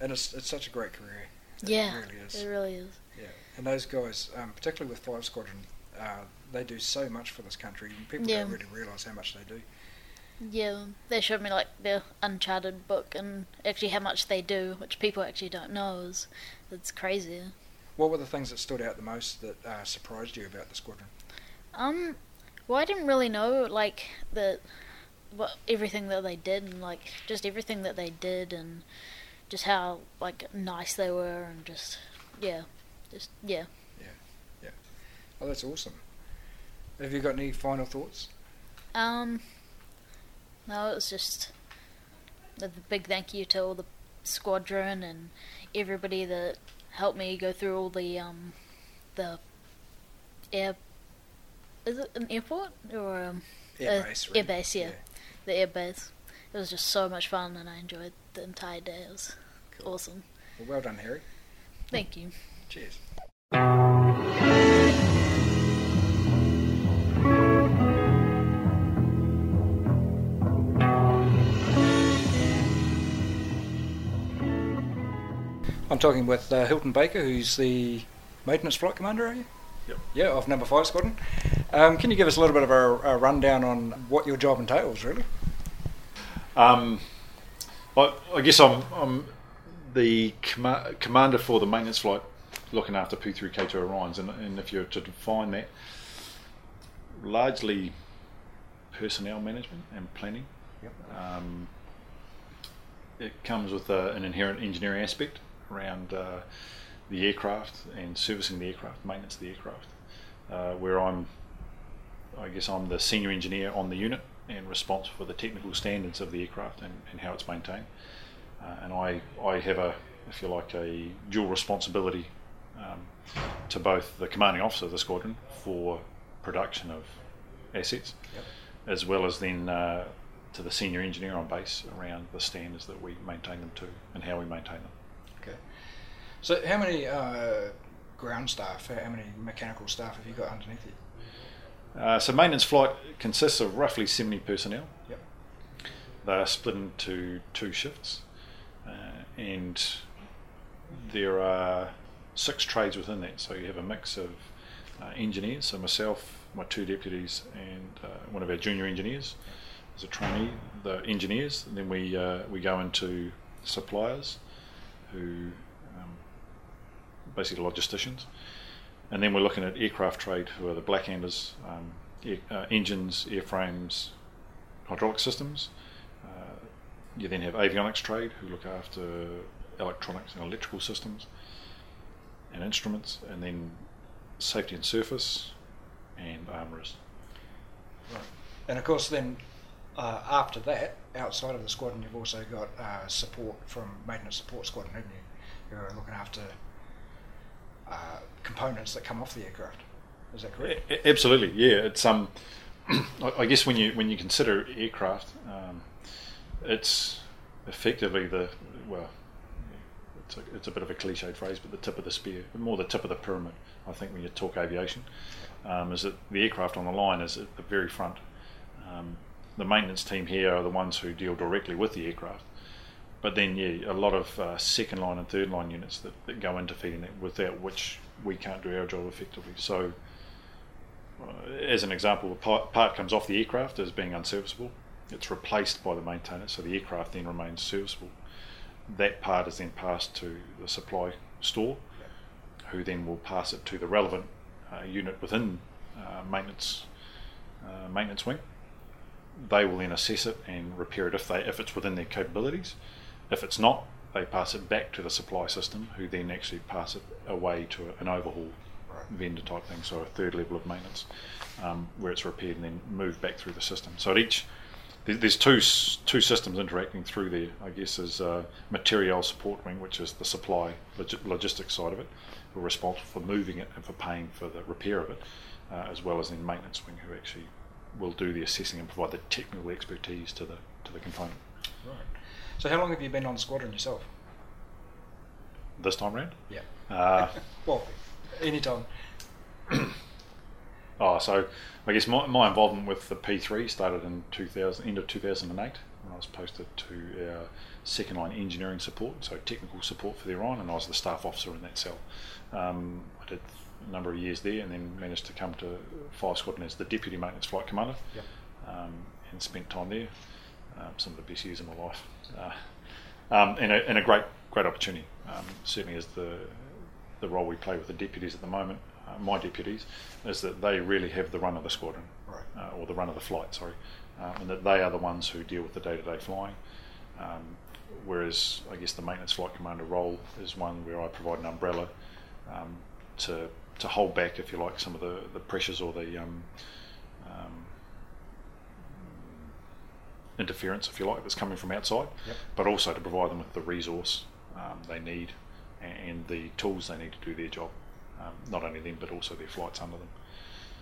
And it's it's such a great career. It yeah. really is. It really is. Yeah, and those guys, um, particularly with Five Squadron, uh, they do so much for this country, and people Yeah. don't really realise how much they do. Yeah, they showed me like their Uncharted book and actually how much they do, which people actually don't know is it's crazy. What were the things that stood out the most that uh, surprised you about the squadron? Um, well, I didn't really know like the what everything that they did and like just everything that they did and just how like nice they were and just yeah, just yeah. Yeah, yeah. Oh, that's awesome. Have you got any final thoughts? Um, no, it was just a big thank you to all the squadron and everybody that helped me go through all the um the air. Is it an airport or um, airbase? uh, base, Air base, yeah. the airbase. It was just so much fun, and I enjoyed the entire day. It was awesome. Well, well done, Harry. Thank you. Cheers. I'm talking with uh, Hilton Baker, who's the maintenance flight commander, are you? Yep. Yeah, of Number Five Squadron. Um, can you give us a little bit of a, a rundown on what your job entails, really? Um, I, I guess I'm, I'm the comma- commander for the maintenance flight, looking after P3K2 Orions, and, and if you're to define that, largely personnel management and planning. Yep. Um, it comes with a, an inherent engineering aspect around uh, the aircraft and servicing the aircraft, maintenance of the aircraft, uh, where I'm, I guess I'm the senior engineer on the unit and responsible for the technical standards of the aircraft and, and how it's maintained. Uh, and I, I have a, if you like, a dual responsibility um, to both the commanding officer of the squadron for production of assets, as well as then uh, to the senior engineer on base around the standards that we maintain them to and how we maintain them. So, how many uh, ground staff, how many mechanical staff have you got underneath you? Uh, so maintenance flight consists of roughly 70 personnel. Yep. They are split into two shifts, uh, and there are six trades within that. So you have a mix of uh, engineers. So myself, my two deputies, and uh, one of our junior engineers as a trainee. The engineers. And then we uh, we go into suppliers, who basically logisticians. And then we're looking at aircraft trade, who are the blackhanders, um, air, uh, engines, airframes, hydraulic systems. Uh, you then have avionics trade, who look after electronics and electrical systems and instruments, and then safety and surface and armourers. Right. And of course, then uh, after that, outside of the squadron, you've also got uh, support from maintenance support squadron, haven't you? Who are looking after uh, components that come off the aircraft. Is that correct? Absolutely, yeah. It's um, I I guess when you when you consider aircraft, um, it's effectively the well, it's a, it's a bit of a cliched phrase, but the tip of the spear, more the tip of the pyramid. I think when you talk aviation, um, is that the aircraft on the line is at the very front. Um, the maintenance team here are the ones who deal directly with the aircraft. But then, yeah, a lot of uh, second line and third line units that, that go into feeding that, without which we can't do our job effectively. So, uh, as an example, a part, comes off the aircraft as being unserviceable. It's replaced by the maintainer, so the aircraft then remains serviceable. That part is then passed to the supply store, who then will pass it to the relevant uh, unit within uh, maintenance uh, maintenance wing. They will then assess it and repair it if they if it's within their capabilities. If it's not, they pass it back to the supply system, who then actually pass it away to an overhaul vendor type thing, so a third level of maintenance, um, where it's repaired and then moved back through the system. So at each there's two two systems interacting through there. I guess is uh, material support wing, which is the supply log- logistics side of it, who are responsible for moving it and for paying for the repair of it, uh, as well as then maintenance wing, who actually will do the assessing and provide the technical expertise to the to the component. So how long have you been on the squadron yourself? This time round? Yeah. Uh, well, anytime. Oh, so I guess my, my involvement with the P3 started in 2000, end of 2008 when I was posted to our second line engineering support, so technical support for the Orion, and I was the staff officer in that cell. Um, I did a number of years there and then managed to come to Five Squadron as the Deputy Maintenance Flight Commander Yep. um, and spent time there. Um, some of the best years of my life. Uh, um, and, a, and a great great opportunity. Um, certainly as the the role we play with the deputies at the moment, uh, my deputies, is that they really have the run of the squadron, Right. uh, or the run of the flight, sorry, um, and that they are the ones who deal with the day-to-day flying. Um, whereas I guess the maintenance flight commander role is one where I provide an umbrella um, to to hold back, if you like, some of the, the pressures or the um, um, interference, if you like, that's coming from outside, Yep. but also to provide them with the resource um, they need and the tools they need to do their job. Um, not only them, but also their flights under them.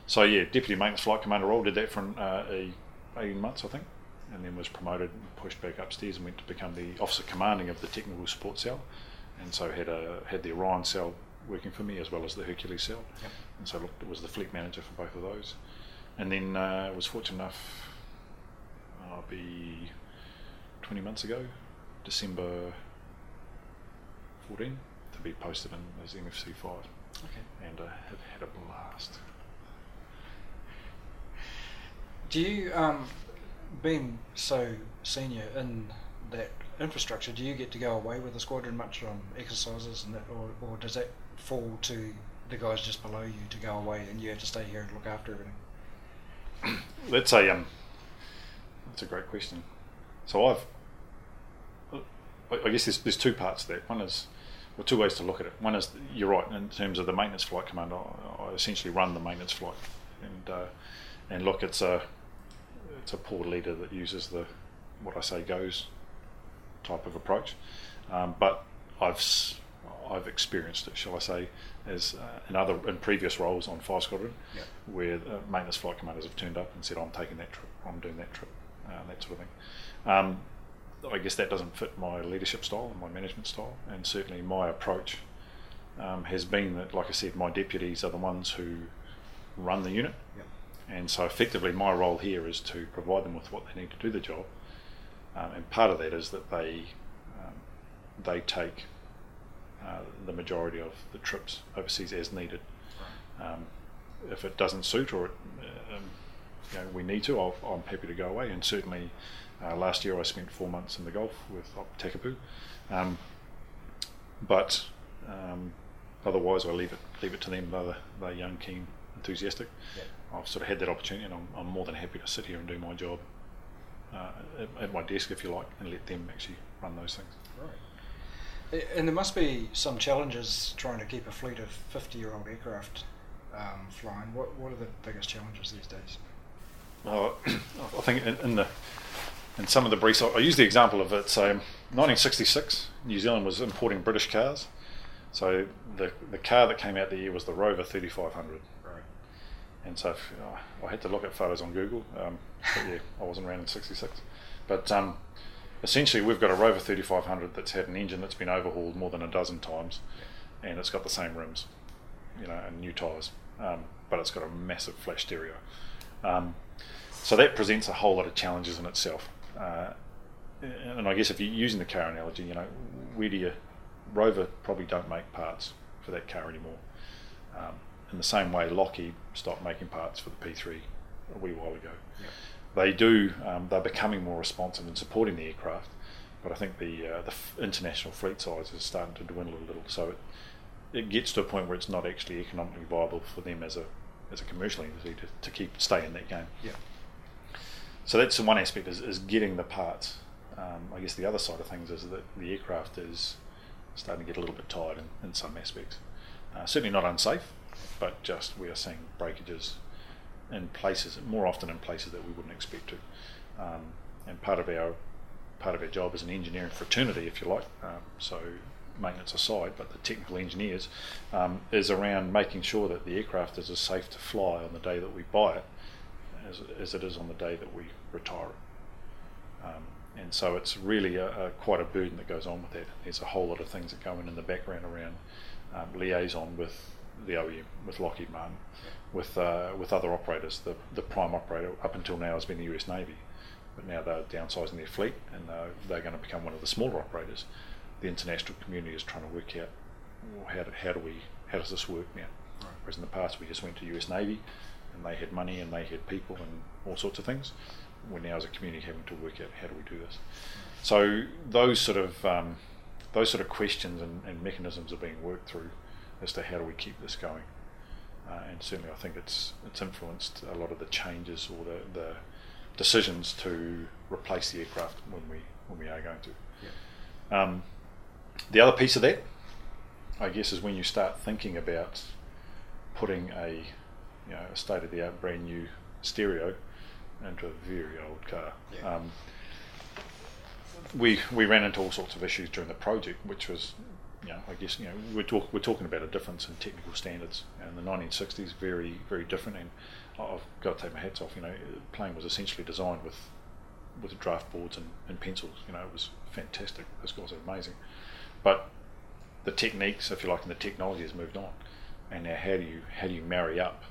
So yeah, deputy maintenance flight commander role. Did that for uh, 18 months, I think, and then was promoted and pushed back upstairs and went to become the officer commanding of the technical support cell, and so had a had the Orion cell working for me as well as the Hercules cell, Yep. and so looked, was the fleet manager for both of those, and then uh, was fortunate enough. I'll be 20 months ago, December 14, to be posted in as MFC 5. Okay. And uh, have had a blast. Do you, um, being so senior in that infrastructure, do you get to go away with the squadron much on exercises and that, or, or does that fall to the guys just below you to go away and you have to stay here and look after everything? That's a um, that's a great question. So I've, I guess there's there's two parts to that. One is, well, two ways to look at it. One is you're right in terms of the maintenance flight commander. I, I essentially run the maintenance flight, and uh, and look, it's a it's a poor leader that uses the what I say goes type of approach. Um, but I've I've experienced it, shall I say, as uh, in other in previous roles on Five Squadron, Yeah. where uh, maintenance flight commanders have turned up and said, "I'm taking that trip, I'm doing that trip," uh, that sort of thing. Um, I guess that doesn't fit my leadership style and my management style, and certainly my approach um, has been that, like I said, my deputies are the ones who run the unit, Yep. and so effectively my role here is to provide them with what they need to do the job, um, and part of that is that they um, they take uh, the majority of the trips overseas as needed. Um, if it doesn't suit or it, you know, we need to, I'll, I'm happy to go away. And certainly, uh, last year I spent four months in the Gulf with Op Takapū. Um, but um, otherwise, I leave it leave it to them. They're, they're young, keen, enthusiastic. I've sort of had that opportunity, and I'm, I'm more than happy to sit here and do my job uh, at, at my desk, if you like, and let them actually run those things. Right. And there must be some challenges trying to keep a fleet of 50 year old aircraft um, flying. What, what are the biggest challenges these days? I think in, in the in some of the briefs, I, I use the example of it. So, 1966, New Zealand was importing British cars. So the the car that came out the year was the Rover 3500. Right. And so if, uh, I had to look at photos on Google. Um, but yeah, I wasn't around in '66. But um, essentially we've got a Rover 3500 that's had an engine that's been overhauled more than a dozen times, and it's got the same rims, you know, and new tyres, um, but it's got a massive flash stereo. Um, so that presents a whole lot of challenges in itself. Uh, and I guess if you're using the car analogy, you know, where do you Rover probably don't make parts for that car anymore. Um, in the same way, Lockheed stopped making parts for the P3 a wee while ago. They do. Um, they're becoming more responsive in supporting the aircraft, but I think the uh, the international fleet size is starting to dwindle a little. So it it gets to a point where it's not actually economically viable for them as a as a commercial entity to, to keep stay in that game. Yeah. So that's one aspect is, is getting the parts. Um, I guess the other side of things is that the aircraft is starting to get a little bit tired in, in some aspects. Uh, certainly not unsafe, but just we are seeing breakages in places more often in places that we wouldn't expect to. Um, and part of our part of our job is an engineering fraternity, if you like, um, so maintenance aside, but the technical engineers, um, is around making sure that the aircraft is as safe to fly on the day that we buy it as, as it is on the day that we retire it. Um, and so it's really a, a, quite a burden that goes on with that. There's a whole lot of things that go in in the background around um, liaison with the OEM, with Lockheed Martin, with uh, with other operators. The the prime operator up until now has been the US Navy, but now they're downsizing their fleet and uh, they're going to become one of the smaller operators. The international community is trying to work out well, how, do, how do we how does this work now? Right. Whereas in the past we just went to US Navy, and they had money and they had people and all sorts of things. We're now as a community having to work out how do we do this. So those sort of um, those sort of questions and, and, mechanisms are being worked through as to how do we keep this going. Uh, and certainly, I think it's it's influenced a lot of the changes or the, the decisions to replace the aircraft when we when we are going to. Yeah. Um, the other piece of that, I guess, is when you start thinking about putting a you know a state of the art brand new stereo into a very old car. Yeah. Um, we we ran into all sorts of issues during the project, which was, you know, I guess you know we're talk, we're talking about a difference in technical standards. And the 1960s very very different, and I've got to take my hats off. You know, the plane was essentially designed with with draft boards and, and pencils. You know, it was fantastic. Those guys are amazing, but the techniques, if you like, and the technology has moved on. And now, how do you how do you marry up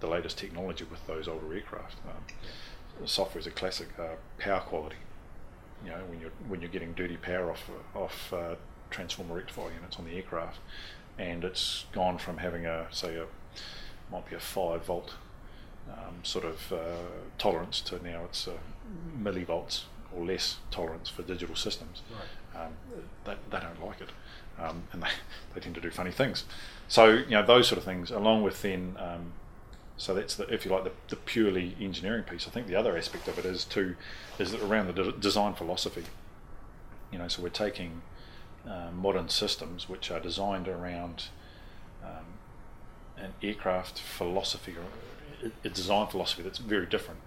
the latest technology with those older aircraft? Um, software is a classic. Uh, power quality you know, when you're when you're getting dirty power off off uh, transformer rectifier units on the aircraft, and it's gone from having a say a might be a five volt um, sort of uh, tolerance to now it's uh, millivolts or less tolerance for digital systems. Right. Um, they, they don't like it, um, and they, they tend to do funny things. So you know those sort of things, along with then um, so that's the, if you like, the, the, purely engineering piece. I think the other aspect of it is to is around the de- design philosophy. You know, so we're taking uh, modern systems which are designed around um, an aircraft philosophy or a design philosophy that's very different.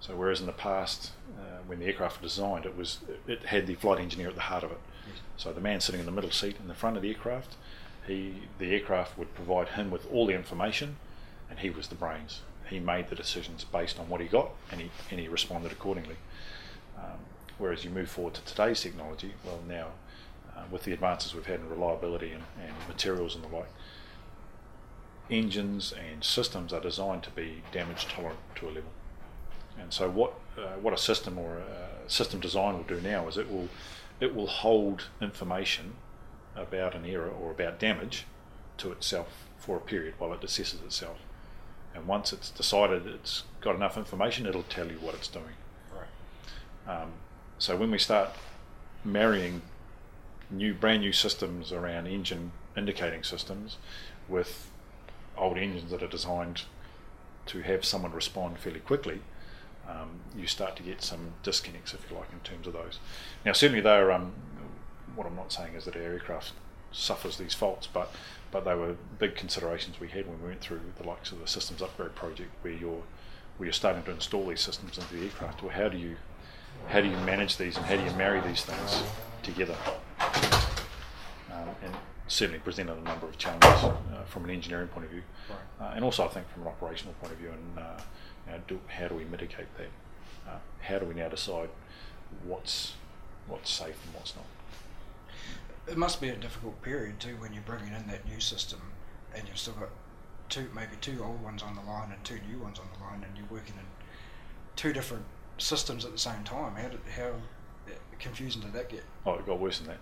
So whereas in the past, uh, when the aircraft were designed, it was it had the flight engineer at the heart of it. So the man sitting in the middle seat in the front of the aircraft, he the aircraft would provide him with all the information and he was the brains. He made the decisions based on what he got, and he and he responded accordingly. Um, whereas you move forward to today's technology, well now uh, with the advances we've had in reliability and, and materials and the like, engines and systems are designed to be damage tolerant to a level. And so what uh, what a system or a system design will do now is it will it will hold information about an error or about damage to itself for a period while it assesses itself and once it's decided it's got enough information, it'll tell you what it's doing. Right. Um, so when we start marrying new, brand new systems around engine indicating systems with old engines that are designed to have someone respond fairly quickly, um, you start to get some disconnects, if you like, in terms of those. Now, certainly, they're um, what I'm not saying is that aircraft suffers these faults, but but they were big considerations we had when we went through the likes of the systems upgrade project, where you're where you're starting to install these systems into the aircraft. Well, how do you how do you manage these and how do you marry these things together? Um, and certainly presented a number of challenges from an engineering point of view, right. uh, and also I think from an operational point of view. And uh, you know, do, how do we mitigate that? Uh, how do we now decide what's what's safe and what's not. It must be a difficult period too when you're bringing in that new system and you've still got two, maybe two old ones on the line and two new ones on the line, and you're working in two different systems at the same time. How did, how confusing did that get? Oh, it got worse than that.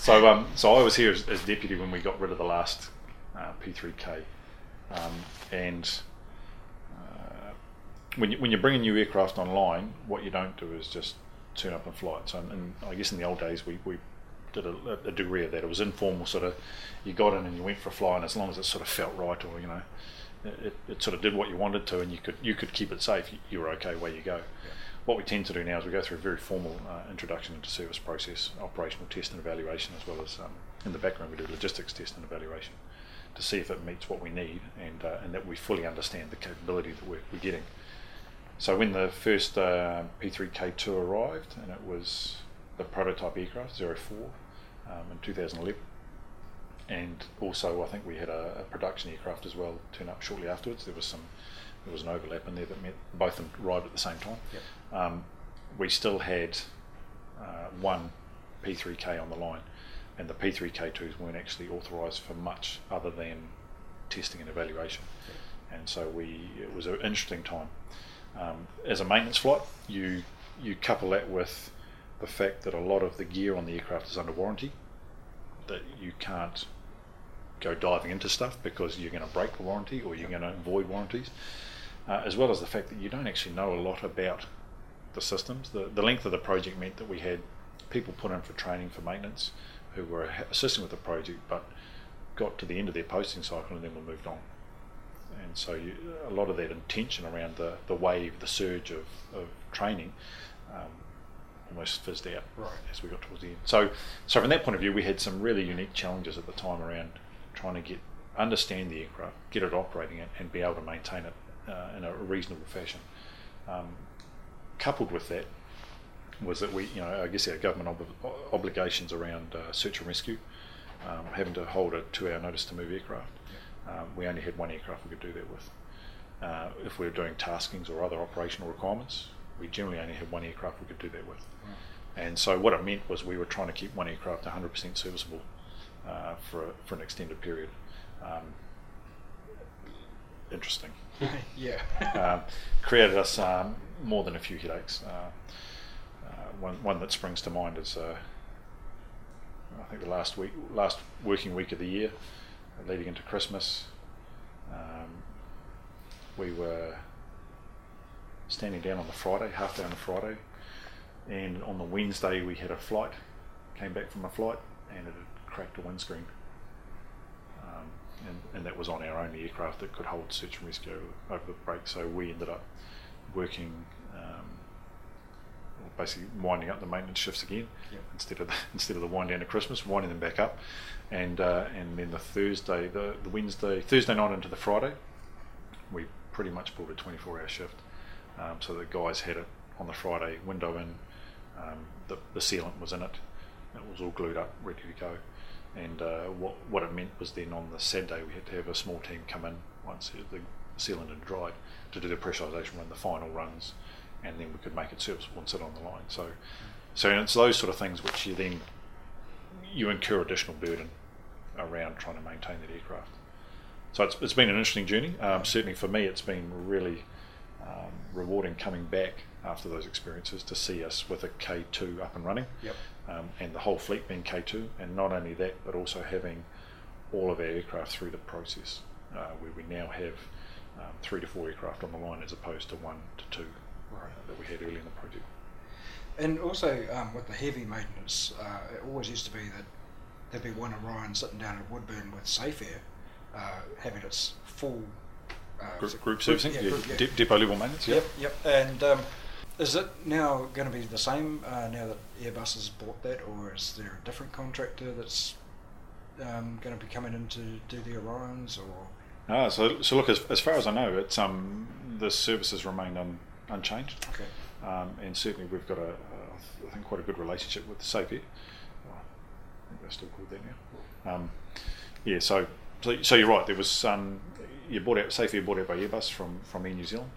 So, um, so I was here as, as, deputy when we got rid of the last uh, P3K, um, and uh, when you, when you're bringing new aircraft online, what you don't do is just turn up and fly it. So, and I guess in the old days we, we did a, a, degree of that. It was informal, sort of. You got in and you went for a fly, and as long as it sort of felt right, or you know, it, it sort of did what you wanted to, and you could you could keep it safe. You, you were okay where you go. Yeah. What we tend to do now is we go through a very formal uh, introduction into service process, operational test and evaluation, as well as um, in the background we do logistics test and evaluation to see if it meets what we need and uh, and that we fully understand the capability that we're, we're getting. So when the first uh, P3K2 arrived, and it was the prototype aircraft 04 um, in 2011, and also I think we had a, a, production aircraft as well turn up shortly afterwards. There was some there was an overlap in there that meant both them arrived at the same time. Yep. Um, we still had uh, one P3K on the line, and the P3K2s weren't actually authorised for much other than testing and evaluation. And so we it was an interesting time. Um, as a maintenance flight, you you couple that with the fact that a lot of the gear on the aircraft is under warranty, that you can't go diving into stuff because you're going to break the warranty or you're going to void warranties, uh, as well as the fact that you don't actually know a lot about the systems. The, the length of the project meant that we had people put in for training for maintenance who were assisting with the project but got to the end of their posting cycle and then were moved on. And so you, a lot of that intention around the, the wave, the surge of, of training um, almost fizzed out right. as we got towards the end. So, so from that point of view, we had some really unique challenges at the time around trying to get understand the aircraft, get it operating, it, and be able to maintain it uh, in a reasonable fashion. Um, coupled with that was that we, you know, I guess our government ob- obligations around uh, search and rescue, um, having to hold a two-hour notice to move aircraft. Um, we only had one aircraft we could do that with. Uh, if we were doing taskings or other operational requirements, we generally only had one aircraft we could do that with. And so what it meant was we were trying to keep one aircraft 100% serviceable uh, for, a, for an extended period. Um, interesting. yeah. um, created us um, more than a few headaches. Uh, uh, one, one that springs to mind is uh, I think the last week, last working week of the year, leading into Christmas. Um, we were standing down on the Friday, half day on the Friday, and on the Wednesday we had a flight, came back from a flight, and it had cracked a windscreen. Um, and, and that was on our only aircraft that could hold search and rescue over the break, so we ended up working, um, basically winding up the maintenance shifts again yep. instead of the, instead of the wind down to Christmas, winding them back up, and uh, and then the Thursday, the, the Wednesday, Thursday night into the Friday, we pretty much pulled a 24-hour shift, um, so the guys had it on the Friday window in, um, the, the sealant was in it, it was all glued up, ready to go. And uh, what what it meant was then on the Saturday we had to have a small team come in once the sealant had dried to do the pressurisation run, the final runs, and then we could make it serviceable and sit on the line. So, so it's those sort of things which you then you incur additional burden around trying to maintain that aircraft. So it's, it's been an interesting journey. Um, certainly for me, it's been really um, rewarding coming back after those experiences to see us with a K2 up and running, yep. um, and the whole fleet being K2, and not only that, but also having all of our aircraft through the process, uh, where we now have um, three to four aircraft on the line as opposed to one to two right. uh, that we had early in the project. And also um, with the heavy maintenance, uh, it always used to be that there'd be one Orion sitting down at Woodbourne with Safe Air, uh, having its full uh, group, group servicing, yeah, group, yeah. depot level maintenance. Yep, yep. And um, is it now going to be the same uh, now that Airbus has bought that, or is there a different contractor that's um, going to be coming in to do the Orions, or? Ah, so, so look, as, as far as I know, it's um, the services remain un, unchanged. Okay. Um, and certainly we've got a, a, I think, quite a good relationship with SafeAir. I think they're still called that now. Um, yeah, so, so, so you're right. There was um, you bought out SafeAir bought out by Airbus from from Air New Zealand,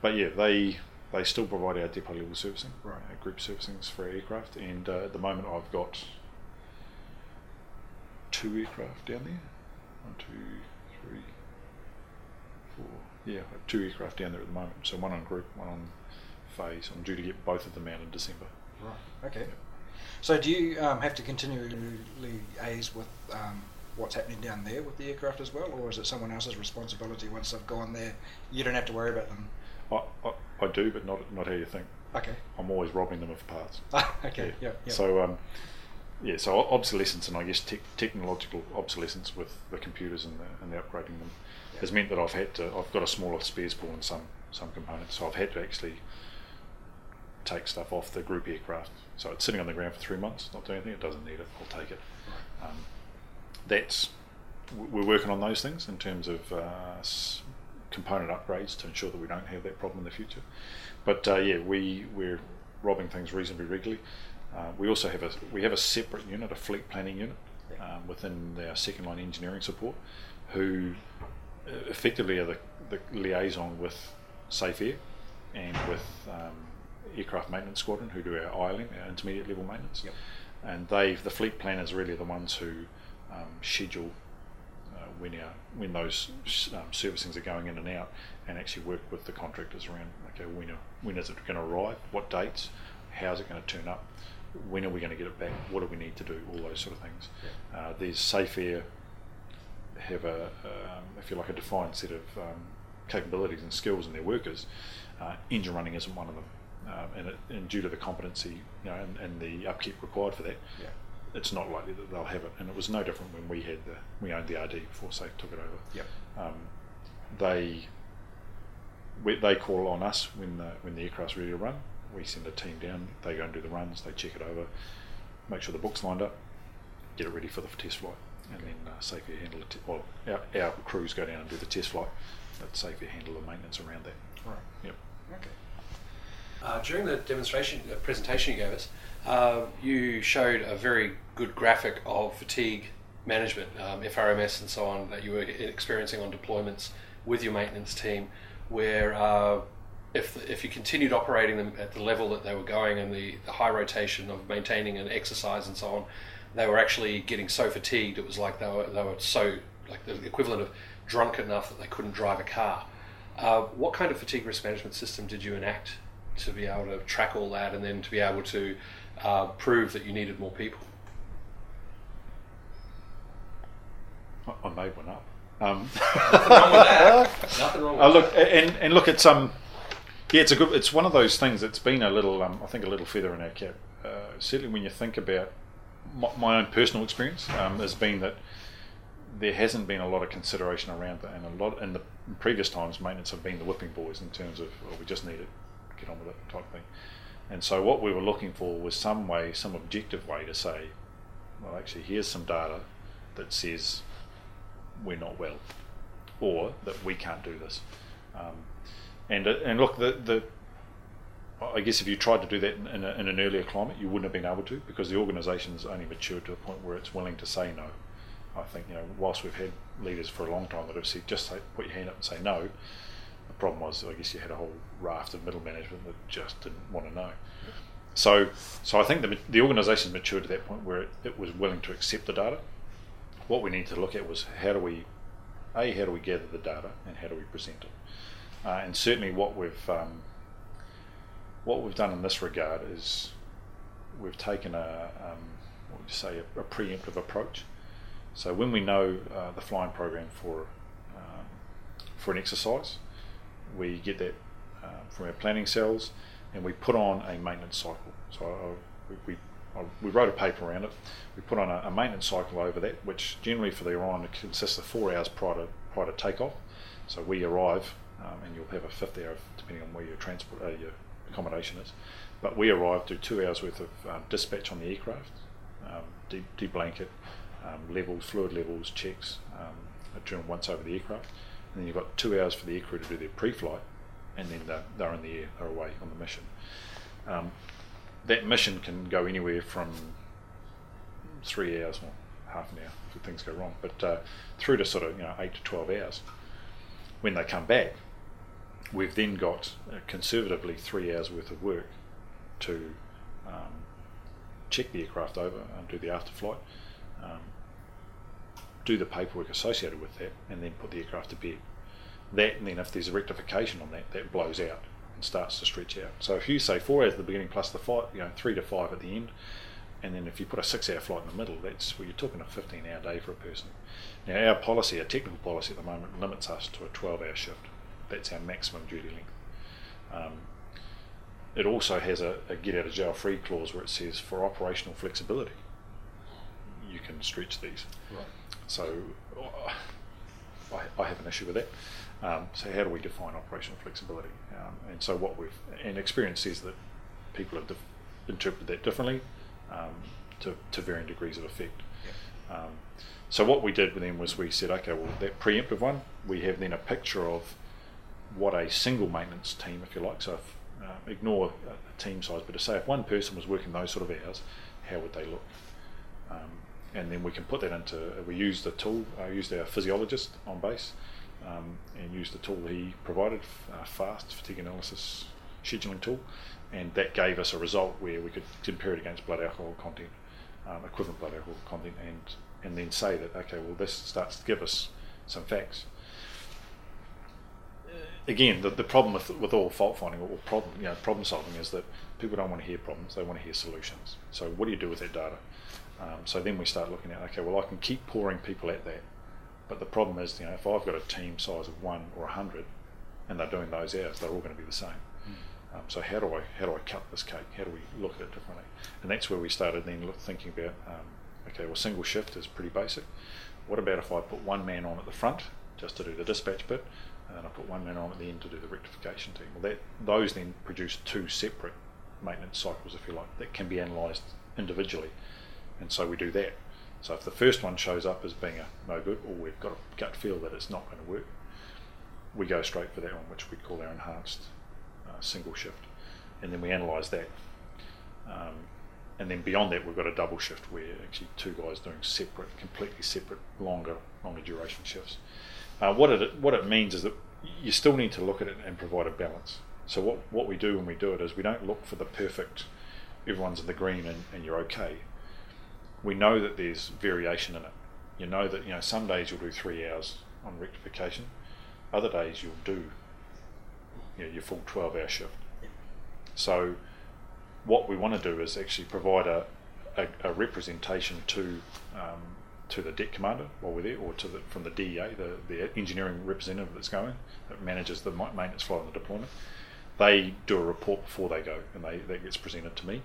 but yeah, they they still provide our depot level servicing, Right. uh, group servicings for our aircraft. And uh, at the moment, I've got two aircraft down there. One, two, three. Yeah, I have two aircraft down there at the moment. So one on group, one on phase. I'm due to get both of them out in December. Right. Okay. So do you um, have to continually liaise with um, what's happening down there with the aircraft as well, or is it someone else's responsibility once they've gone there? You don't have to worry about them. I, I, I do, but not not how you think. Okay. I'm always robbing them of parts. okay. Yeah. yeah. So um, yeah, so obsolescence and I guess tech technological obsolescence with the computers and the, and the upgrading them has meant that I've had to. I've got a smaller spares pool in some some components, so I've had to actually take stuff off the group aircraft. So it's sitting on the ground for three months, not doing anything. It doesn't need it. I'll take it. Um, that's we're working on those things in terms of uh, component upgrades to ensure that we don't have that problem in the future. But uh, yeah, we we're robbing things reasonably regularly. Uh, we also have a we have a separate unit, a fleet planning unit, um, within our second line engineering support, who effectively are the, the liaison with Safe Air and with um, Aircraft Maintenance Squadron, who do our ILM, our intermediate level maintenance. And they, the fleet planners, really the ones who um, schedule uh, when our when those um, servicings are going in and out, and actually work with the contractors around. Okay, when are, when is it going to arrive? What dates? How's it going to turn up? When are we going to get it back? What do we need to do? All those sort of things. Uh, there's Safe Air have a, um, if you like, a defined set of um, capabilities and skills in their workers. Uh, engine running isn't one of them, um, and, it, and due to the competency, you know, and, and the upkeep required for that, Yeah. it's not likely that they'll have it. And it was no different when we had the we owned the RD before Safe took it over. Yep. Um, they we, they call on us when the when the aircraft's ready to run. We send a team down. They go and do the runs. They check it over, make sure the book's lined up, get it ready for the test flight, and then uh, Safe handle it. Well, our, our crews go down and do the test flight, but Safe Air handle the maintenance around that. Right. Yep. Okay. Uh, during the demonstration uh, presentation you gave us, uh, you showed a very good graphic of fatigue management, um, FRMS, and so on that you were experiencing on deployments with your maintenance team, where uh, if if you continued operating them at the level that they were going and the, the high rotation of maintaining and exercise and so on, they were actually getting so fatigued it was like they were they were so like the equivalent of drunk enough that they couldn't drive a car. Uh, what kind of fatigue risk management system did you enact to be able to track all that and then to be able to uh, prove that you needed more people? I, I made one up. Um, Nothing wrong with that. Nothing wrong with uh, look, that. and and look, it's um, yeah, it's a good. It's one of those things that's been a little, um, I think, a little feather in our cap. Uh, certainly, when you think about my, my own personal experience, um, has been that there hasn't been a lot of consideration around that, and a lot in the previous times, maintenance have been the whipping boys in terms of, we just need it, get on with it, type thing. And so, what we were looking for was some way, some objective way to say, well, actually, here's some data that says we're not well, or that we can't do this. Um, and uh, and look, the the I guess if you tried to do that in, a, in an earlier climate, you wouldn't have been able to because the organisation's only matured to a point where it's willing to say no. I think you know, whilst we've had leaders for a long time that have said just say, put your hand up and say no, the problem was I guess you had a whole raft of middle management that just didn't want to know. So, so I think the, the organisation's matured to that point where it, it was willing to accept the data. What we needed to look at was how do we, a, how do we gather the data and how do we present it? Uh, and certainly what we've um, what we've done in this regard is we've taken a um, what would you say a, a preemptive approach. So when we know uh, the flying program for um, for an exercise, we get that uh, from our planning cells, and we put on a maintenance cycle. So uh, we, we, I, we wrote a paper around it. We put on a, a maintenance cycle over that, which generally for the Orion consists of four hours prior to prior to takeoff. So we arrive, um, and you'll have a fifth hour depending on where your transport uh, your accommodation is. But we arrive, do two hours worth of um, dispatch on the aircraft, um, de- deblanket, um, levels, fluid levels, checks, um, are done once over the aircraft. And then you've got two hours for the aircrew to do their pre-flight, and then they're, they're in the air, they're away on the mission. Um, that mission can go anywhere from three hours or half an hour if things go wrong, but uh, through to sort of you know eight to twelve hours. When they come back, we've then got conservatively three hours worth of work to um, check the aircraft over and do the after flight, um, do the paperwork associated with that, and then put the aircraft to bed. That, and then if there's a rectification on that, that blows out and starts to stretch out. So if you say four hours at the beginning plus the flight, you know, three to five at the end, and then if you put a six-hour flight in the middle, that's well, you're talking a 15-hour day for a person. Now our policy, our technical policy at the moment, limits us to a 12-hour shift. That's our maximum duty length. Um, it also has a, a get out of jail free clause where it says for operational flexibility, you can stretch these. Right. So I, I have an issue with that. Um, so how do we define operational flexibility? Um, and so what we've and experience says that people have dif- interpreted that differently um, to, to varying degrees of effect. Um, so what we did with then was we said, okay, well that preemptive one, we have then a picture of what a single maintenance team, if you like, so if, uh, ignore uh, team size, but to say if one person was working those sort of hours, how would they look? Um, and then we can put that into, uh, we used the tool, I used our physiologist on base, um, and used the tool he provided, uh, FAST, fatigue analysis scheduling tool, and that gave us a result where we could compare it against blood alcohol content, um, equivalent blood alcohol content, and and then say that okay, well this starts to give us some facts. Again, the, the problem with with all fault finding or problem you know problem solving is that people don't want to hear problems; they want to hear solutions. So what do you do with that data? Um, so then we start looking at okay, well I can keep pouring people at that, but the problem is you know if I've got a team size of one or a hundred, and they're doing those hours, they're all going to be the same. Um, so how do I how do I cut this cake? How do we look at it differently? And that's where we started then look, thinking about um, okay, well single shift is pretty basic. What about if I put one man on at the front just to do the dispatch bit, and then I put one man on at the end to do the rectification team? Well, that those then produce two separate maintenance cycles, if you like, that can be analysed individually, and so we do that. So if the first one shows up as being a no good, or we've got a gut feel that it's not going to work, we go straight for that one, which we call our enhanced uh, single shift, and then we analyse that. Um, and then beyond that, we've got a double shift where actually two guys doing separate, completely separate, longer, longer duration shifts. Uh, what it what it means is that you still need to look at it and provide a balance. So what what we do when we do it is we don't look for the perfect, everyone's in the green and, and you're okay. We know that there's variation in it. You know that you know some days you'll do three hours on rectification, other days you'll do you know, your full 12 hour shift. So, what we want to do is actually provide a, a, a representation to um, to the deck commander while we're there, or to the, from the DEA, the, the engineering representative that's going, that manages the maintenance flight and the deployment. They do a report before they go, and they, that gets presented to me.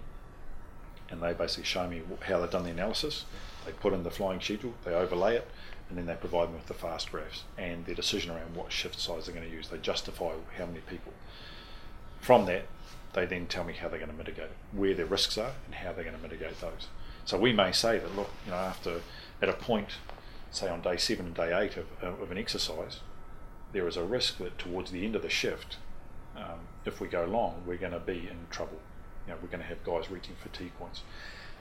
And they basically show me how they've done the analysis. They put in the flying schedule, they overlay it, and then they provide me with the fast graphs and their decision around what shift size they're going to use. They justify how many people. From that, they then tell me how they're going to mitigate it, where their risks are, and how they're going to mitigate those. So we may say that, look, you know, after at a point, say on day seven and day eight of, of an exercise, there is a risk that towards the end of the shift, um, if we go long, we're going to be in trouble. You know, we're going to have guys reaching fatigue points.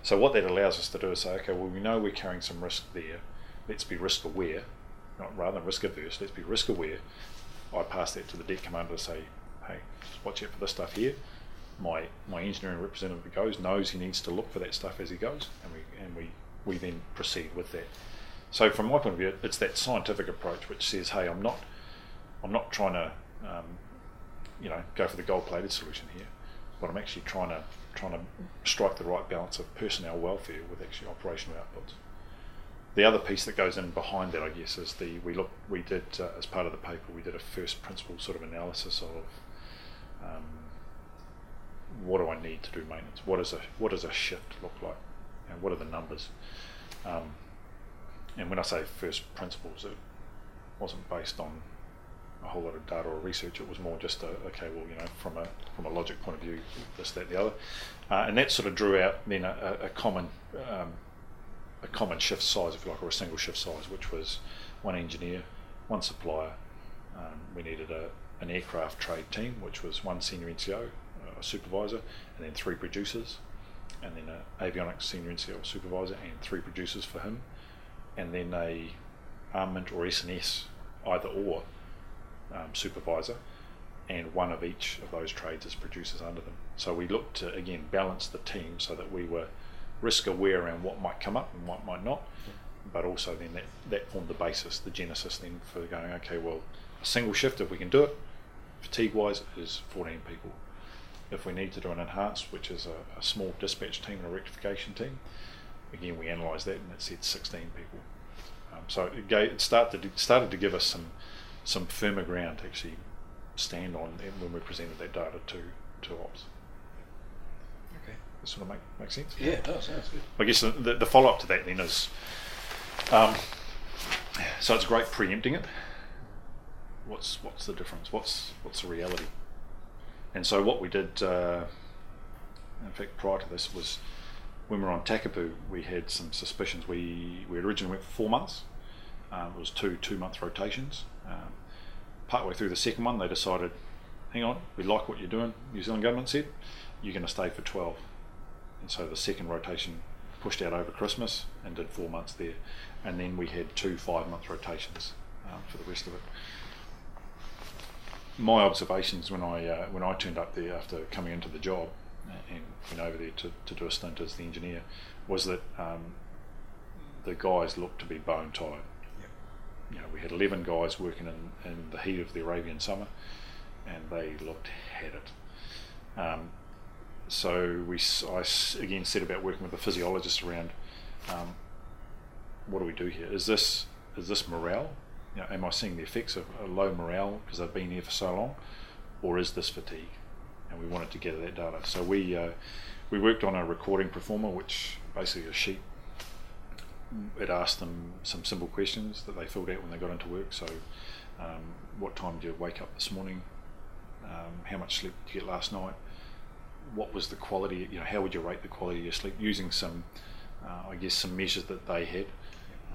So what that allows us to do is say, okay, well, we know we're carrying some risk there let's be risk aware, not rather than risk averse, let's be risk aware. I pass that to the deck commander to say, hey, watch out for this stuff here. My my engineering representative goes knows he needs to look for that stuff as he goes, and we and we we then proceed with that. So from my point of view, it's that scientific approach which says, hey, I'm not I'm not trying to um, you know go for the gold-plated solution here, but I'm actually trying to trying to strike the right balance of personnel welfare with actually operational outputs the other piece that goes in behind that, I guess, is the we look we did uh, as part of the paper we did a first principle sort of analysis of um, what do I need to do maintenance? What does a what does a shift look like? And what are the numbers? Um, and when I say first principles, it wasn't based on a whole lot of data or research. It was more just a okay, well, you know, from a from a logic point of view, this, that, the other, uh, and that sort of drew out then a, a common um, a common shift size, if you like, or a single shift size, which was one engineer, one supplier. Um, we needed a, an aircraft trade team, which was one senior NCO, a supervisor, and then three producers, and then an avionics senior NCO supervisor, and three producers for him, and then a armament or S&S either or um, supervisor, and one of each of those trades as producers under them. So we looked to again balance the team so that we were risk aware around what might come up and what might not, but also then that, that formed the basis, the genesis then for going, okay, well, a single shift if we can do it, fatigue wise, is 14 people. If we need to do an enhance, which is a, a small dispatch team and a rectification team, again we analysed that and it said 16 people. Um, so it, gave, it started to, started to give us some some firmer ground to actually stand on when we presented that data to to ops. Okay. Does sort of make make sense? Yeah, it does. Sounds good. I guess the, the, the follow up to that then is, um, so it's great preempting it. What's what's the difference? What's what's the reality? And so what we did, uh, in fact, prior to this was when we were on Takapū, we had some suspicions. We we originally went for four months. Um, it was two two month rotations. Um, partway through the second one, they decided, hang on, we like what you're doing. New Zealand government said you're going to stay for 12. And so the second rotation pushed out over Christmas and did four months there. And then we had two five month rotations um, for the rest of it. My observations when I uh, when I turned up there after coming into the job and went over there to, to do a stint as the engineer was that um, the guys looked to be bone tired. You know, we had 11 guys working in, in the heat of the Arabian summer and they looked had it. Um, so we, I again set about working with a physiologist around um, what do we do here? Is this is this morale? You know, am I seeing the effects of a low morale because they've been here for so long, or is this fatigue? And we wanted to gather that data. So we uh, we worked on a recording performer, which basically a sheet. It asked them some simple questions that they filled out when they got into work. So, um, what time did you wake up this morning? Um, how much sleep did you get last night? What was the quality? You know, how would you rate the quality of your sleep using some, uh, I guess, some measures that they had,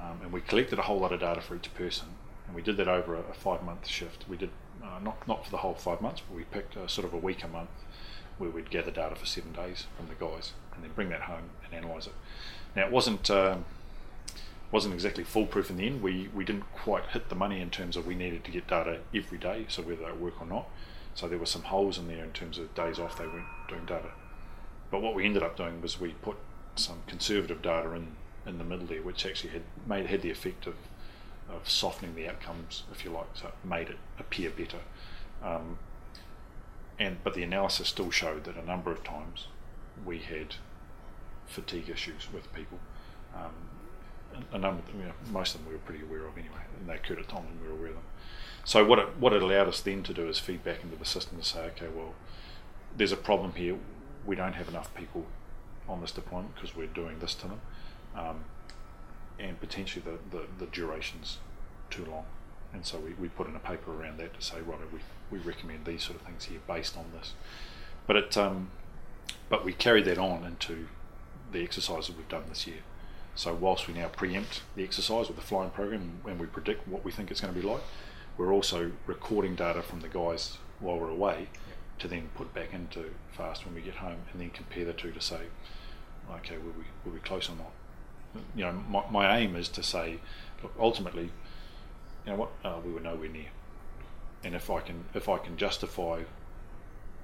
um, and we collected a whole lot of data for each person, and we did that over a, a five-month shift. We did uh, not not for the whole five months, but we picked a, sort of a week a month where we'd gather data for seven days from the guys, and then bring that home and analyse it. Now it wasn't. Um, wasn't exactly foolproof in the end. We we didn't quite hit the money in terms of we needed to get data every day, so whether they work or not. So there were some holes in there in terms of days off they weren't doing data. But what we ended up doing was we put some conservative data in in the middle there, which actually had made had the effect of of softening the outcomes, if you like, so it made it appear better. Um, and but the analysis still showed that a number of times we had fatigue issues with people. Um, a number, you know, most of them we were pretty aware of anyway, and they occurred at times and we were aware of them. So what it, what it allowed us then to do is feed back into the system to say, okay, well, there's a problem here. We don't have enough people on this deployment because we're doing this to them, um, and potentially the, the, the duration's too long. And so we, we put in a paper around that to say, right, we, we recommend these sort of things here based on this. But it, um, but we carried that on into the exercises we've done this year. So whilst we now preempt the exercise with the flying program and we predict what we think it's going to be like, we're also recording data from the guys while we're away to then put back into fast when we get home and then compare the two to say, okay, were we, were we close or not? You know, my, my aim is to say, look, ultimately, you know what, uh, we were nowhere near. And if I can, if I can justify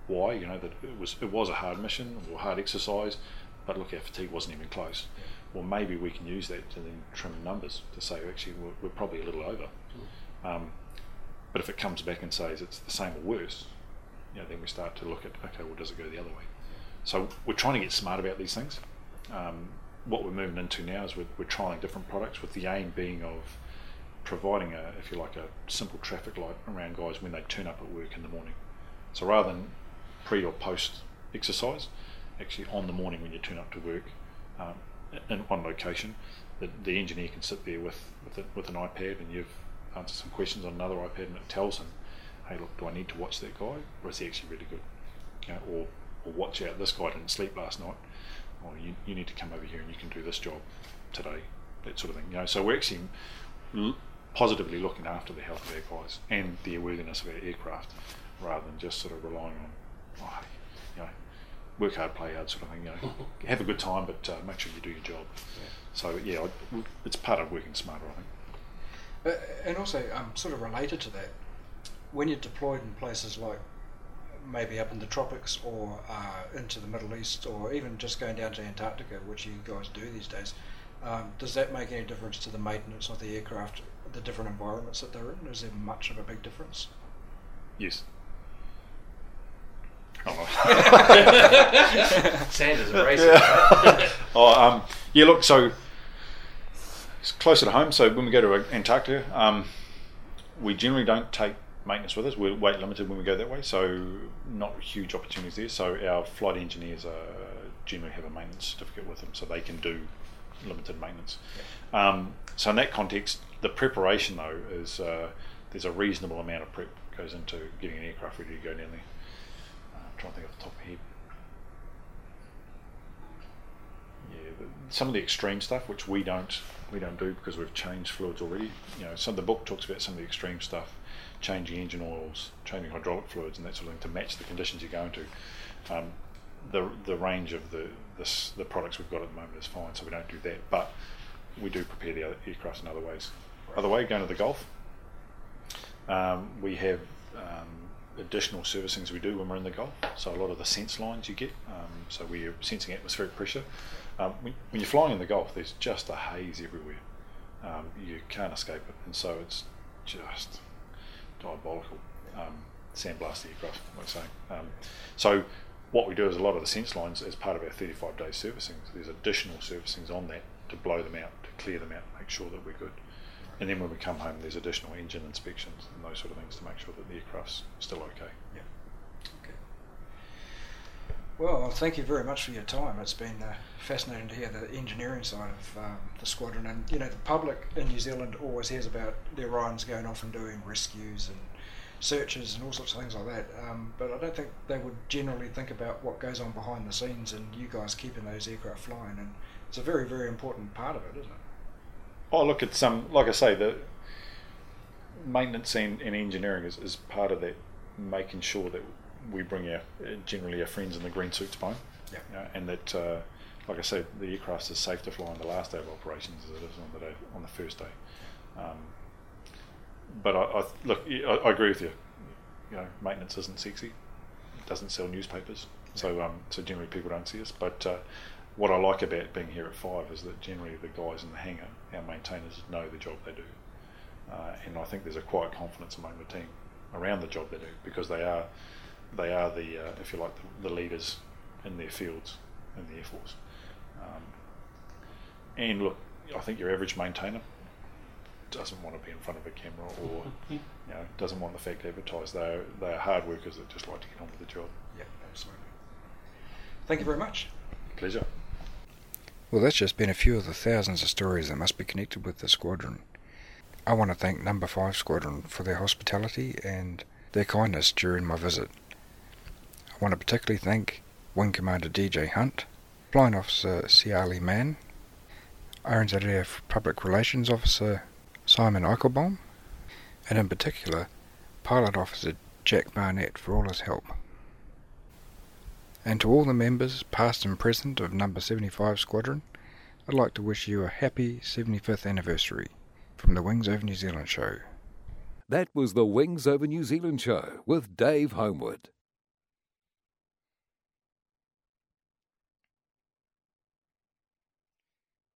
why, you know, that it was it was a hard mission or hard exercise, but look, our fatigue wasn't even close. Well, maybe we can use that to then trim numbers to say actually we're, we're probably a little over. Um, but if it comes back and says it's the same or worse, you know, then we start to look at okay, well, does it go the other way? So we're trying to get smart about these things. Um, what we're moving into now is we're, we're trying different products with the aim being of providing a, if you like, a simple traffic light around guys when they turn up at work in the morning. So rather than pre or post exercise, actually on the morning when you turn up to work, um, in one location, the, the engineer can sit there with with, it, with an iPad and you've answered some questions on another iPad and it tells him, hey, look, do I need to watch that guy or is he actually really good? You know, or or watch out, this guy didn't sleep last night, or you, you need to come over here and you can do this job today, that sort of thing. You know, so we're actually l- positively looking after the health of our guys and the airworthiness of our aircraft, rather than just sort of relying on, oh, you know, work hard, play hard, sort of thing. You know, have a good time, but uh, make sure you do your job. Yeah. So yeah, it's part of working smarter, I think. Uh, and also, um, sort of related to that, when you're deployed in places like maybe up in the tropics or uh, into the Middle East or even just going down to Antarctica, which you guys do these days, um, does that make any difference to the maintenance of the aircraft, the different environments that they're in? Is there much of a big difference? Yes. Oh. Sanders a racist. Yeah. oh, um, yeah. Look, so it's closer to home. So when we go to Antarctica, um, we generally don't take maintenance with us. We're weight limited when we go that way, so not huge opportunities there. So our flight engineers generally have a maintenance certificate with them, so they can do limited maintenance. Um, so in that context, the preparation though is uh, there's a reasonable amount of prep goes into getting an aircraft ready to go down there. Uh, I'm trying to think off the top of my head. Yeah, some of the extreme stuff which we don't we don't do because we've changed fluids already. You know, some of the book talks about some of the extreme stuff, changing engine oils, changing hydraulic fluids, and that sort of thing to match the conditions you're going to. Um, the the range of the this, the products we've got at the moment is fine, so we don't do that. But we do prepare the other aircraft in other ways. Other way, going to the Gulf, um, we have um, additional servicings we do when we're in the Gulf. So a lot of the sense lines you get, um, so we're sensing atmospheric pressure. Um, when, when, you're flying in the Gulf, there's just a haze everywhere. Um, you can't escape it, and so it's just diabolical. Um, sandblast aircraft, like I say. Um, so what we do is a lot of the sense lines as part of our 35 day servicing. So there's additional servicings on that to blow them out, to clear them out, make sure that we're good. And then when we come home, there's additional engine inspections and those sort of things to make sure that the aircraft's still Okay. Well, thank you very much for your time. It's been uh, fascinating to hear the engineering side of um, the squadron. And, you know, the public in New Zealand always hears about the Orions going off and doing rescues and searches and all sorts of things like that. Um, but I don't think they would generally think about what goes on behind the scenes and you guys keeping those aircraft flying. And it's a very, very important part of it, isn't it? Oh, look, it's um, like I say, the maintenance and, and engineering is, is part of that, making sure that we bring our generally our friends in the green suits home. Yeah. You know, and that, uh, like I said, the aircraft is safe to fly on the last day of operations as it is on the day on the first day. Um, but I, I look, I, I, agree with you. You know, maintenance isn't sexy. It doesn't sell newspapers, so um, so generally people don't see us. But uh, what I like about being here at Five is that generally the guys in the hangar, our maintainers, know the job they do, uh, and I think there's a quiet confidence among the team around the job they do because they are they are the uh, if you like the, the, leaders in their fields in the Air Force. Um, and look, I think your average maintainer doesn't want to be in front of a camera or you know doesn't want the fact advertised. They are, they are hard workers that just like to get on with the job. Yeah, absolutely. Thank you very much. Pleasure. Well, that's just been a few of the thousands of stories that must be connected with the squadron. I want to thank Number 5 Squadron for their hospitality and their kindness during my visit. I want to particularly thank Wing Commander DJ Hunt, Flying Officer Ciali Mann, RNZAF Public Relations Officer Simon Eichelbaum, and in particular, Pilot Officer Jack Barnett for all his help. And to all the members, past and present, of Number 75 Squadron, I'd like to wish you a happy 75th anniversary from the Wings Over New Zealand show. That was the Wings Over New Zealand show with Dave Homewood.